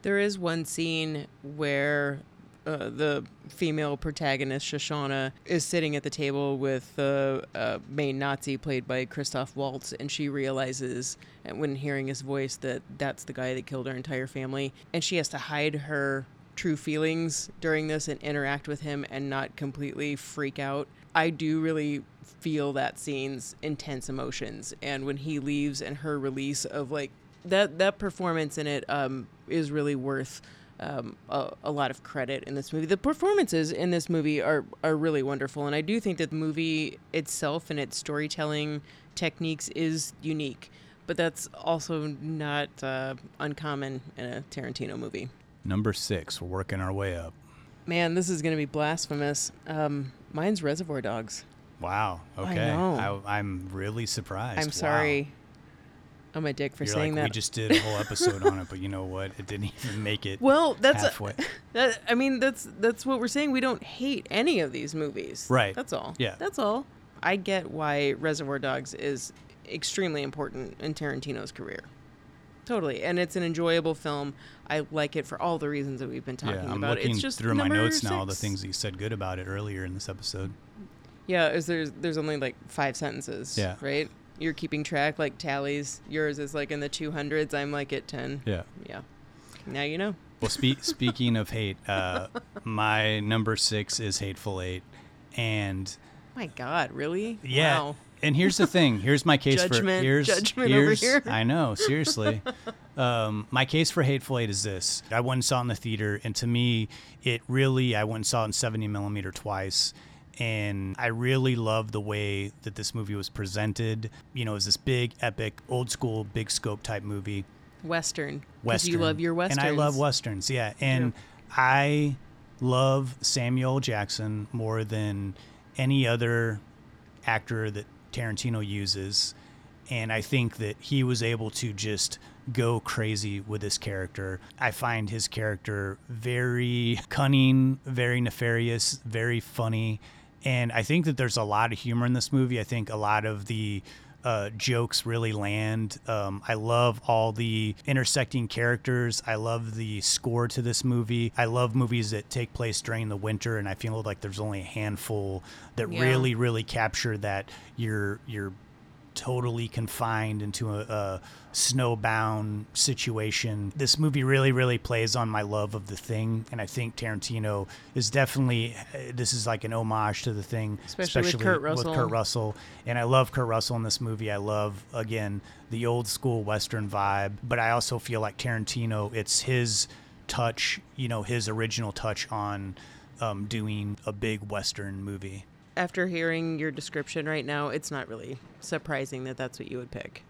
There is one scene where uh, the female protagonist, Shosanna, is sitting at the table with the uh, main Nazi played by Christoph Waltz, and she realizes, uh, when hearing his voice, that that's the guy that killed her entire family. And she has to hide her true feelings during this and interact with him and not completely freak out. I do really feel that scene's intense emotions. And when he leaves and her release of like that that performance in it um, is really worth um, a, a lot of credit in this movie. The performances in this movie are are really wonderful, and I do think that the movie itself and its storytelling techniques is unique. But that's also not uh, uncommon in a Tarantino movie. Number six, we're working our way up. Man, this is going to be blasphemous. Um, mine's Reservoir Dogs. Wow. Okay. I, am really surprised. I'm Wow. I'm a dick for You're saying like, that. we just did a whole episode on it, but you know what? It didn't even make it. Well, that's halfway. that. I mean, that's that's what we're saying. We don't hate any of these movies. Right. That's all. Yeah. That's all. I get why Reservoir Dogs is extremely important in Tarantino's career. Totally, and it's an enjoyable film. I like it for all the reasons that we've been talking yeah, I'm about. looking it's just through my notes now, all the things that you said good about it earlier in this episode. Yeah, is there's there's only like five sentences. Yeah. Right. You're keeping track like tallies. Yours is like in the two hundreds. I'm like at ten. Yeah. Yeah. Now you know. Well, spe- speaking of hate, uh, my number six is Hateful Eight, and My God, really? yeah. Wow. And here's the thing. Here's my case Judgment- for here's judgment over here. I know seriously. um, my case for Hateful Eight is this: I went and saw it in the theater, and to me, it really I went and saw it in 70 millimeter twice. And I really love the way that this movie was presented. You know, it was this big, epic, old school, big scope type movie. Western. Western. You love your westerns. And I love westerns, yeah. And I love Samuel Jackson more than any other actor that Tarantino uses. And I think that he was able to just go crazy with this character. I find his character very cunning, very nefarious, very funny. And I think that there's a lot of humor in this movie. I think a lot of the uh, jokes really land. Um, I love all the intersecting characters. I love the score to this movie. I love movies that take place during the winter, and I feel like there's only a handful that Yeah. really, really capture that your your totally confined into a, a snowbound situation. This movie really, really plays on my love of the thing, and I think Tarantino is definitely this is like an homage to the thing, Especially with Kurt Russell. Kurt Russell, and I love Kurt Russell in this movie. I love again the old school western vibe, but I also feel like Tarantino. It's his touch, you know, his original touch on um, doing a big western movie. After hearing your description right now, it's not really surprising that that's what you would pick.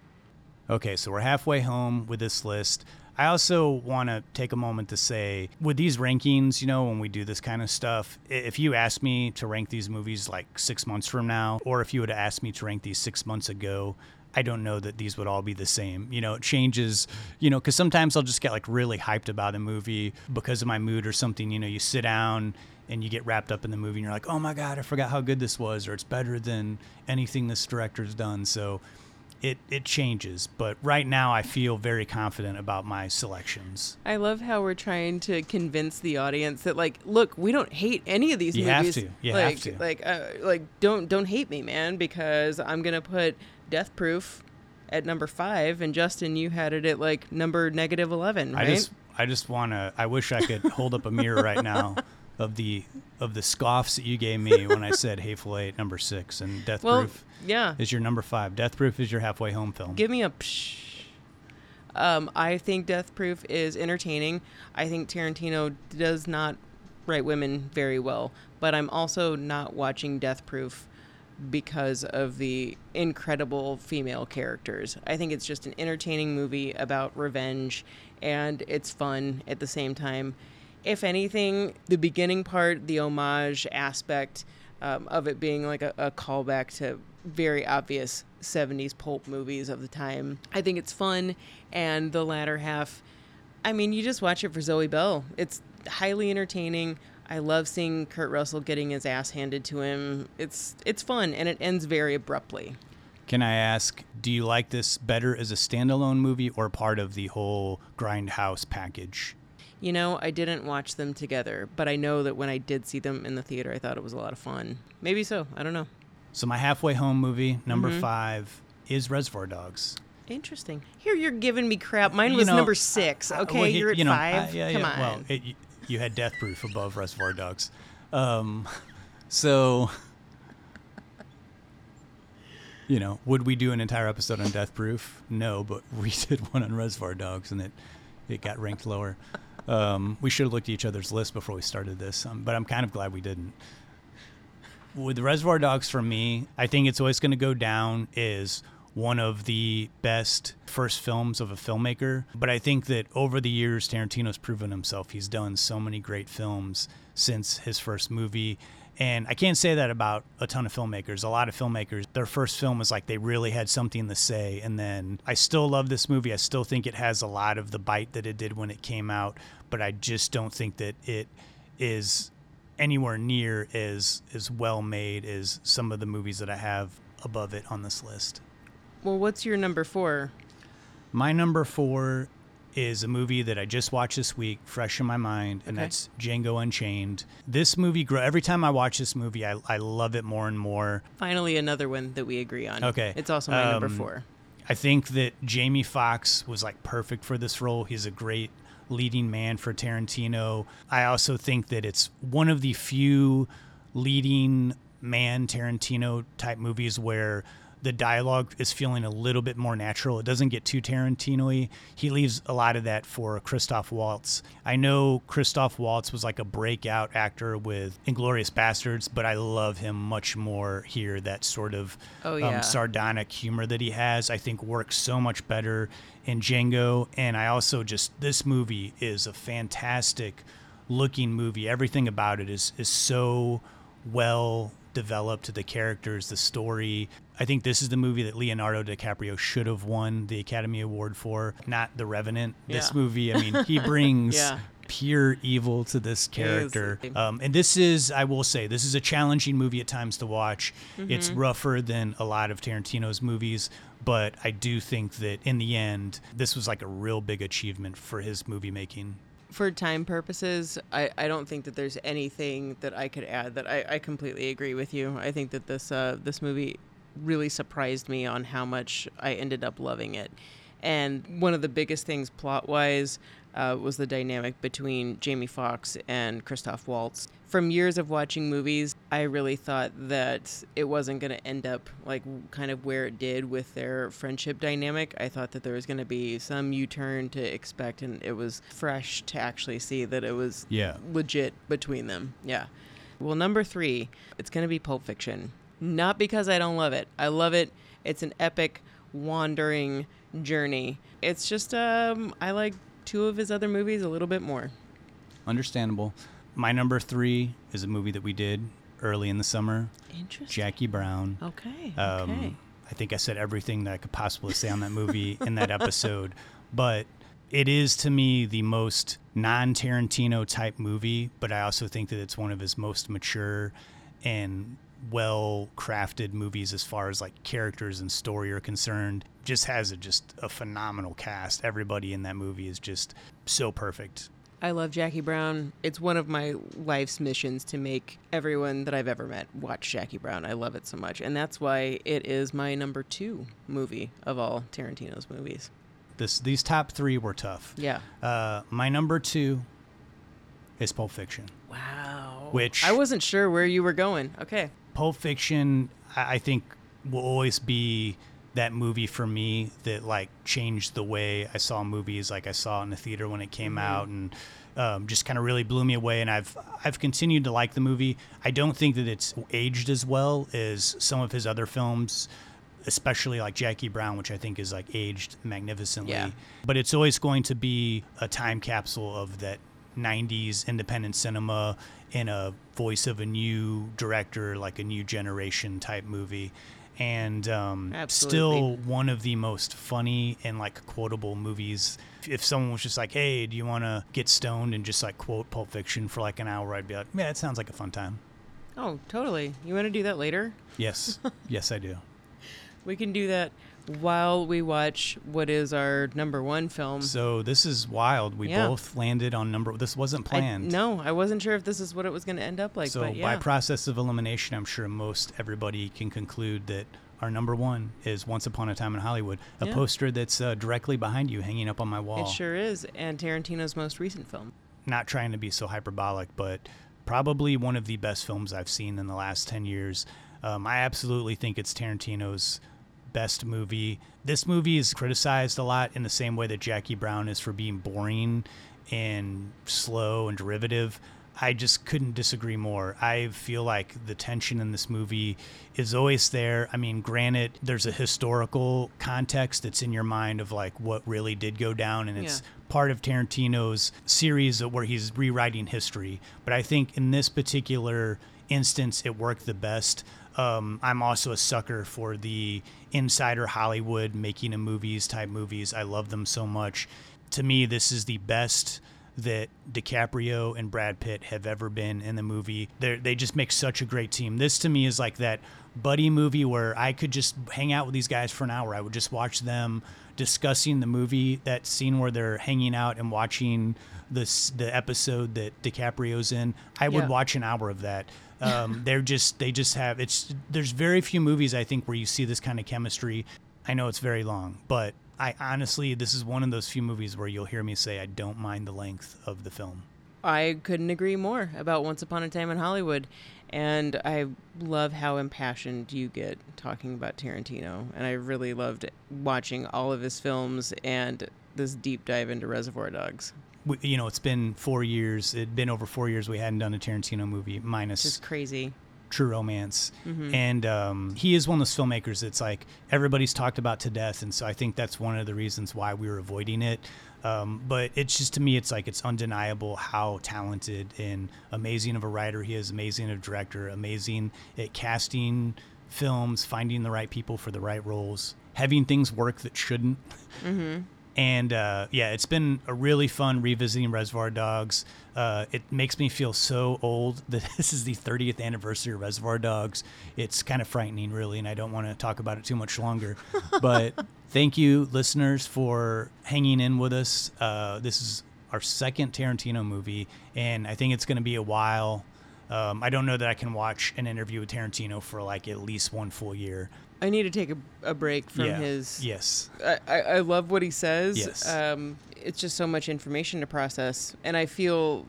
Okay, so we're halfway home with this list. I also want to take a moment to say, with these rankings, you know, when we do this kind of stuff, if you asked me to rank these movies like six months from now, or if you would have asked me to rank these six months ago, I don't know that these would all be the same. You know, it changes, you know, because sometimes I'll just get like really hyped about a movie because of my mood or something. You know, you sit down and you get wrapped up in the movie and you're like, oh my God, I forgot how good this was, or it's better than anything this director's done. So, it, it changes, but right now I feel very confident about my selections. I love how we're trying to convince the audience that like, look, we don't hate any of these You have movies. to. You have like, to. Like, uh, like, don't don't hate me, man, because I'm gonna put Death Proof at number five, and Justin, you had it at like number negative eleven, right? I just I just want to I wish I could hold up a mirror right now of the of the scoffs that you gave me when I said Hateful Eight number 6 and Death Well, Proof yeah. is your number 5. Death Proof is your halfway home film. Give me a psh. Um, I think Death Proof is entertaining. I think Tarantino does not write women very well, but I'm also not watching Death Proof because of the incredible female characters. I think it's just an entertaining movie about revenge and it's fun at the same time. If anything, the beginning part, the homage aspect um, of it being like a, a callback to very obvious 70s pulp movies of the time, I think it's fun. And the latter half, I mean, you just watch it for Zoe Bell. It's highly entertaining. I love seeing Kurt Russell getting his ass handed to him. It's it's fun and it ends very abruptly. Can I ask, do you like this better as a standalone movie or part of the whole Grindhouse package? You know, I didn't watch them together, but I know that when I did see them in the theater, I thought it was a lot of fun. Maybe so. I don't know. So my halfway home movie, number Mhm. 5, is Reservoir Dogs. Interesting. Here you're giving me crap. Mine You was know, number six. Okay, well, you're at you know, five. I- yeah, Come yeah. on. Well, it, you, you had Death Proof above Reservoir Dogs. Um, so, you know, would we do an entire episode on Death Proof? No, but we did one on Reservoir Dogs, and it it got ranked lower. Um, we should have looked at each other's list before we started this, um, but I'm kind of glad we didn't. With Reservoir Dogs, for me, I think it's always going to go down is one of the best first films of a filmmaker. But I think that over the years, Tarantino's proven himself. He's done so many great films since his first movie. And I can't say that about a ton of filmmakers. A lot of filmmakers, their first film was like they really had something to say. And then I still love this movie. I still think it has a lot of the bite that it did when it came out. But I just don't think that it is anywhere near as as well made as some of the movies that I have above it on this list. well, what's your number four? My number four is a movie that I just watched this week, fresh in my mind, and Okay. that's Django Unchained. This movie, grow every time I watch this movie, I, I love it more and more. Finally, another one that we agree on. Okay, It's also my number Um, four. I think that Jamie Foxx was like perfect for this role. He's a great leading man for Tarantino. I also think that it's one of the few leading man Tarantino type movies where the dialogue is feeling a little bit more natural. It doesn't get too Tarantino-y. He leaves a lot of that for Christoph Waltz. I know Christoph Waltz was like a breakout actor with Inglourious Basterds, but I love him much more here. That sort of Oh, yeah. um, sardonic humor that he has, I think works so much better in Django. And I also just this movie is a fantastic looking movie. Everything about it is is so well developed. The characters, the story. I think this is the movie that Leonardo DiCaprio should have won the Academy Award for, not The Revenant. This movie, I mean, he brings Yeah. pure evil to this character. Um, and this is, I will say, this is a challenging movie at times to watch. It's Mhm. rougher than a lot of Tarantino's movies, but I do think that in the end, this was like a real big achievement for his movie making. For time purposes, I, I don't think that there's anything that I could add that I, I completely agree with you. I think that this uh, this movie really surprised me on how much I ended up loving it. And one of the biggest things plot wise uh, was the dynamic between Jamie Foxx and Christoph Waltz. From years of watching movies, I really thought that it wasn't going to end up like kind of where it did with their friendship dynamic. I thought that there was going to be some U turn to expect, and it was fresh to actually see that it was Yeah. legit between them. Yeah. Well, number three, it's going to be Pulp Fiction. Not because I don't love it. I love it. It's an epic, wandering journey. It's just, um, I like two of his other movies a little bit more. Understandable. My number three is a movie that we did early in the summer. Interesting. Jackie Brown. Okay. Um, okay. I think I said everything that I could possibly say on that movie in that episode, but it is to me the most non Tarantino type movie, but I also think that it's one of his most mature and well crafted movies as far as like characters and story are concerned. Just has a just a phenomenal cast. Everybody in that movie is just so perfect. I love Jackie Brown. It's one of my life's missions to make everyone that I've ever met watch Jackie Brown. I love it so much. And that's why it is my number two movie of all Tarantino's movies. This these top three were tough. Yeah. Uh, my number two is Pulp Fiction. Wow. Which I wasn't sure where you were going. Okay. Pulp Fiction, I I think, will always be that movie for me that like changed the way I saw movies. Like I saw it in the theater when it came Mhm. out, and um, just kind of really blew me away. And I've I've continued to like the movie. I don't think that it's aged as well as some of his other films. Especially like Jackie Brown, which I think is like aged magnificently. Yeah. But it's always going to be a time capsule of that 90s independent cinema in a voice of a new director, like a new generation type movie. And um, still one of the most funny and like quotable movies. If someone was just like, hey, do you want to get stoned and just like quote Pulp Fiction for like an hour, I'd be like, yeah, it sounds like a fun time. Oh, totally. You want to do that later? Yes. yes, I do. We can do that while we watch what is our number one film. So this is wild. We Yeah. both landed on number. This wasn't I- planned. no, I wasn't sure if this is what it was going to end up like. so but yeah. by process of elimination, I'm sure most everybody can conclude that our number one is Once Upon a Time in Hollywood, a Yeah. poster that's uh, directly behind you, hanging up on my wall. It sure is, and Tarantino's most recent film. Not trying to be so hyperbolic, but probably one of the best films I've seen in the last ten years. Um, I absolutely think it's Tarantino's best movie. This movie is criticized a lot in the same way that Jackie Brown is for being boring and slow and derivative. I just couldn't disagree more. I feel like the tension in this movie is always there. I mean, granted, there's a historical context that's in your mind of like what really did go down, and it's Yeah. part of Tarantino's series where he's rewriting history. But I think in this particular instance, it worked the best. Um, I'm also a sucker for the insider Hollywood making of movies type movies. I love them so much. To me, this is the best that DiCaprio and Brad Pitt have ever been in the movie. They they just make such a great team. This to me is like that buddy movie where I could just hang out with these guys for an hour. I would just watch them discussing the movie. That scene where they're hanging out and watching this the episode that DiCaprio's in. I would watch an hour of that. Um, they're just they just have it's. There's very few movies I think where you see this kind of chemistry. I know it's very long, but I honestly this is one of those few movies where you'll hear me say I don't mind the length of the film. I couldn't agree more about Once Upon a Time in Hollywood. And I love how impassioned you get talking about Tarantino. And I really loved watching all of his films and this deep dive into Reservoir Dogs. We, you know, it's been four years. It'd been over four years we hadn't done a Tarantino movie, minus Just crazy. True Romance. Mhm. And um, he is one of those filmmakers that's like everybody's talked about to death. And so I think that's one of the reasons why we were avoiding it. Um, but it's just to me, it's like it's undeniable how talented and amazing of a writer he is, amazing of a director, amazing at casting films, finding the right people for the right roles, having things work that shouldn't. Mm-hmm. And uh, yeah, it's been a really fun revisiting Reservoir Dogs. Uh, it makes me feel so old that this is the 30th anniversary of Reservoir Dogs. It's kind of frightening, really, and I don't want to talk about it too much longer. but thank you, listeners, for hanging in with us. Uh, this is our second Tarantino movie, and I think it's going to be a while. Um, I don't know that I can watch an interview with Tarantino for like at least one full year. I need to take a, a break from Yeah. his. Yes. I, I, I love what he says. Yes. Um, it's just so much information to process, and I feel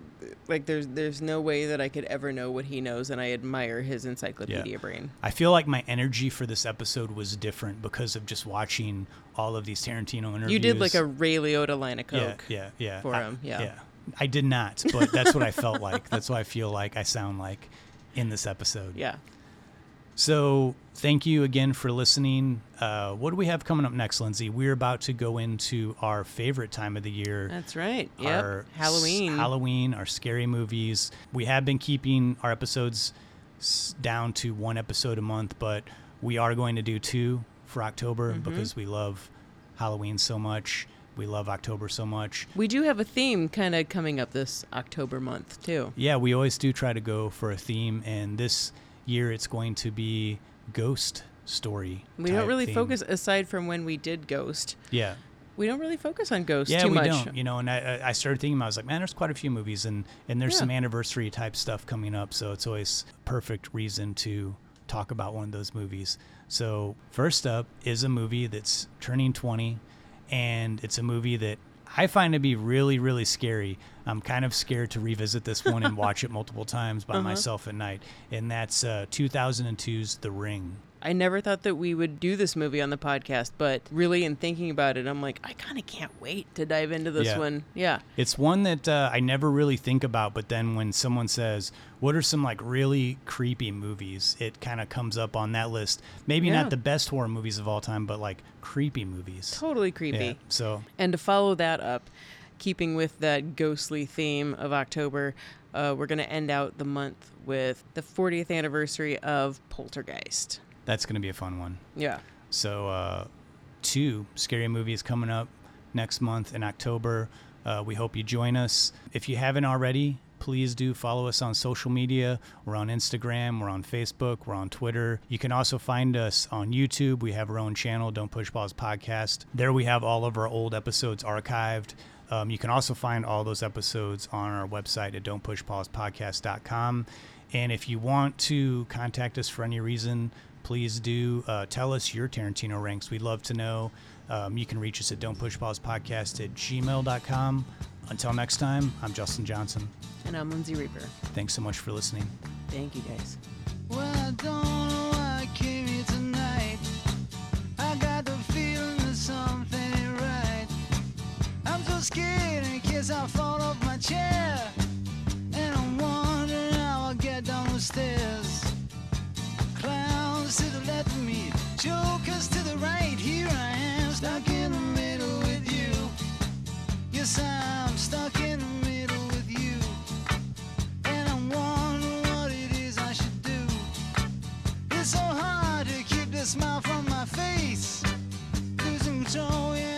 like there's there's no way that I could ever know what he knows, and I admire his encyclopedia brain. I feel like my energy for this episode was different because of just watching all of these Tarantino interviews. You did like a Ray Liotta line of yeah, coke. yeah, yeah. For I- him, yeah. yeah. I did not, but that's what I felt like. That's what I feel like I sound like in this episode. Yeah. So thank you again for listening. Uh, what do we have coming up next, Lindsay? We're about to go into our favorite time of the year. That's right. Yep. Our s- Halloween. Halloween, our scary movies. We have been keeping our episodes s- down to one episode a month, but we are going to do two for October Mhm. because we love Halloween so much. We love October so much. We do have a theme kind of coming up this October month too. Yeah, we always do try to go for a theme, and this year it's going to be ghost story. We don't really theme. focus aside from when we did Ghost. Yeah. We don't really focus on ghosts yeah, too we much. don't. You know, and I, I- started thinking, I was like, man, there's quite a few movies, and and there's Yeah. some anniversary type stuff coming up, so it's always perfect reason to talk about one of those movies. So first up is a movie that's turning 20, and it's a movie that I find it to be really, really scary. I'm kind of scared to revisit this one and watch it multiple times by Uh-huh. myself at night, and that's uh, 2002's The Ring. I never thought that we would do this movie on the podcast, but really, in thinking about it, I'm like, I kind of can't wait to dive into this Yeah. one. Yeah. It's one that uh, I never really think about, but then when someone says, "What are some like really creepy movies?" it kind of comes up on that list. Maybe Yeah. not the best horror movies of all time, but like creepy movies. Totally creepy. Yeah, so And to follow that up, keeping with that ghostly theme of October, uh, we're going to end out the month with the 40th anniversary of Poltergeist. That's going to be a fun one. Yeah. So uh, two scary movies coming up next month in October. Uh, we hope you join us. If you haven't already, please do follow us on social media. We're on Instagram, we're on Facebook, we're on Twitter. You can also find us on YouTube. We have our own channel, Don't Push Pause Podcast. There we have all of our old episodes archived. Um, you can also find all those episodes on our website at don'tpushpausepodcast.com. And if you want to contact us for any reason, please do uh, tell us your Tarantino ranks. We'd love to know. Um, you can reach us at don'tpushpausepodcast at gmail.com. Until next time, I'm Justin Johnson. And I'm Lindsay Reaper. Thanks so much for listening. Thank you, guys. Well, I Jokers to the left of me, jokers to the right. Here I am, stuck in the middle with you. Yes, I'm stuck in the middle with you. And I'm wondering what it is I should do. It's so hard to keep the smile from my face. Losing control, yeah.